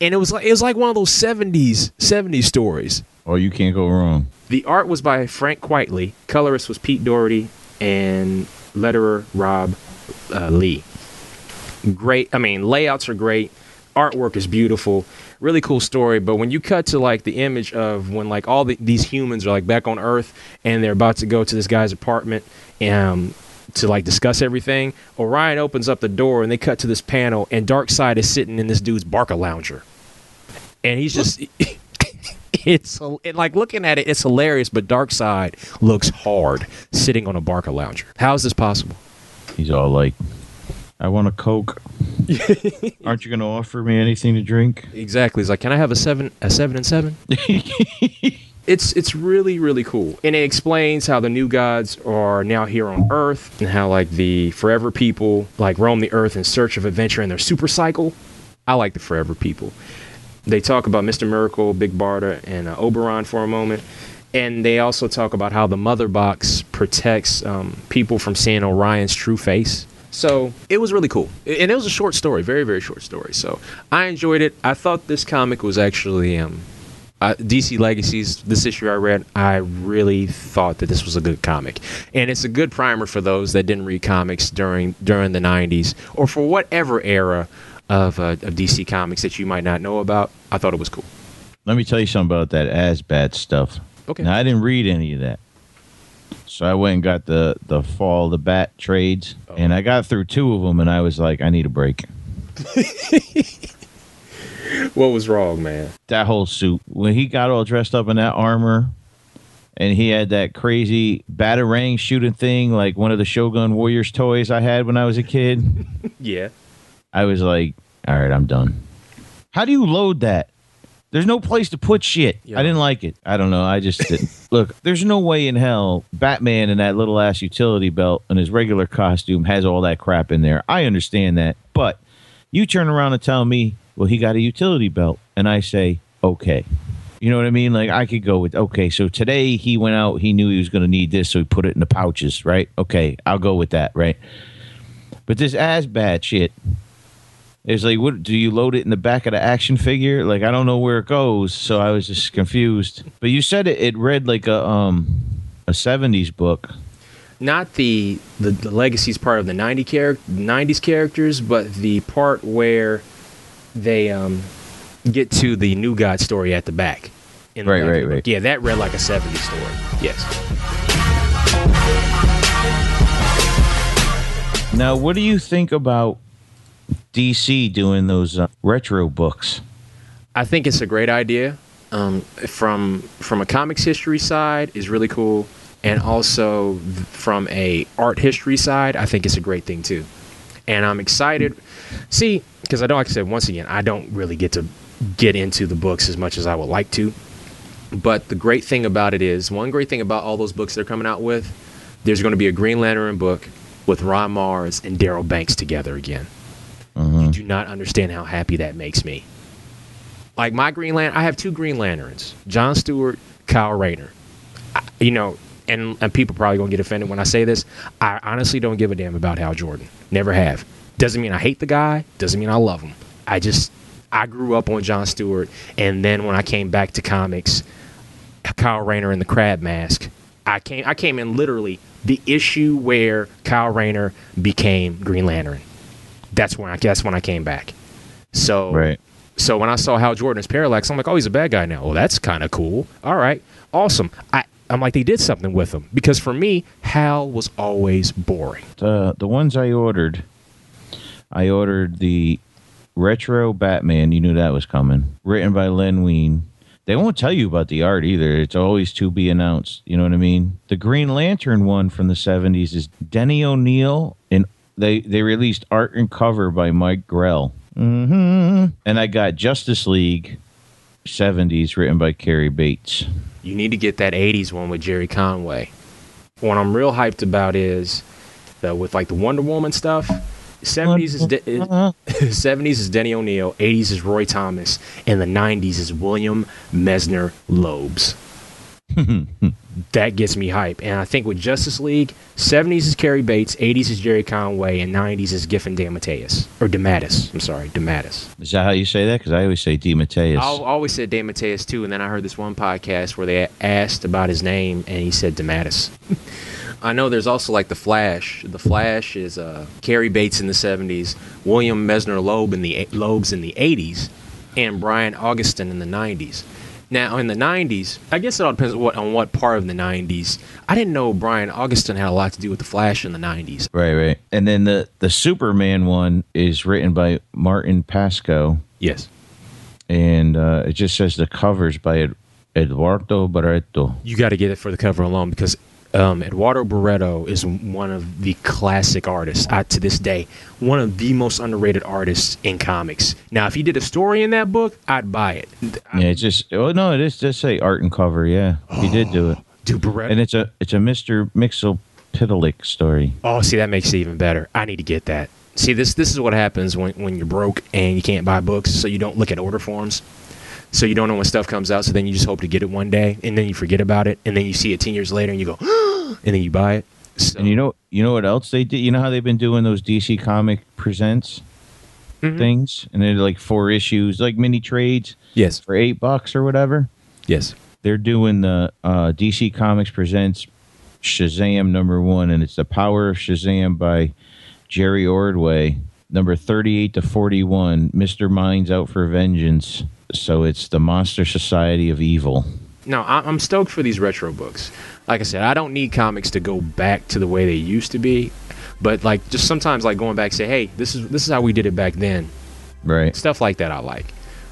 and it was like it was like one of those seventies seventies stories. Oh, you can't go wrong. The art was by Frank Quitely. Colorist was Pete Doherty, and letterer Rob uh, Leigh. Great. I mean, layouts are great. Artwork is beautiful. Really cool story. But when you cut to like the image of when like all the, these humans are like back on Earth and they're about to go to this guy's apartment um, to like discuss everything, Orion opens up the door and they cut to this panel and Darkseid is sitting in this dude's Barca lounger, and he's just it's and like looking at it, it's hilarious. But Darkseid looks hard sitting on a Barca lounger. How is this possible? He's all like, "I want a Coke. Aren't you going to offer me anything to drink?" Exactly. He's like, can I have a seven, a seven and seven? it's it's really really cool, and it explains how the new gods are now here on Earth, and how like the Forever people like roam the Earth in search of adventure in their super cycle. I like the Forever people. They talk about Mr. Miracle, Big Barda, and uh, Oberon for a moment. And they also talk about how the Mother Box protects um, people from seeing Orion's true face. So it was really cool. And it was a short story, very, very short story. So I enjoyed it. I thought this comic was actually um, uh, DC Legacies. This issue I read, I really thought that this was a good comic, and it's a good primer for those that didn't read comics during during the '90s or for whatever era of, uh, of DC Comics that you might not know about. I thought it was cool. Let me tell you something about that Azbat stuff. Okay. Now I didn't read any of that, so I went and got the the fall the bat trades, Oh. and I got through two of them, and I was like, I need a break. What was wrong, man? That whole suit when he got all dressed up in that armor. And he had that crazy batarang shooting thing, like one of the Shogun Warriors toys I had when I was a kid. Yeah. I was like, all right, I'm done. How do you load that? There's no place to put shit. Yeah. I didn't like it. I don't know. I just didn't. Look, there's no way in hell Batman in that little ass utility belt and his regular costume has all that crap in there. I understand that. But you turn around and tell me, well, he got a utility belt. And I say, okay. You know what I mean? Like I could go with okay. So today he went out. He knew he was going to need this, so he put it in the pouches, right? Okay, I'll go with that, right? But this Azbat shit, it's like, what do you load it in the back of the action figure? Like I don't know where it goes, so I was just confused. But you said it, it read like a um a seventies book. Not the, the the legacies part of the 90 char- 90s characters, but the part where they um get to the new god story at the back. In the Right, back right, right. Yeah, that read like a 70s story. Yes. Now, what do you think about DC doing those uh, retro books? I think it's a great idea. Um, from from a comics history side is really cool, and also th- from a art history side, I think it's a great thing too. And I'm excited. See, because I don't, like I said, once again, I don't really get to get into the books as much as I would like to. But the great thing about it is, one great thing about all those books they're coming out with, there's going to be a Green Lantern book with Ron Marz and Darryl Banks together again. Mm-hmm. You do not understand how happy that makes me. Like my Green Lantern, I have two Green Lanterns: John Stewart, Kyle Rayner. I, you know, and and people probably gonna get offended when I say this. I honestly don't give a damn about Hal Jordan. Never have. Doesn't mean I hate the guy. Doesn't mean I love him. I just I grew up on John Stewart, and then when I came back to comics, Kyle Rayner in the Crab Mask. I came I came in literally the issue where Kyle Rayner became Green Lantern. That's when I that's when I came back. So Right. so when I saw Hal Jordan as Parallax, I'm like, oh, he's a bad guy now. Well, that's kind of cool. All right, awesome. I I'm like, they did something with them because for me, Hal was always boring. The the ones I ordered, I ordered the retro Batman. You knew that was coming. Written by Len Wein. They won't tell you about the art either. It's always to be announced. You know what I mean? The Green Lantern one from the '70s is Denny O'Neil, and they they released art and cover by Mike Grell. hmm And I got Justice League '70s written by Cary Bates. You need to get that '80s one with Gerry Conway. What I'm real hyped about is that with like the Wonder Woman stuff. 70s is, De- Uh-huh. 70s is Denny O'Neil, 80s is Roy Thomas, and the 90s is William Mesner Lobes. that gets me hype. And I think with Justice League, 70s is Cary Bates, 80s is Gerry Conway, and 90s is Giffen DeMatteis. Or DeMatteis. I'm sorry, DeMatteis. Is that how you say that? Because I always say DeMatteis. I always said DeMatteis too, and then I heard this one podcast where they asked about his name, and he said DeMatteis. I know there's also like the Flash. The Flash is uh, Cary Bates in the 70s, William Messner-Loeb in the Loebs in the 80s, and Brian Augustyn in the 90s. Now in the 90s, I guess it all depends on what, on what part of the 90s. I didn't know Brian Augustyn had a lot to do with the Flash in the 90s. Right, right. And then the the Superman one is written by Martin Pasko, Yes. and uh, it just says the covers by Eduardo Barreto. You got to get it for the cover alone because um, Eduardo Barreto is one of the classic artists I, to this day, one of the most underrated artists in comics. Now, if he did a story in that book, I'd buy it. Yeah, it's just oh no, it is just say art and cover. Yeah, he did do it, Dude, Barreto. and it's a it's a Mister Mxyzptlk story. Oh, see, that makes it even better. I need to get that. See, this this is what happens when, when you're broke and you can't buy books, so you don't look at order forms. So you don't know when stuff comes out, so then you just hope to get it one day, and then you forget about it, and then you see it ten years later, and you go, and then you buy it. So, And you know you know what else they did? You know how they've been doing those DC Comic Presents Mhm. things, and they're like four issues, like mini trades yes, for eight bucks or whatever. yes. They're doing the uh, DC Comics Presents Shazam number one, and it's the Power of Shazam by Jerry Ordway, number thirty-eight to forty-one. Mister Mind's out for vengeance. So it's the Monster Society of Evil. No, I- I'm stoked for these retro books. Like I said, I don't need comics to go back to the way they used to be, but like just sometimes like going back, say, hey, this is this is how we did it back then. Right. Stuff like that, I like.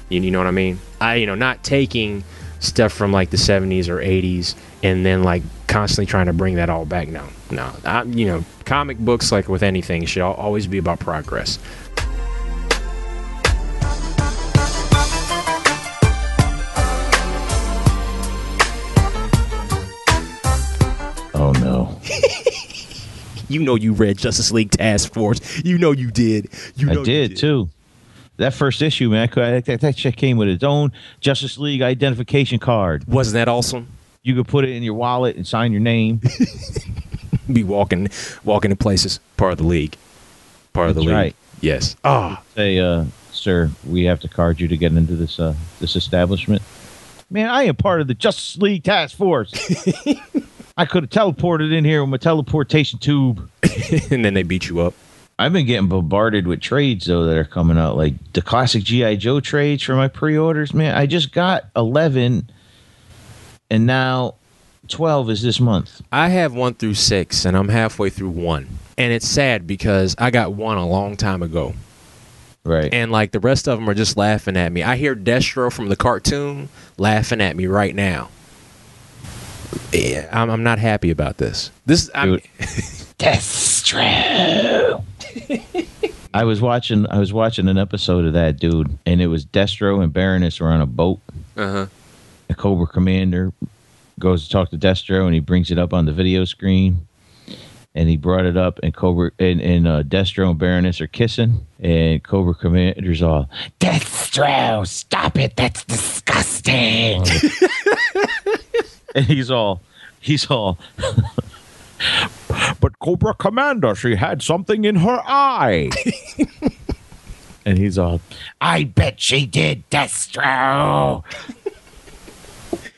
You, you know what I mean? I you know not taking stuff from like the 70s or 80s and then like constantly trying to bring that all back. No, no. I, you know, comic books like with anything should always be about progress. You know you read Justice League Task Force. You know you did. You know I you did, too. That first issue, man, that, that shit came with its own Justice League identification card. Wasn't that awesome? You could put it in your wallet and sign your name. Be walking, walking in places. Part of the league. Part of the league. right. Yes. Ah, Say, uh, sir, we have to card you to get into this uh, this establishment. Man, I am part of the Justice League Task Force. I could have teleported in here with my teleportation tube. and then they beat you up. I've been getting bombarded with trades though that are coming out, like the classic GI Joe trades for my pre-orders. Man, I just got eleven, and now twelve is this month. I have one through six, and I'm halfway through one. And it's sad because I got one a long time ago. Right. And like the rest of them are just laughing at me. I hear Destro from the cartoon laughing at me right now. Yeah, I'm, I'm not happy about this. This, I'm, Dude. Destro. I was watching. I was watching an episode of that dude, and it was Destro and Baroness were on a boat. uh-huh. The Cobra Commander goes to talk to Destro, and he brings it up on the video screen. And he brought it up, and Cobra and, and uh, Destro and Baroness are kissing, and Cobra Commander's all, "Destro, stop it! That's disgusting." and he's all, he's all. but Cobra Commander, she had something in her eye. and he's all, I bet she did, Destro.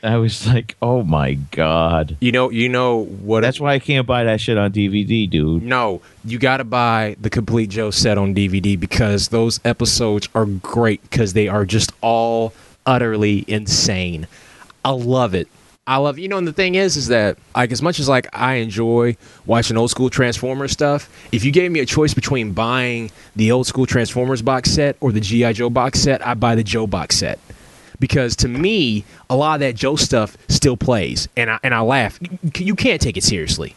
I was like, oh my god. You know, you know what? That's why I can't buy that shit on DVD, dude. No, you got to buy the complete Joe set on DVD because those episodes are great because they are just all utterly insane. I love it. I love you know, and the thing is, is that like as much as like I enjoy watching old school Transformers stuff, if you gave me a choice between buying the old school Transformers box set or the GI Joe box set, I buy the Joe box set because to me, a lot of that Joe stuff still plays, and I and I laugh. You, can't take it seriously.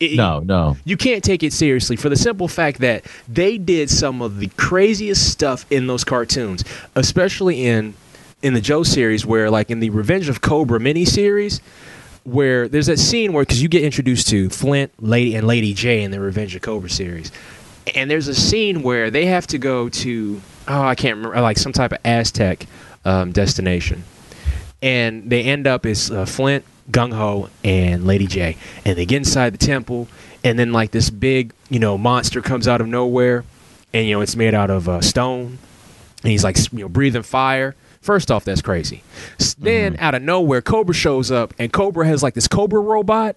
It- No, no. you can't take it seriously for the simple fact that they did some of the craziest stuff in those cartoons, especially in in the Joe series, where like in the Revenge of Cobra miniseries, where there's that scene where because you get introduced to Flint, Lady, and Lady Jaye in the Revenge of Cobra series, and there's a scene where they have to go to oh I can't remember like some type of Aztec um, destination, and they end up as uh, Flint, Gung Ho, and Lady Jaye, and they get inside the temple, and then like this big you know monster comes out of nowhere, and you know it's made out of uh, stone, and he's like you know breathing fire. First off, that's crazy. Then out of nowhere, Cobra shows up, and Cobra has like this Cobra robot,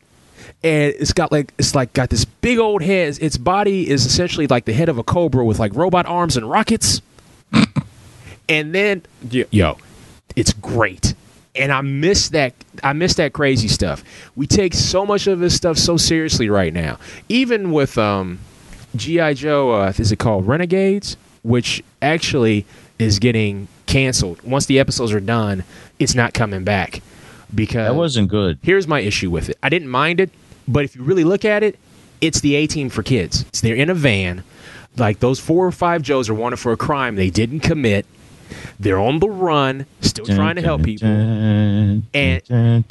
and it's got like it's like got this big old head. Its- Its body is essentially like the head of a cobra with like robot arms and rockets. and then y- yo, it's great. And I miss that. I miss that crazy stuff. We take so much of this stuff so seriously right now. Even with um, GI Joe, uh, is it called Renegades? Which actually is getting canceled. Once the episodes are done, it's not coming back. because That wasn't good. here's my issue with it. I didn't mind it, but if you really look at it, it's the A team for kids. It's they're in a van, like those four or five Joes are wanted for a crime they didn't commit. They're on the run, still trying to help people, And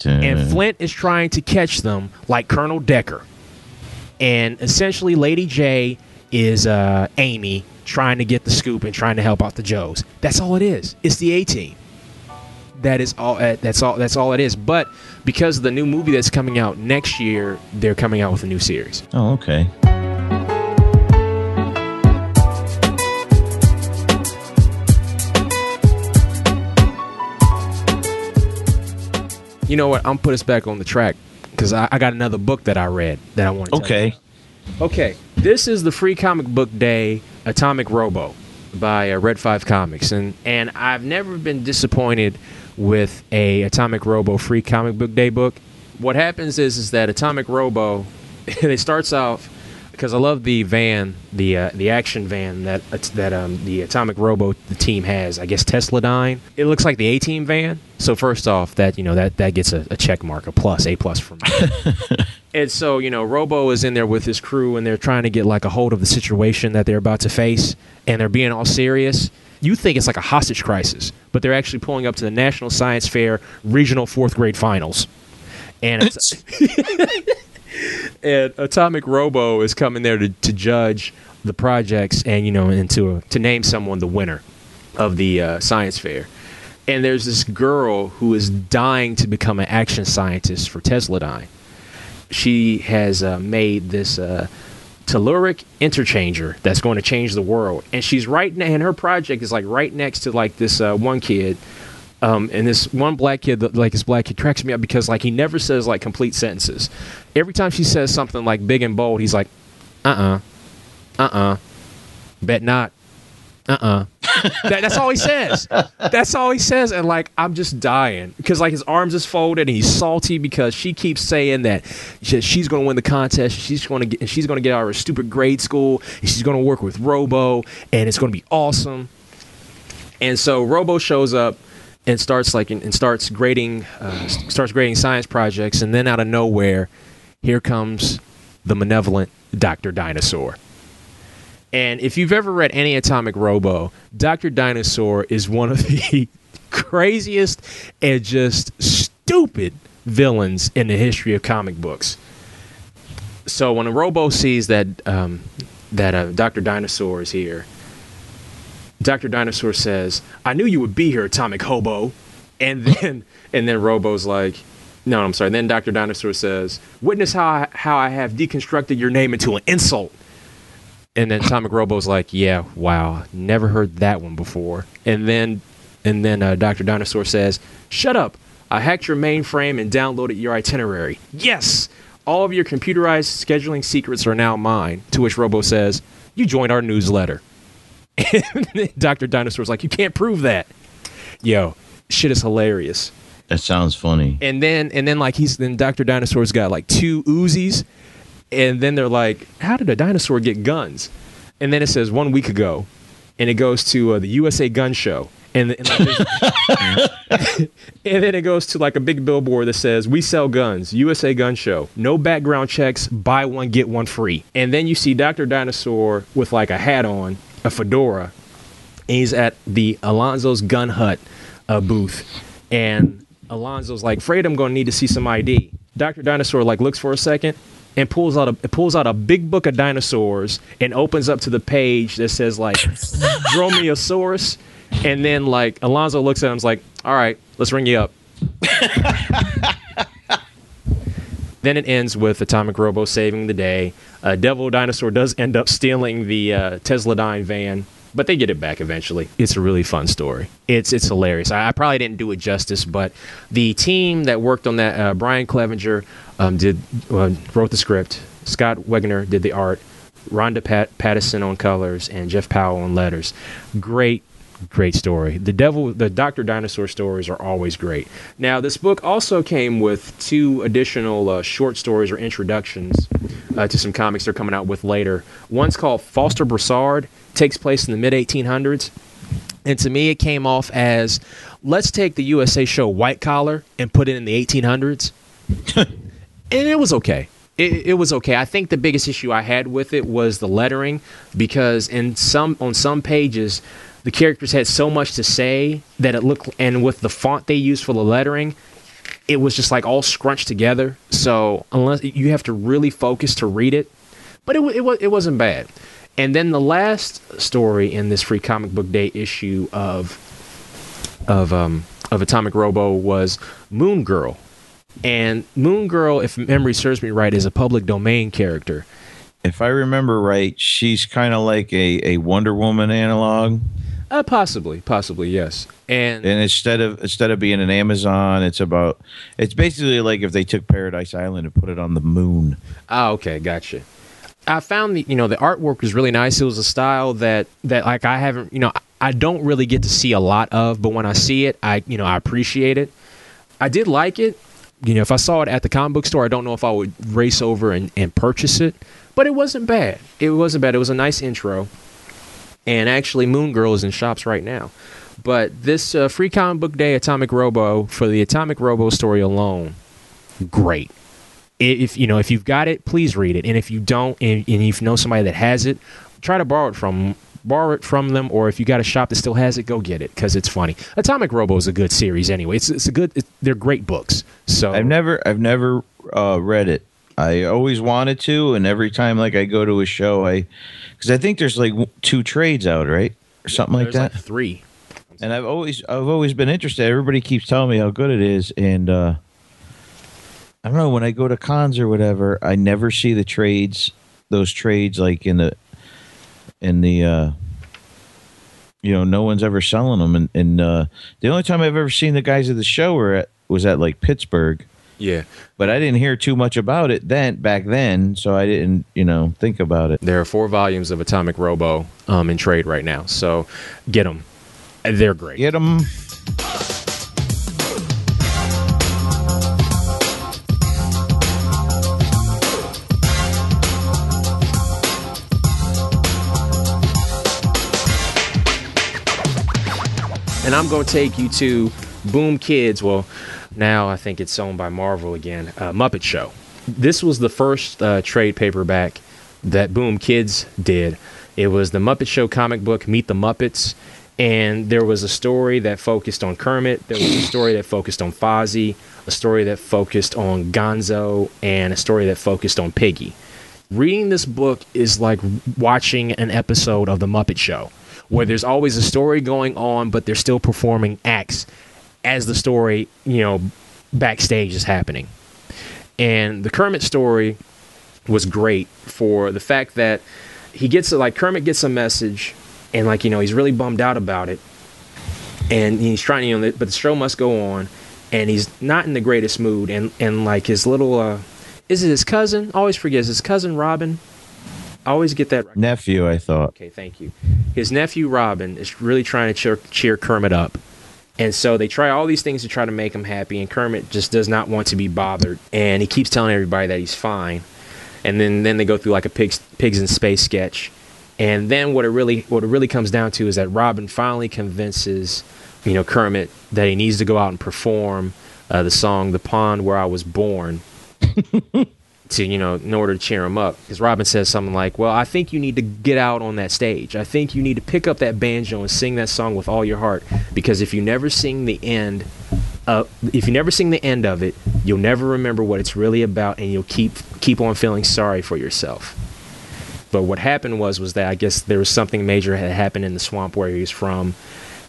and Flint is trying to catch them like Colonel Decker. And essentially, Lady Jaye is uh, Amy trying to get the scoop and trying to help out the Joes. That's all it is. It's the A team. That is all. Uh, that's all. That's all it is. But because of the new movie that's coming out next year, they're coming out with a new series. Oh, okay. You know what? I'm put us back on the track because I, I got another book that I read that I want to. Okay. Okay, this is the free comic book day Atomic Robo by uh, Red Five Comics, and and I've never been disappointed with a Atomic Robo free comic book day book. What happens is is that Atomic Robo, it starts off because I love the van, the uh, the action van that that um, the Atomic Robo the team has. I guess Tesladyne. It looks like the A Team van. So first off, that you know that that gets a, a check mark, a plus, a plus me. And so, you know, Robo is in there with his crew and they're trying to get like a hold of the situation that they're about to face and they're being all serious. You think it's like a hostage crisis, but they're actually pulling up to the National Science Fair regional fourth grade finals. And it's, and Atomic Robo is coming there to, to judge the projects and, you know, and to, to name someone the winner of the uh, science fair. And there's this girl who is dying to become an action scientist for Tesla Tesladyne she has uh, made this uh, telluric interchanger that's going to change the world. And she's right, and her project is like right next to like this uh, one kid. Um, and this one black kid, like this black kid, cracks me up because like he never says like complete sentences. Every time she says something like big and bold, he's like, uh uh-uh, uh, uh bet not, uh uh that, that's all he says. That's all he says, and like I'm just dying because like his arms is folded and he's salty because she keeps saying that she's going to win the contest. She's going to get. She's going to get out of her stupid grade school. She's going to work with Robo, and it's going to be awesome. And so Robo shows up and starts like and starts grading uh, starts grading science projects, and then out of nowhere, here comes the malevolent Doctor Dinosaur. And if you've ever read any Atomic Robo, Dr. Dinosaur is one of the craziest and just stupid villains in the history of comic books. So when a Robo sees that um, that uh, Dr. Dinosaur is here, Dr. Dinosaur says, "I knew you would be here, Atomic Hobo." And then and then Robo's like, "No, I'm sorry." Then Dr. Dinosaur says, "Witness how I, how I have deconstructed your name into an insult." And then Atomic Robo's like, "Yeah, wow, never heard that one before." And then, and then uh, Doctor Dinosaur says, "Shut up! I hacked your mainframe and downloaded your itinerary. Yes, all of your computerized scheduling secrets are now mine." To which Robo says, "You joined our newsletter." And Doctor Dinosaur's like, "You can't prove that." Yo, shit is hilarious That sounds funny. and then and then like he's then Dr. Dinosaur's got like two Uzis, and then they're like, how did a dinosaur get guns? And then it says one week ago, and it goes to uh, the USA Gun Show, and, and, like, and then it goes to like a big billboard that says we sell guns, USA Gun Show, no background checks, buy one get one free. And then you see Dr. Dinosaur with like a hat on, a fedora, and he's at the Alonzo's Gun Hut uh, booth, and Alonzo's like, "Afraid I'm to need to see some ID." Doctor Dinosaur like looks for a second and pulls out a pulls out a big book of dinosaurs and opens up to the page that says like Dromaeosaurus, and then like Alonzo looks at him and is like, "All right, let's ring you up." Then it ends with Atomic Robo saving the day. Uh, Devil Dinosaur does end up stealing the uh, Tesladyne van, but they get it back eventually. It's a really fun story. It's it's hilarious. I, I probably didn't do it justice, but the team that worked on that, uh, Brian Clevenger um, did uh, wrote the script. Scott Wegener did the art. Ronda Pat- Pattison on colors and Jeff Powell on letters. Great great story. The devil, the Doctor Dinosaur stories are always great. Now, this book also came with two additional uh, short stories or introductions uh, to some comics they're coming out with later. One's called Foster Broussard, takes place in the mid 1800s. And to me, it came off as let's take the USA show White Collar and put it in the 1800s. and it was okay. It, it, was okay. I think the biggest issue I had with it was the lettering because in some on some pages the characters had so much to say that it looked and with the font they used for the lettering it was just like all scrunched together so unless you have to really focus to read it but it, it, it wasn't bad and then the last story in this free comic book day issue of of um of atomic robo was moon girl and moon girl if memory serves me right is a public domain character if i remember right she's kind of like a, a wonder woman analog uh, possibly, possibly, yes. And and instead of instead of being an Amazon, it's about it's basically like if they took Paradise Island and put it on the moon. Ah, okay, gotcha. I found the you know the artwork was really nice. It was a style that that like I haven't you know I don't really get to see a lot of, but when I see it, I you know I appreciate it. I did like it. You know, if I saw it at the comic book store, I don't know if I would race over and, and purchase it, but it wasn't bad. It wasn't bad. It was a nice intro and actually Moon Girl is in shops right now. But this uh, free comic book day Atomic Robo for the Atomic Robo story alone, great. If you know if you've got it, please read it, and if you don't, and, and if you know somebody that has it, try to borrow it from borrow it from them, or if you got a shop that still has it, go get it because it's funny. Atomic Robo is a good series anyway. It's it's a good. It's, they're great books. So I've never I've never uh, read it. I always wanted to, and every time like I go to a show, I because I think there's like two trades out, right, or something like that. Like three. And I've always I've always been interested. Everybody keeps telling me how good it is, and uh, I don't know when I go to cons or whatever, I never see the trades. Those trades like in the in the uh, you know no one's ever selling them, and, and uh, the only time I've ever seen the guys at the show were at was at like Pittsburgh yeah. But I didn't hear too much about it then back then, so I didn't, you know, think about it. There are four volumes of Atomic Robo um, in trade right now, so get them. They're great. Get them. And I'm going to take you to Boom Kids. Well, now I think it's owned by Marvel again. Uh, Muppet Show. This was the first uh, trade paperback that Boom Kids did. It was the Muppet Show comic book, Meet the Muppets, and there was a story that focused on Kermit. There was a story that focused on Fozzie, a story that focused on Gonzo, and a story that focused on Piggy. Reading this book is like watching an episode of the Muppet Show, where there's always a story going on, but they're still performing acts as the story, you know, backstage is happening. And the Kermit story was great for the fact that he gets like Kermit gets a message and like you know he's really bummed out about it. And he's trying you know but the show must go on and he's not in the greatest mood. And and like his little uh is it his cousin? Always forgets his cousin Robin I always get that nephew I thought okay thank you his nephew Robin is really trying to cheer, cheer Kermit up and so they try all these things to try to make him happy, and Kermit just does not want to be bothered. And he keeps telling everybody that he's fine. And then, then they go through like a pigs, pigs in space sketch. And then what it really what it really comes down to is that Robin finally convinces, you know, Kermit that he needs to go out and perform uh, the song "The Pond Where I Was Born." to you know in order to cheer him up. Because robin says something like well i think you need to get out on that stage. I think you need to pick up that banjo and sing that song with all your heart. Because if you never sing the end uh, if you never sing the end of it you'll never remember what it's really about and you'll keep keep on feeling sorry for yourself. But what happened was was that i guess there was something major had happened in the swamp where he was from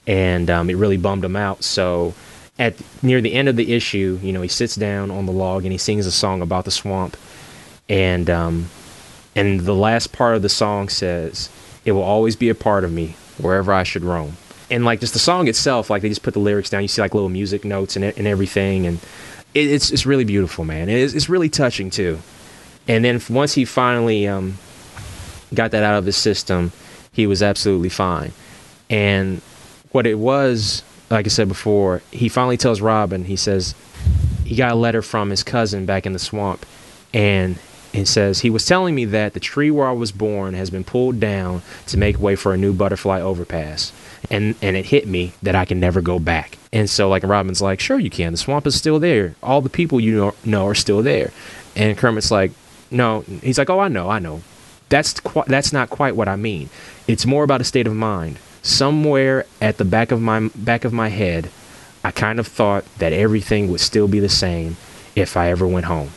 and um, it really bummed him out. So at near the end of the issue, you know, he sits down on the log and he sings a song about the swamp and um, and the last part of the song says, "It will always be a part of me wherever I should roam." And like just the song itself, like they just put the lyrics down. You see like little music notes and and everything, and it, it's it's really beautiful, man. It's it's really touching too. And then once he finally um, got that out of his system, he was absolutely fine. And what it was, like I said before, he finally tells Robin. He says he got a letter from his cousin back in the swamp, and It says he was telling me that the tree where I was born has been pulled down to make way for a new butterfly overpass. And and it hit me that I can never go back. And so like Robin's like, sure you can. The swamp is still there. All the people you know, know are still there. And Kermit's like, no. He's like, oh I know, I know. That's qu- that's not quite what I mean. It's more about a state of mind. Somewhere at the back of my back of my head, I kind of thought that everything would still be the same if I ever went home.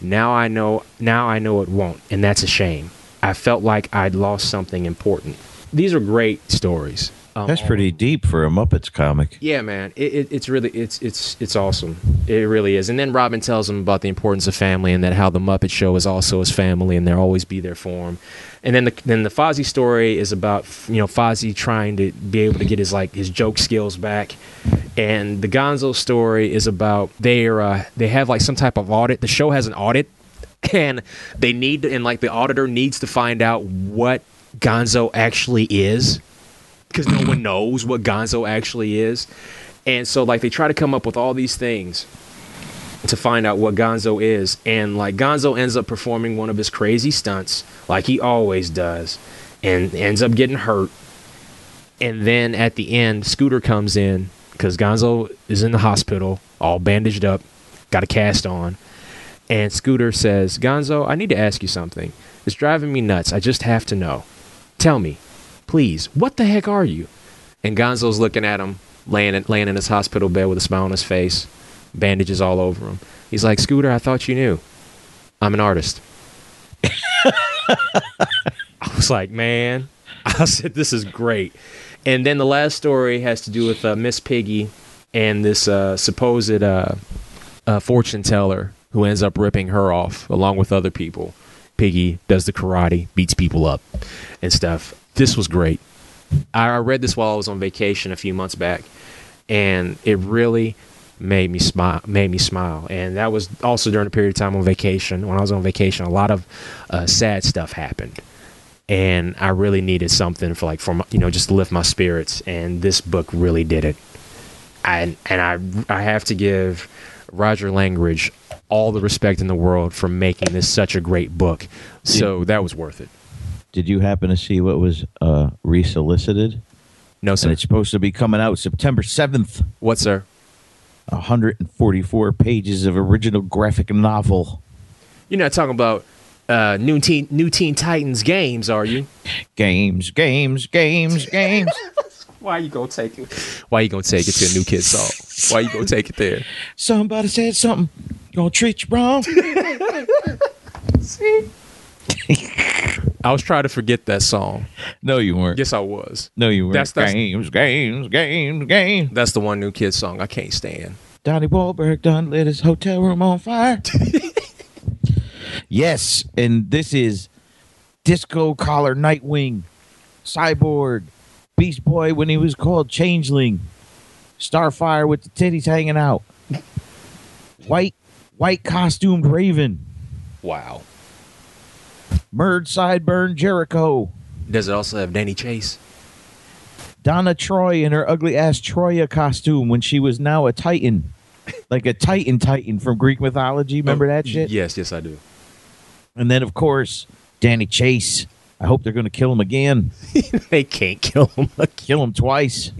Now I know now I know it won't, and that's a shame. I felt like I'd lost something important. These are great stories. That's pretty deep for a Muppets comic. yeah, man. It, it, it's really it's it's it's awesome. It really is. And then Robin tells him about the importance of family and that how the Muppet Show is also his family and they'll always be there for him. And then the then the Fozzie story is about you know Fozzie trying to be able to get his like his joke skills back. And the Gonzo story is about they're uh, they have like some type of audit. The show has an audit, and they need to, and like the auditor needs to find out what Gonzo actually is because no one knows what Gonzo actually is. And so like they try to come up with all these things to find out what Gonzo is and like Gonzo ends up performing one of his crazy stunts like he always does and ends up getting hurt. And then at the end Scooter comes in cuz Gonzo is in the hospital all bandaged up, got a cast on. And Scooter says, "Gonzo, I need to ask you something. It's driving me nuts. I just have to know. Tell me, please, what the heck are you? And Gonzo's looking at him, laying in, laying in his hospital bed with a smile on his face, bandages all over him. He's like, Scooter, I thought you knew. I'm an artist. I was like, man, I said, this is great. And then the last story has to do with uh, Miss Piggy and this uh, supposed uh, uh, fortune teller who ends up ripping her off along with other people. Piggy does the karate, beats people up, and stuff. This was great. I I read this while I was on vacation a few months back, and it really made me smile. Made me smile, and that was also during a period of time on vacation. When I was on vacation, a lot of uh, sad stuff happened, and I really needed something for like for my, you know just to lift my spirits. And this book really did it. And and I I have to give Roger Langridge all the respect in the world for making this such a great book. So that was worth it. Did you happen to see what was uh, resolicited? No, And sir. it's supposed to be coming out September 7th. What, sir? 144 pages of original graphic novel. You're not talking about uh, new teen new Teen Titans games, are you? Games, games, games, games. Why you gonna take it? Why you gonna take it to a new kid song? Why you gonna take it there? Somebody said something. Gonna treat you wrong. I was trying to forget that song. No, you weren't. Yes, I was. No, you weren't. That's- that's- games, games, games, games. That's the one new kid song I can't stand. Donnie Wahlberg done lit his hotel room on fire. yes, and this is Disco Collar Nightwing, Cyborg, Beast Boy when he was called Changeling, Starfire with the titties hanging out, white white costumed Raven, Wow. Merge Sideburn Jericho, Does it also have Danny Chase? Donna Troy in her ugly ass Troya costume when she was now a Titan. Like a Titan Titan from Greek mythology. Remember Oh, that shit? Yes, yes, I do. And then, of course, Danny Chase. I hope they're going to kill him again. they can't kill him. Kill him twice.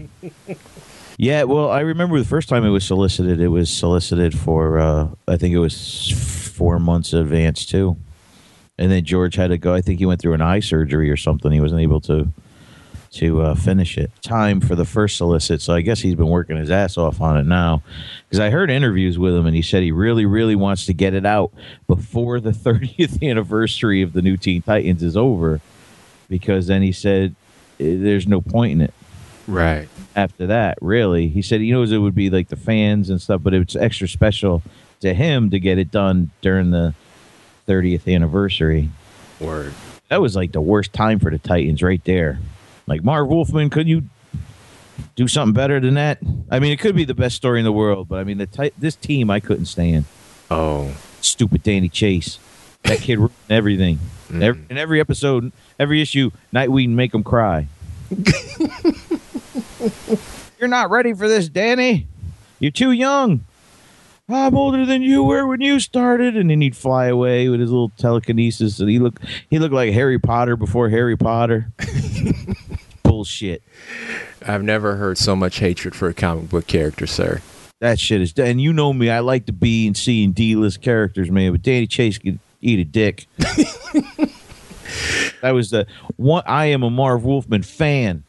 yeah, well, I remember the first time it was solicited. It was solicited for, uh, I think it was four months advance, too. And then George had to go. I think he went through an eye surgery or something. He wasn't able to to uh, finish it. Time for the first solicit. So I guess he's been working his ass off on it now. Because I heard interviews with him, and he said he really, really wants to get it out before the 30th anniversary of the new Teen Titans is over. Because then he said eh, there's no point in it Right. after that, really. He said he knows it would be like the fans and stuff, but it's extra special to him to get it done during the 30th anniversary. Word. That was like the worst time for the Titans right there. Like Marv Wolfman, could you do something better than that? I mean, it could be the best story in the world, but I mean, the ti- this team I couldn't stand. Oh. Stupid Danny Chase. That kid ruined everything. Mm. Every, in every episode, every issue, Nightwing make him cry. You're not ready for this, Danny. You're too young. I'm older than you were when you started, and then he'd fly away with his little telekinesis, and he looked he looked like Harry Potter before Harry Potter. Bullshit. I've never heard so much hatred for a comic book character, sir. That shit is. And you know me, I like the B and C and D list characters, man. But Danny Chase could eat a dick. that was the one. I am a Marv Wolfman fan,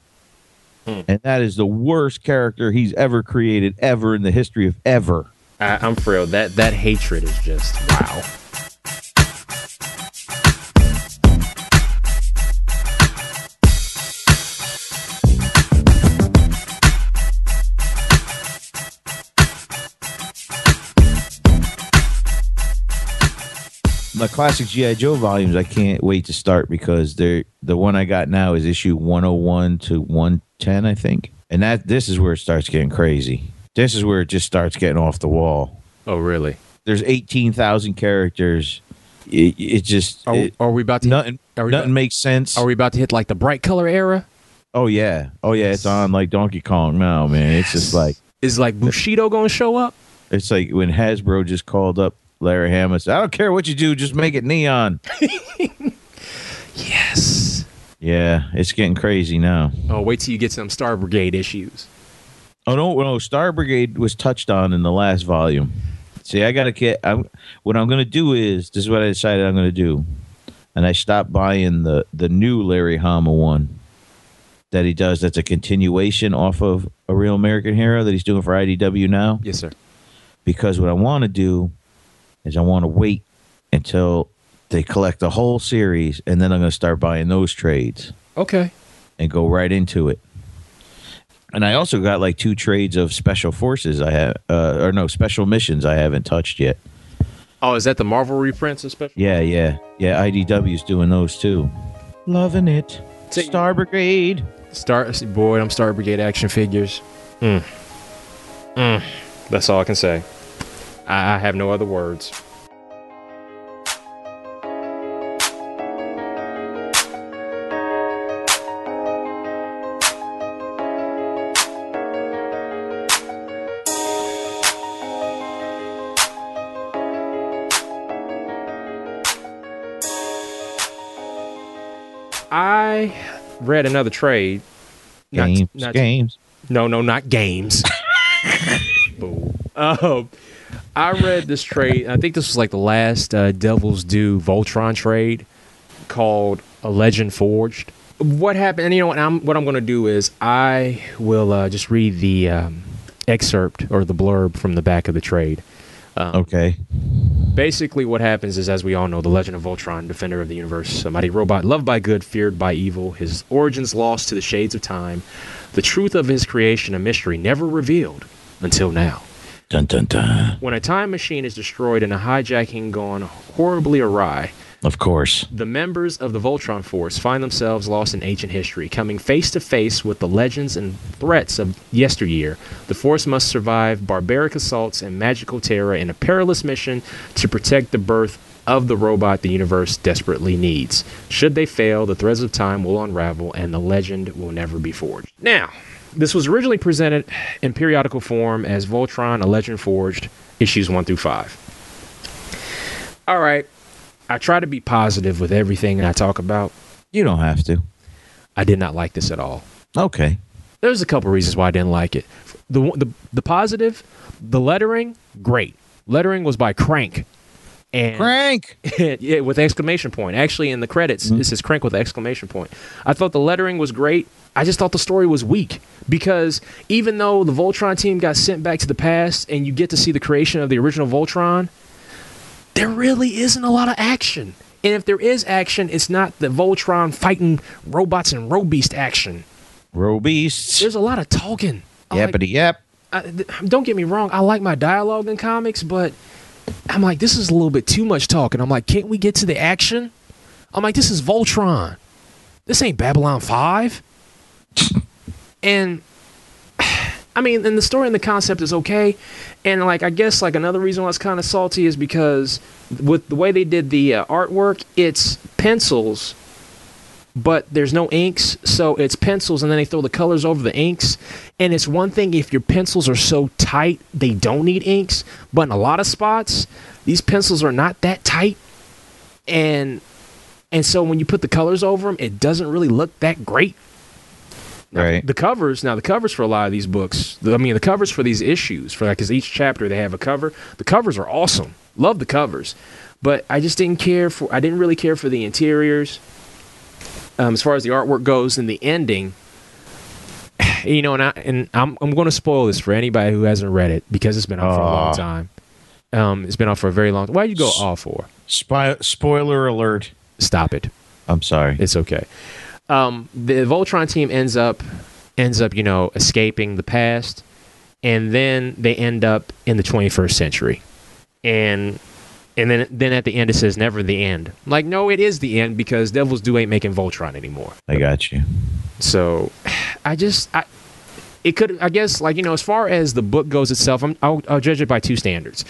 hmm. and that is the worst character he's ever created, ever in the history of ever. I, I'm for real. That that hatred is just wow. My classic GI Joe volumes, I can't wait to start because they're the one I got now is issue 101 to 110, I think, and that this is where it starts getting crazy. This is where it just starts getting off the wall. Oh, really? There's 18,000 characters. It, it just Are, it- are we about to? nothing are we nothing about- makes sense. Are we about to hit like the bright color era? oh yeah, oh yeah, it's on like Donkey Kong now, man. It's just like Is like Bushido going to show up? it's like when Hasbro just called up Larry Hama. and said, I don't care what you do, just make it neon. Yes. yeah, it's getting crazy now. Oh, wait till you get some Star Brigade issues. Oh no, no, Star Brigade was touched on in the last volume. See, I gotta get. I'm, what I'm gonna do is this is what I decided I'm gonna do, and I stopped buying the the new Larry Hama one that he does. That's a continuation off of a Real American Hero that he's doing for IDW now. Yes, sir. Because what I want to do is I want to wait until they collect the whole series, and then I'm gonna start buying those trades Okay. and go right into it. And I also got like two trades of special forces I have, uh, or no, special missions I haven't touched yet. Oh, is that the Marvel reprints of special? Yeah, yeah, yeah. IDW's doing those too. Loving it. Say- Star Brigade. Star boy, I'm Star Brigade action figures. Mm. Mm. That's all I can say. I, I have no other words. Read another trade. Not- Games. not- games. no, no, not games. Boo. Um, I read this trade. I think this was like the last uh, Devil's Due Voltron trade called A Legend Forged. What happened? And you know what? I'm, what I'm going to do is I will uh, just read the um, excerpt or the blurb from the back of the trade. Um, okay. Basically, what happens is, as we all know, the Legend of Voltron, defender of the universe, a mighty robot, loved by good, feared by evil, his origins lost to the shades of time, the truth of his creation a mystery never revealed until now. Dun dun dun. When a time machine is destroyed and a hijacking gone horribly awry, Of course. the members of the Voltron Force find themselves lost in ancient history, coming face to face with the legends and threats of yesteryear. The Force must survive barbaric assaults and magical terror in a perilous mission to protect the birth of the robot the universe desperately needs. Should they fail, the threads of time will unravel and the legend will never be forged. Now, this was originally presented in periodical form as Voltron: A Legend Forged, issues 1 through 5. All right, I try to be positive with everything I talk about. You don't have to. I did not like this at all. Okay. There's a couple reasons why I didn't like it. The the the positive, the lettering, great. Lettering was by Crank. And Crank. yeah, with exclamation point. Actually, in the credits, Mm-hmm. it says crank with exclamation point. I thought the lettering was great. I just thought the story was weak because even though the Voltron team got sent back to the past and you get to see the creation of the original Voltron, there really isn't a lot of action. And if there is action, it's not the Voltron fighting robots and Robeast action. Robeasts. There's a lot of talking. Like- Yappity yap. I, don't get me wrong, I like my dialogue in comics, but I'm like, this is a little bit too much talking. I'm like, can't we get to the action? I'm like, this is Voltron. This ain't Babylon 5. and I mean, and the story and the concept is okay. And like, I guess like another reason why it's kind of salty is because with the way they did the uh, artwork, it's pencils but there's no inks, so it's pencils, and then they throw the colors over the inks. And it's one thing if your pencils are so tight they don't need inks, but in a lot of spots, these pencils are not that tight, and and so when you put the colors over them, it doesn't really look that great. Now, Right. The covers now the covers for a lot of these books. I mean the covers for these issues for like because each chapter they have a cover. The covers are awesome. Love the covers, but I just didn't care for. I didn't really care for the interiors. Um, as far as the artwork goes and the ending, you know, and I and I'm I'm going to spoil this for anybody who hasn't read it because it's been out for a long time. Um, it's been out for a very long. Time. Why you go S- all for? Spy- spoiler alert. Stop it. I'm sorry. It's okay. Um, the Voltron team ends up ends up, you know, escaping the past, and then they end up in the 21st century, and and then then at the end it says never the end. I'm like, no, it is the end because Devil's Due ain't making Voltron anymore. I got you. So, I just I. It could, I guess, like you know, as far as the book goes itself, I'm, I'll, I'll judge it by two standards: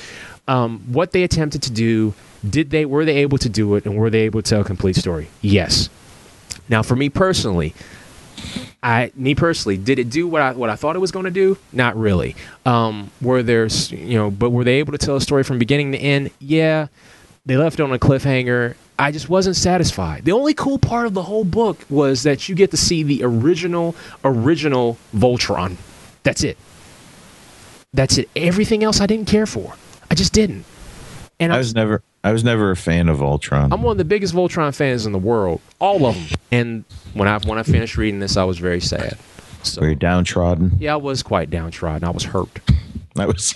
um, what they attempted to do, did they, were they able to do it, and were they able to tell a complete story? Yes. Now, for me personally, I, me personally, did it do what I what I thought it was going to do? Not really. Um, were there, you know, but were they able to tell a story from beginning to end? Yeah. They left it on a cliffhanger. I just wasn't satisfied. The only cool part of the whole book was that you get to see the original, original Voltron. That's it. That's it. Everything else I didn't care for. I just didn't. And I I'm, was never I was never a fan of Voltron. I'm one of the biggest Voltron fans in the world. All of them. And when I when I finished reading this, I was very sad. So Very downtrodden. yeah, I was quite downtrodden. I was hurt I was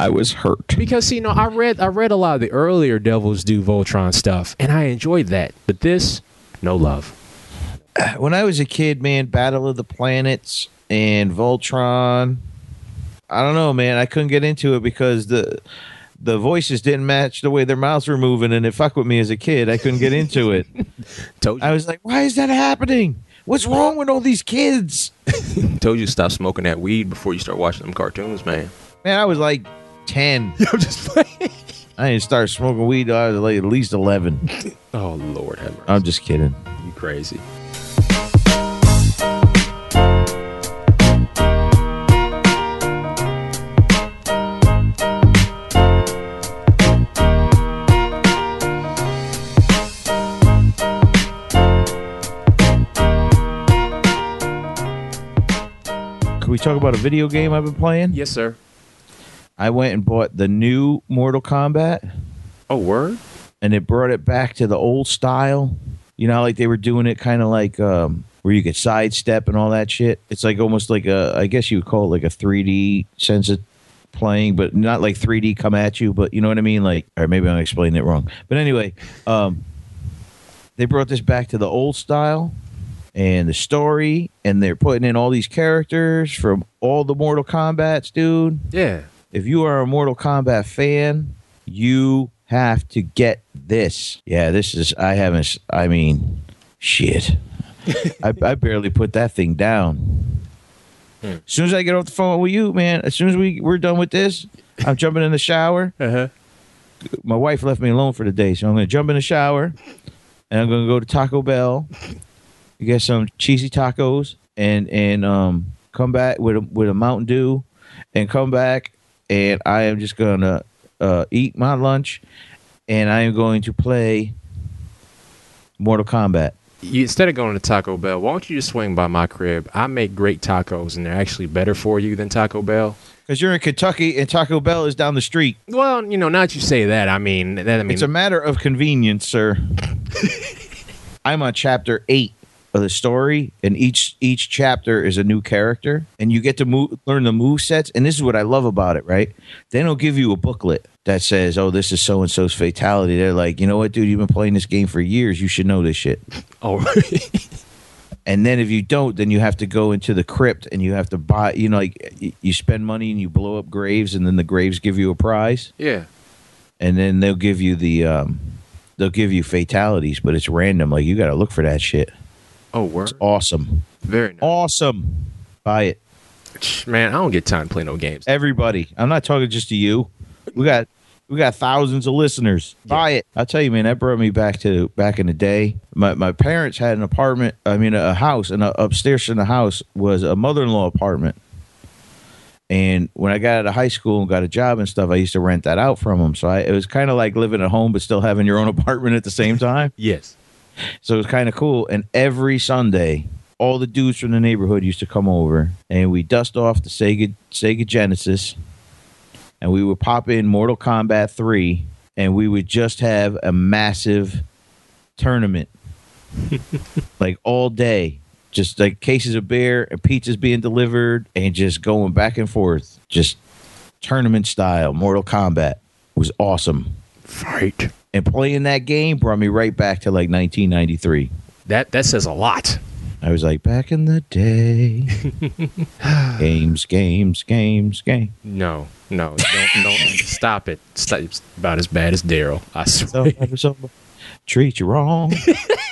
I was hurt. because you know I read I read a lot of the earlier Devils Due Voltron stuff, and I enjoyed that. But this, no love. When I was a kid, man, Battle of the Planets and Voltron. I don't know, man. I couldn't get into it because the the voices didn't match the way their mouths were moving, and it fucked with me as a kid. I couldn't get into it. Told you, I was like, "Why is that happening? What's wrong with all these kids?" told you to stop smoking that weed before you start watching them cartoons, man. Man, I was like ten. I'm just playing. I didn't start smoking weed. till I was like at least eleven. Oh Lord, have mercy. I'm just kidding. you crazy. We talk about a video game I've been playing? Yes, sir. I went and bought the new Mortal Kombat, Oh, word. and it brought it back to the old style. You know, like they were doing it kind of like um, where you could sidestep and all that shit. It's like almost like a, I guess you would call it like a 3D sense of playing, but not like 3D come at you. But you know what I mean? Like, or maybe I'm explaining it wrong. But anyway, um, they brought this back to the old style and the story, and they're putting in all these characters from all the Mortal Kombat's, dude Yeah. if you are a Mortal Kombat fan, you have to get this. Yeah, this is. I haven't. I mean, shit. I, I barely put that thing down. As soon as I get off the phone with you, man. As soon as we we're done with this, I'm jumping in the shower. Uh huh. My wife left me alone for the day, so I'm going to jump in the shower, and I'm going to go to Taco Bell, get some cheesy tacos, and and um come back with a with a Mountain Dew, and come back, and I am just going to uh, eat my lunch, and I am going to play Mortal Kombat. You, instead of going to Taco Bell, why don't you just swing by my crib? I make great tacos, and they're actually better for you than Taco Bell. Because you're in Kentucky and Taco Bell is down the street. Well, you know, not you say that. I mean, that I mean, it's a matter of convenience, sir. I'm on chapter eight of the story, and each each chapter is a new character, and you get to move, learn the move sets. And this is what I love about it, right? They don't give you a booklet that says, "Oh, this is so and so's fatality." They're like, you know what, dude? You've been playing this game for years. You should know this shit. oh, And then if you don't, then you have to go into the crypt and you have to buy. You know, like you spend money and you blow up graves, and then the graves give you a prize yeah. and then they'll give you the um they'll give you fatalities but it's random like you got to look for that shit Oh, word. awesome Very nice. awesome buy it Man, I don't get time to play no games. everybody i'm not talking just to you we got We got thousands of listeners. Buy it. I'll tell you, man, that brought me back to back in the day. My my parents had an apartment, I mean a house, and uh upstairs in the house was a mother-in-law apartment. And when I got out of high school and got a job and stuff, I used to rent that out from them. So I, it was kind of like living at home, but still having your own apartment at the same time. Yes. So it was kind of cool. And every Sunday, all the dudes from the neighborhood used to come over, and we dust off the Sega Sega Genesis, and we would pop in Mortal Kombat Three, and we would just have a massive tournament, like all day, just like cases of beer and pizzas being delivered, and just going back and forth, just tournament style Mortal Kombat. It was awesome. Fight. And playing that game brought me right back to like 1993. That that says a lot. I was like, back in the day, games, games, games, game. No, no, don't, don't stop it. Stop. It's about as bad as Daryl. I swear. Somebody, somebody treat you wrong.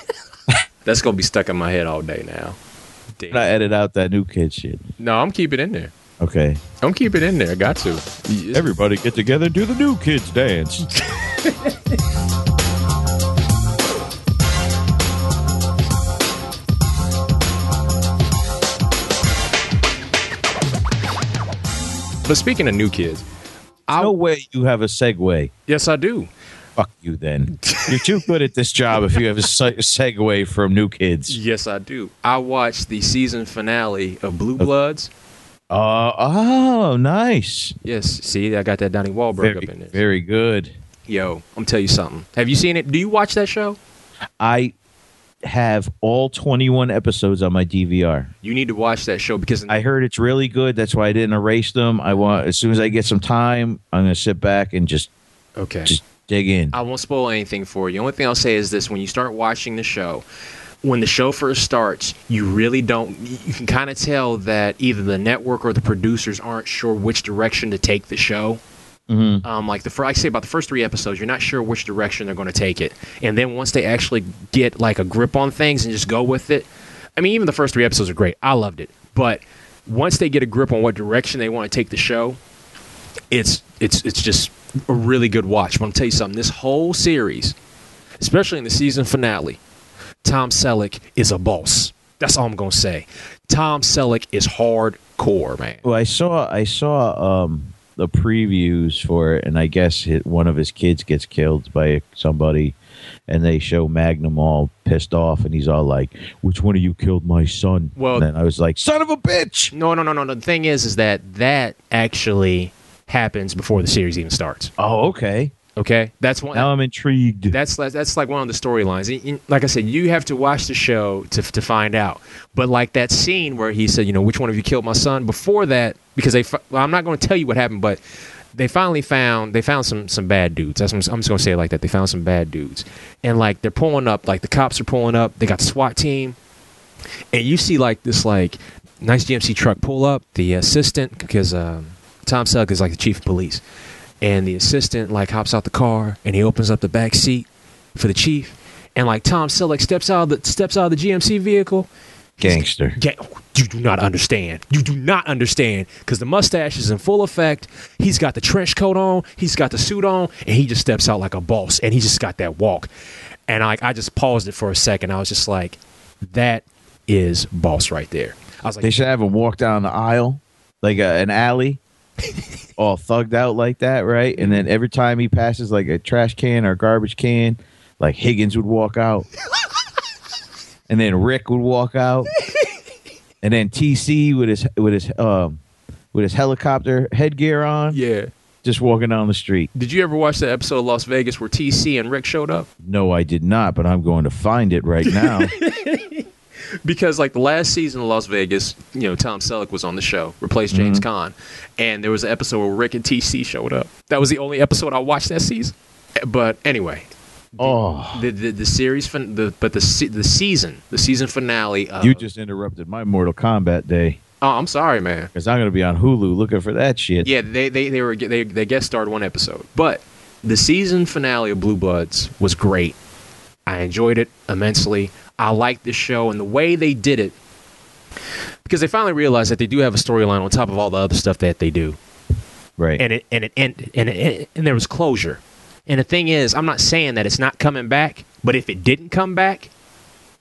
That's gonna be stuck in my head all day now. And I Damn. edit out that new kid shit. No, I'm keeping it in there. Okay. Don't keep it in there. Got to. Everybody get together, do the new kids dance. But speaking of new kids, I no way you have a segue. yes, I do. Fuck you then. You're too good at this job if you have a se- segue from new kids. Yes, I do. I watched the season finale of Blue Bloods. Uh, oh, nice. Yes, see, I got that Donnie Wahlberg Very, up in there. very good. Yo, I'm tell you something. Have you seen it? Do you watch that show? I have all 21 episodes on my DVR. You need to watch that show because I heard it's really good. That's why I didn't erase them. I want as soon as I get some time, I'm gonna sit back and just okay. just dig in. I won't spoil anything for you. The only thing I'll say is this: when you start watching the show, when the show first starts, you really don't. You can kind of tell that either the network or the producers aren't sure which direction to take the show. Mhm. Um, like the I say about the first three episodes, you're not sure which direction they're going to take it, and then once they actually get like a grip on things and just go with it. I mean, even the first three episodes are great. I loved it, but once they get a grip on what direction they want to take the show, it's it's it's just a really good watch. But I'm tell you something. This whole series, especially in the season finale, Tom Selleck is a boss. That's all I'm gonna say. Tom Selleck is hardcore, man. Well, I saw I saw um the previews for it, and I guess one of his kids gets killed by somebody, and they show Magnum all pissed off, and he's all like, "Which one of you killed my son?" Well- and then I was like, "Son of a bitch!" No, no, no, no, no. The thing is, is that that actually happens before the series even starts. Oh, okay. Okay, that's one. Now I'm intrigued. That's that's like one of the storylines. Like I said, you have to watch the show to to find out. But like that scene where he said, you know, which one of you killed my son? Before that, because they, well, I'm not going to tell you what happened, but they finally found they found some some bad dudes. That's I'm, I'm just going to say it like that. They found some bad dudes, and like they're pulling up, like the cops are pulling up. They got the SWAT team, and you see like this like nice GMC truck pull up. The assistant, because um, Tom Selleck is like the chief of police, and the assistant like hops out the car and he opens up the back seat for the chief, and like Tom Selleck steps out of the steps out of the GMC vehicle. Gangster. Ga- you do not understand. You do not understand because the mustache is in full effect. He's got the trench coat on. He's got the suit on, and he just steps out like a boss. And he just got that walk. And I, I just paused it for a second. I was just like, "That is boss right there." I was like, They should have him walk down the aisle, like a, an alley, all thugged out like that, right? And then every time he passes like a trash can or a garbage can, like Higgins would walk out, and then Rick would walk out, and then TC with his with his um with his helicopter headgear on, "Yeah." just walking down the street. Did you ever watch the episode of Las Vegas where TC and Rick showed up? No, I did not, but I'm going to find it right now. because like the last season of Las Vegas, you know, Tom Selleck was on the show, replaced James Mm-hmm. Caan, and there was an episode where Rick and TC showed up. That was the only episode I watched that season. But anyway, oh, the the, the series, fin- the but the the season, the season finale. Of, you just interrupted my Mortal Kombat day oh, I'm sorry, man. because I'm going to be on Hulu looking for that shit. Yeah, they they they were they they guest starred one episode, but the season finale of Blue Bloods was great. I enjoyed it immensely. I like the show and the way they did it because they finally realized that they do have a storyline on top of all the other stuff that they do. Right. and it and it and and, it, and there was closure. And the thing is, I'm not saying that it's not coming back, but if it didn't come back,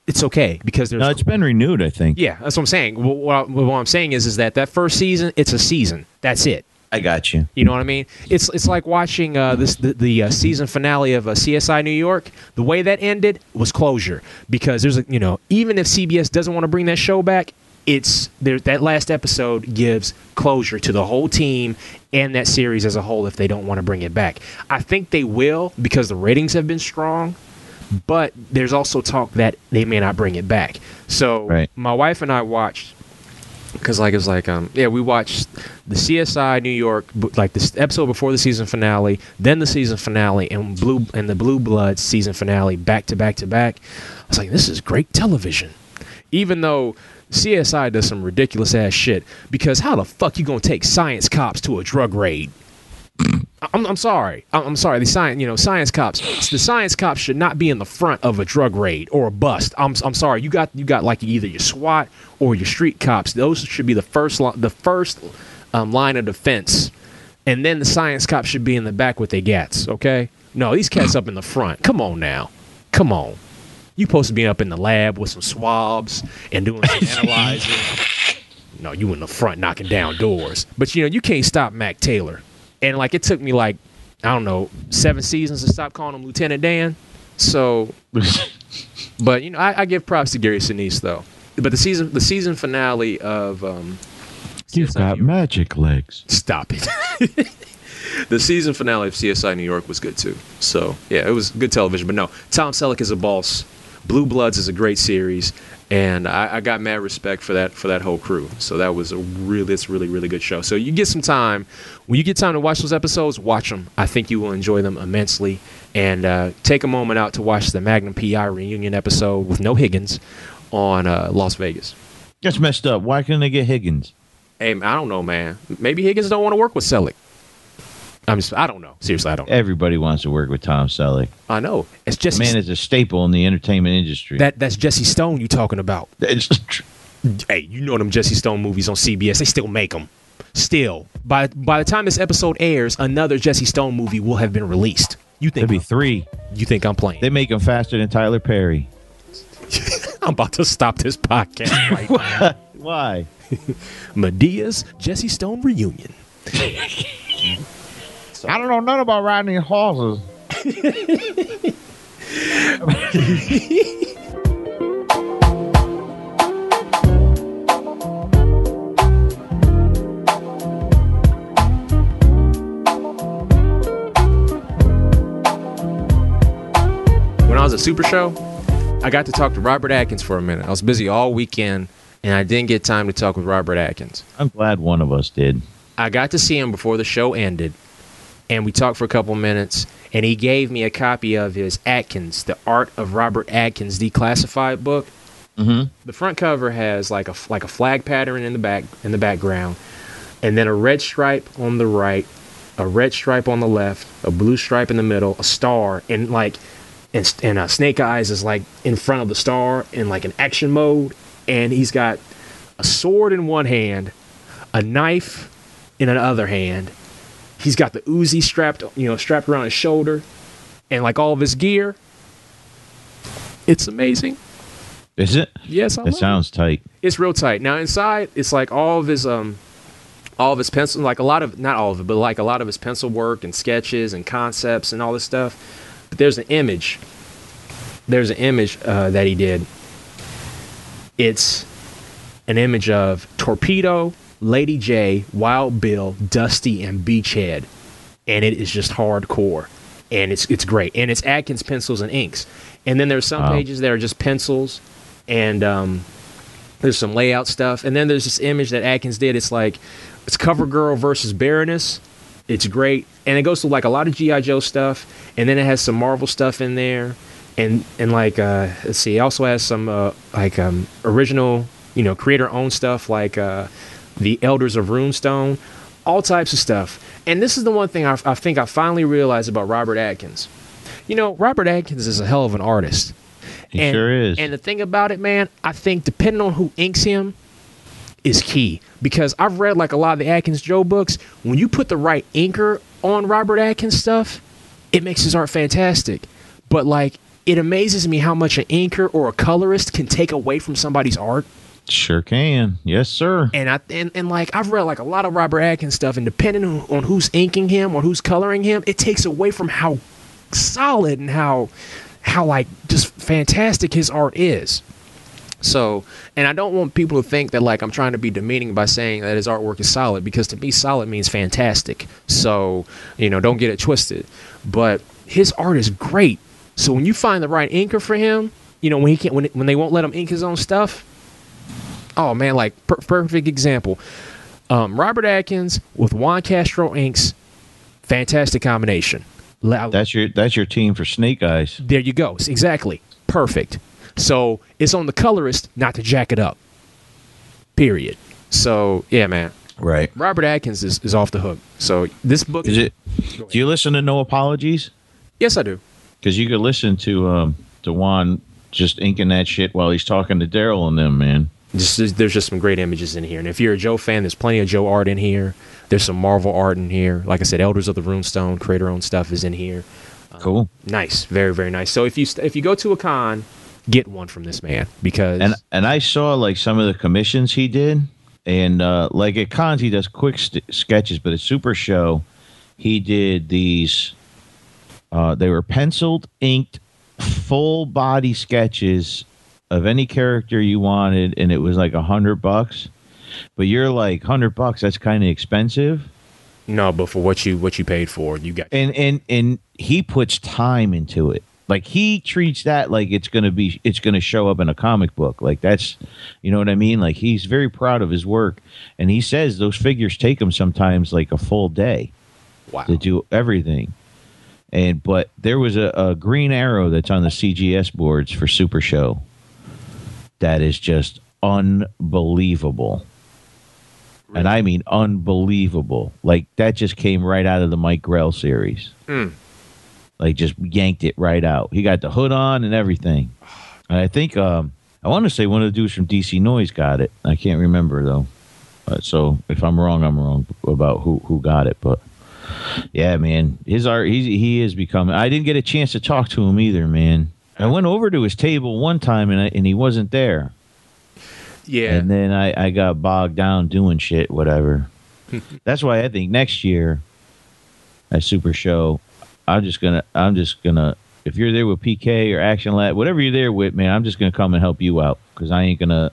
it's okay because there's no, it's been renewed. I think. yeah, that's what I'm saying. What, what, what I'm saying is, is that that first season, it's a season. That's it. I got you. You know what I mean? It's it's like watching uh, this the, the uh, season finale of uh, CSI New York. The way that ended was closure because there's a you know even if CBS doesn't want to bring that show back, it's there. That last episode gives closure to the whole team and that series as a whole. If they don't want to bring it back, I think they will because the ratings have been strong. But there's also talk that they may not bring it back. So Right. my wife and I watched because like it's like um yeah we watched the CSI New York like this episode before the season finale, then the season finale, and blue and the Blue Bloods season finale back to back to back. I was like, this is great television, even though. CSI does some ridiculous ass shit because how the fuck you gonna take science cops to a drug raid? I'm, I'm sorry. I'm, I'm sorry. The science, you know, science cops. The science cops should not be in the front of a drug raid or a bust. I'm, I'm sorry. You got you got like either your SWAT or your street cops. Those should be the first li- the first um, line of defense, and then the science cops should be in the back with their gats. Okay. No, these cats up in the front. Come on now. Come on. You supposed to be up in the lab with some swabs and doing some analyzing. No, you in the front knocking down doors. But you know, you can't stop Mac Taylor. And like it took me like, I don't know, seven seasons to stop calling him Lieutenant Dan. So but you know, I, I give props to Gary Sinise though. But the season the season finale of um You've CSI got New York- magic legs. Stop it. the season finale of CSI New York was good too. So yeah, it was good television. But no, Tom Selleck is a boss. Blue Bloods is a great series, and I, I got mad respect for that for that whole crew. So that was a really it's really really good show. So you get some time when you get time to watch those episodes, watch them. I think you will enjoy them immensely. And uh, take a moment out to watch the Magnum PI reunion episode with no Higgins on uh, Las Vegas. That's messed up. Why couldn't they get Higgins? Hey, I don't know, man. Maybe Higgins don't want to work with Selleck. I'm just, I don't know. Seriously, I don't. know. Everybody wants to work with Tom Selleck. I know. It's The Jesse. man is a staple in the entertainment industry. that that's Jesse Stone you talking about? Hey, you know them Jesse Stone movies on CBS? They still make them. Still, by by the time this episode airs, another Jesse Stone movie will have been released. You think? There'd be three. you think I'm playing? They make them faster than Tyler Perry. I'm about to stop this podcast right now. Why? Madea's Jesse Stone reunion. I don't know nothing about riding horses. when I was at Super Show, I got to talk to Robert Atkins for a minute. I was busy all weekend, and I didn't get time to talk with Robert Atkins. I'm glad one of us did. I got to see him before the show ended, and we talked for a couple minutes. And he gave me a copy of his Atkins, The Art of Robert Atkins Declassified book. Mm-hmm. The front cover has like a like a flag pattern in the back in the background, and then a red stripe on the right, a red stripe on the left, a blue stripe in the middle, a star, and like and, and uh, Snake Eyes is like in front of the star in like an action mode, and he's got a sword in one hand, a knife in another hand. He's got the Uzi strapped, you know, strapped around his shoulder, and like all of his gear. It's amazing. Is it? Yes, I it. sounds tight. It's real tight. Now inside, it's like all of his um, all of his pencil, like a lot of not all of it, but like a lot of his pencil work and sketches and concepts and all this stuff. But there's an image. There's an image uh, that he did. It's an image of Torpedo, Lady Jaye, Wild Bill, Dusty, and Beachhead, and it is just hardcore, and it's it's great, and it's Atkins pencils and inks, and then there's some Wow. pages that are just pencils, and um, there's some layout stuff, and then there's this image that Atkins did. It's like it's Cover Girl versus Baroness. It's great, and it goes through like a lot of GI Joe stuff, and then it has some Marvel stuff in there, and and like uh, let's see, it also has some uh, like um, original, you know, creator owned stuff like uh, the Elders of Runestone, all types of stuff. And this is the one thing I, I think I finally realized about Robert Atkins. You know, Robert Atkins is a hell of an artist. He And- sure is. And the thing about it, man, I think depending on who inks him, is key because I've read like a lot of the Atkins Joe books. When you put the right inker on Robert Atkins stuff, it makes his art fantastic. But like, it amazes me how much an inker or a colorist can take away from somebody's art. Sure can. Yes, sir. And I and, and like I've read like a lot of Robert Atkins stuff, and depending on, on who's inking him or who's coloring him, it takes away from how solid and how how like just fantastic his art is. So, and I don't want people to think that like I'm trying to be demeaning by saying that his artwork is solid because to me solid means fantastic. So, you know, don't get it twisted. But his art is great. So when you find the right inker for him, you know, when he can't when when they won't let him ink his own stuff, oh man, like per- perfect example. Um, Robert Atkins with Juan Castro inks, fantastic combination. That's your that's your team for Snake Eyes. there you go. Exactly. Perfect. So it's on the colorist not to jack it up. Period. So yeah, man. Right. Robert Atkins is, is off the hook. So this book Is it? Do you listen to No Apologies? Yes, I do. Because you could listen to um to Juan just inking that shit while he's talking to Daryl and them, man. Just there's- just some great images in here. And if you're a Joe fan, there's plenty of Joe art in here. There's some Marvel art in here. Like I said, Elders of the Runestone, creator owned stuff is in here. Cool. Nice, very very nice. So if you st- if you go to a con, get one from this man because And and I saw like some of the commissions he did, and uh, like at cons he does quick st- sketches, but at Super Show he did these. Uh, they were penciled, inked, full body sketches of any character you wanted, and it was like a hundred bucks. But you're like hundred bucks. That's kind of expensive. no, but for what you what you paid for, you got and and and he puts time into it like he treats that like it's gonna be it's gonna show up in a comic book like that's you know what i mean like he's very proud of his work and he says those figures take him sometimes like a full day wow. to do everything and but there was a, a green arrow that's on the cgs boards for super show that is just unbelievable. And i mean unbelievable. Like that just came right out of the mike grell series. Mm. like just yanked it right out. He got the hood on and everything. And i think um i want to say one of the dudes from dc noise got it. I can't remember though. Uh, so if i'm wrong i'm wrong about who who got it but yeah, man, his art he's, he is becoming. I didn't get a chance to talk to him either, man. I went over to his table one time and I, and he wasn't there, Yeah. and then I I got bogged down doing shit, whatever. That's why I think next year at Super Show, I'm just gonna I'm just gonna if you're there with PK or Action Lab, whatever you're there with, man, I'm just gonna come and help you out because I ain't gonna.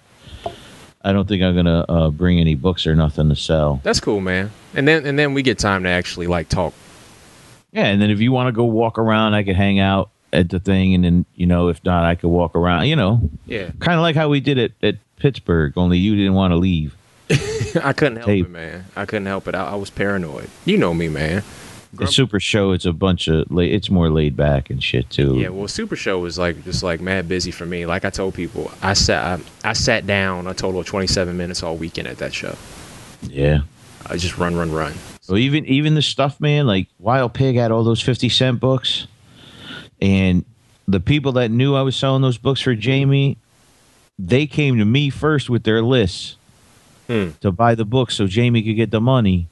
I don't think I'm gonna uh, bring any books or nothing to sell. That's cool, man. And then and then we get time to actually like talk. Yeah, and then if you want to go walk around, I could hang out at the thing, and then you know, if not, I could walk around. You know, Yeah. kind of like how we did it at Pittsburgh. Only you didn't want to leave. I couldn't help Hey. it, man. I couldn't help it. I, I was paranoid. You know me, man. The Super Show, it's a bunch of, la- it's more laid back and shit too. Yeah, well, Super Show was like just like mad busy for me. Like I told people, I sat I, I sat down a total of 27 minutes all weekend at that show. yeah. I just run, run, run. Well, even even the stuff, man. Like Wild Pig had all those fifty cent books, and the people that knew I was selling those books for Jamie, they came to me first with their lists Hmm. to buy the books so Jamie could get the money,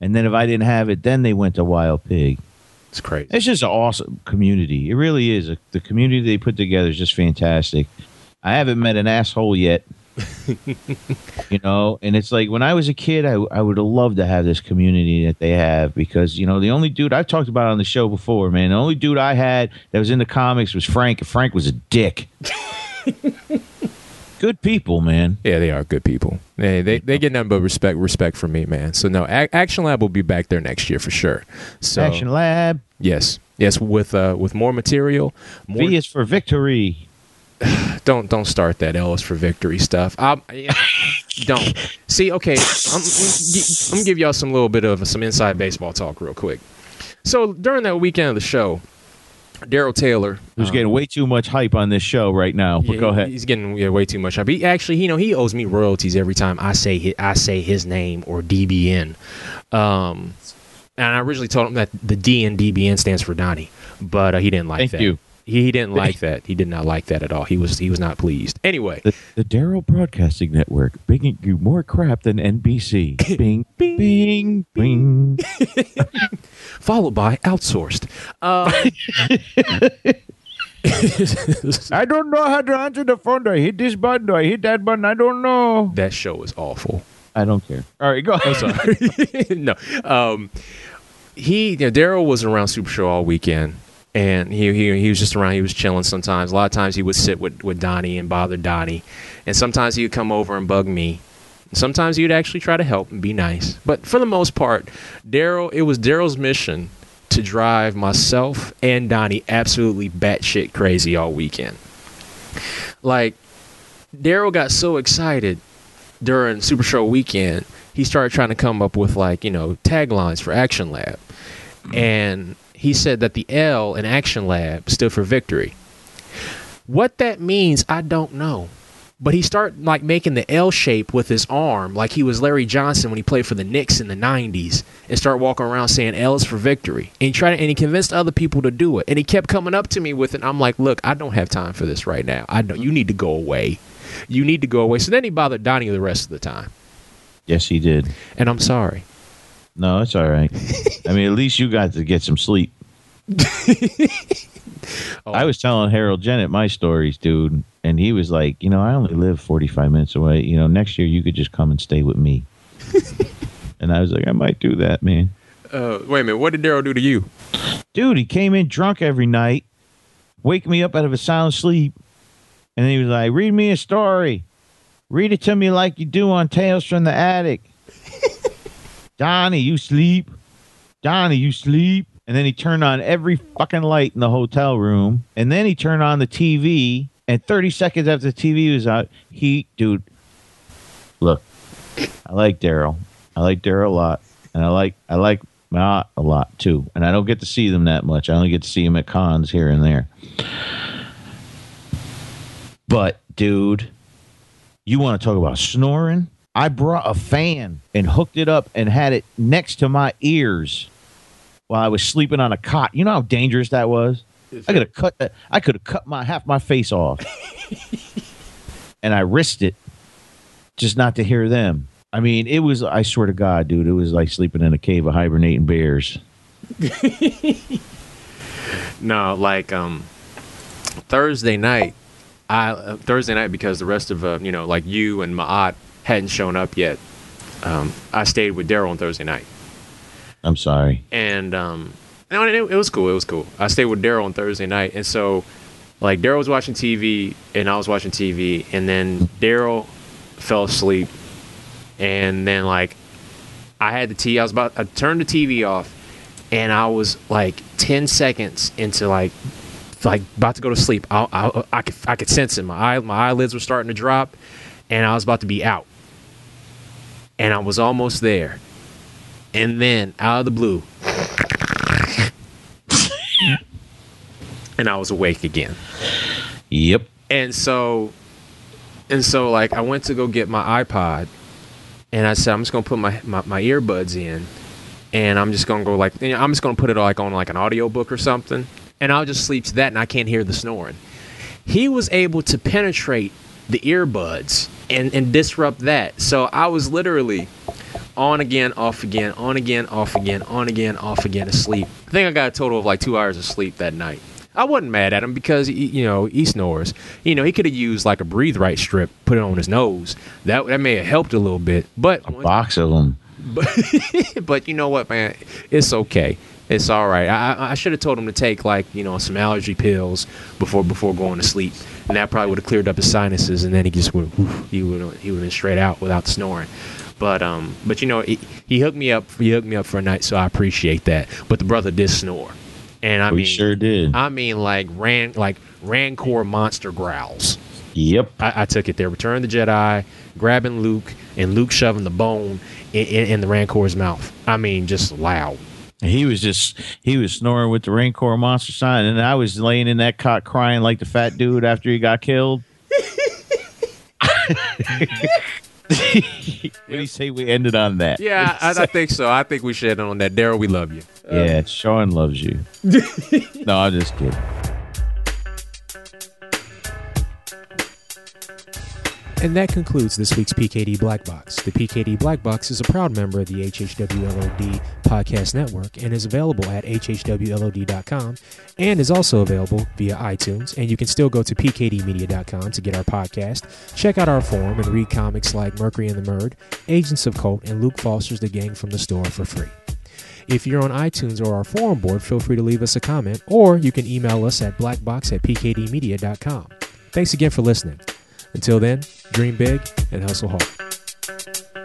and then if I didn't have it, then they went to Wild Pig. It's crazy. It's just an awesome community. It really is. The community they put together is just fantastic. I haven't met an asshole yet. you know, and it's like when I was a kid, I, I would have loved to have this community that they have because, you know, the only dude I've talked about on the show before, man, the only dude I had that was in the comics was Frank, and Frank was a dick. Good people, man. Yeah, they are good people. They they, they get nothing but respect respect from me, man. So no, A- Action Lab will be back there next year for sure. So Action Lab. yes, yes, with uh with more material. More, V is for victory. don't don't start that Ellis for victory stuff. I, yeah, don't see. Okay, I'm, I'm gonna give y'all some little bit of some inside baseball talk real quick. So during that weekend of the show, Daryl Taylor, Who's um, getting way too much hype on this show right now. But yeah, go ahead. He's getting yeah, way too much. hype. he actually, you know, he owes me royalties every time I say his, I say his name or DBN. Um, and I originally told him that the D in DBN stands for Donnie, but uh, he didn't like Thank that. you. He, he didn't like that. He did not like that at all. He was he was not pleased. Anyway, The, the Daryl Broadcasting Network, bringing you more crap than NBC. Bing, bing, bing. followed by outsourced. Um, I don't know how to answer the phone. Do I hit this button? Do I hit that button? I don't know. that show is awful. I don't care. All right, go. I'm sorry. no. Um, he, you know, Daryl was around Super Show all weekend, and he, he he was just around. He was chilling sometimes. A lot of times he would sit with with Donnie and bother Donnie, and sometimes he would come over and bug me. Sometimes he would actually try to help and be nice. But for the most part, Daryl, it was Daryl's mission to drive myself and Donnie absolutely batshit crazy all weekend. Like, Daryl got so excited during Super Show weekend, he started trying to come up with like, you know, taglines for Action Lab. And he said that the L in Action Lab stood for victory. What that means, I don't know. But he started like making the L shape with his arm, like he was Larry Johnson when he played for the Knicks in the '90s, and started walking around saying "L is for victory." And he tried, and he convinced other people to do it. And he kept coming up to me with it. I'm like, "Look, I don't have time for this right now. I don't. You need to go away. You need to go away." So then he bothered Donnie the rest of the time, Yes, he did. and I'm sorry. No, it's all right. I mean, at least you got to get some sleep. Oh. I was telling Harold Jennett my stories, dude, and he was like, you know, I only live 45 minutes away. You know, next year you could just come and stay with me. and I was like, I might do that, man. Uh, wait a minute. What did Daryl do to you? Dude, he came in drunk every night, wake me up out of a sound sleep, and then he was like, read me a story. Read it to me like you do on Tales from the Attic. Donnie, you sleep. Donnie, you sleep. And then he turned on every fucking light in the hotel room. And then he turned on the TV. And 30 seconds after the TV was out, he, dude, look, I like Daryl. I like Daryl a lot. And I like, I like Matt a lot too. And I don't get to see them that much. I only get to see them at cons here and there. But, dude, you want to talk about snoring? I brought a fan and hooked it up and had it next to my ears while I was sleeping on a cot. You know how dangerous that was? I could have cut that. I could have cut my half my face off, and I risked it just not to hear them. I mean, it was. I swear to God, dude, it was like sleeping in a cave of hibernating bears. No, like um, Thursday night. I uh, Thursday night because the rest of uh, you know like you and Maat hadn't shown up yet. Um, I stayed with Daryl on Thursday night, I'm sorry. and um, no, it, it was cool. It was cool. I stayed with Daryl on Thursday night, and so like Daryl was watching TV and I was watching TV, and then Daryl fell asleep, and then like I had the T. I was about I turned the TV off, and I was like ten seconds into like like about to go to sleep. I I, I could I could sense it. My eye my eyelids were starting to drop, and I was about to be out, and I was almost there, and then out of the blue. and I was awake again. Yep. And so, and so, like, I went to go get my iPod, and I said, I'm just gonna put my my, my earbuds in, and I'm just gonna go like, you know, I'm just gonna put it like on like an audiobook or something, and I'll just sleep to that, and I can't hear the snoring. He was able to penetrate the earbuds and and disrupt that. So I was literally on again, off again, on again, off again, on again, off again, asleep. I think I got a total of like two hours of sleep that night. I wasn't mad at him because he, you know he snores. You know he could have used like a breathe right strip, put it on his nose. That that may have helped a little bit. But A box of them. but but you know what, man? It's okay. It's all right. I I- I should have told him to take like you know some allergy pills before before going to sleep, and that probably would have cleared up his sinuses, and then he just would he would he would have been straight out without snoring. But um, but you know he, he hooked me up. He hooked me up for a night, so I appreciate that. But the brother did snore, and I we mean sure did. I mean like ran like rancor monster growls. yep. I, I took it there. Return of the Jedi, grabbing Luke, and Luke shoving the bone in, in, in the Rancor's mouth. I mean, just loud. He was just he was snoring with the Rancor monster sign, and I was laying in that cot crying like the fat dude after he got killed. what do you say we ended on that? Yeah, I, I think so. I think we should end on that. Daryl, we love you. Yeah, Shawn loves you. no, I'm just kidding. And that concludes this week's PKD Black Box. The PKD Black Box is a proud member of the HHWLOD Podcast Network and is available at hhwlod.com and is also available via iTunes. And you can still go to pkdmedia.com to get our podcast, check out our forum, and read comics like Mercury and the Murd, Agents of Colt, and Luke Foster's The Gang from the Store for free. If you're on iTunes or our forum board, feel free to leave us a comment, or you can email us at blackbox at pkdmedia.com. Thanks again for listening. Until then, dream big and hustle hard.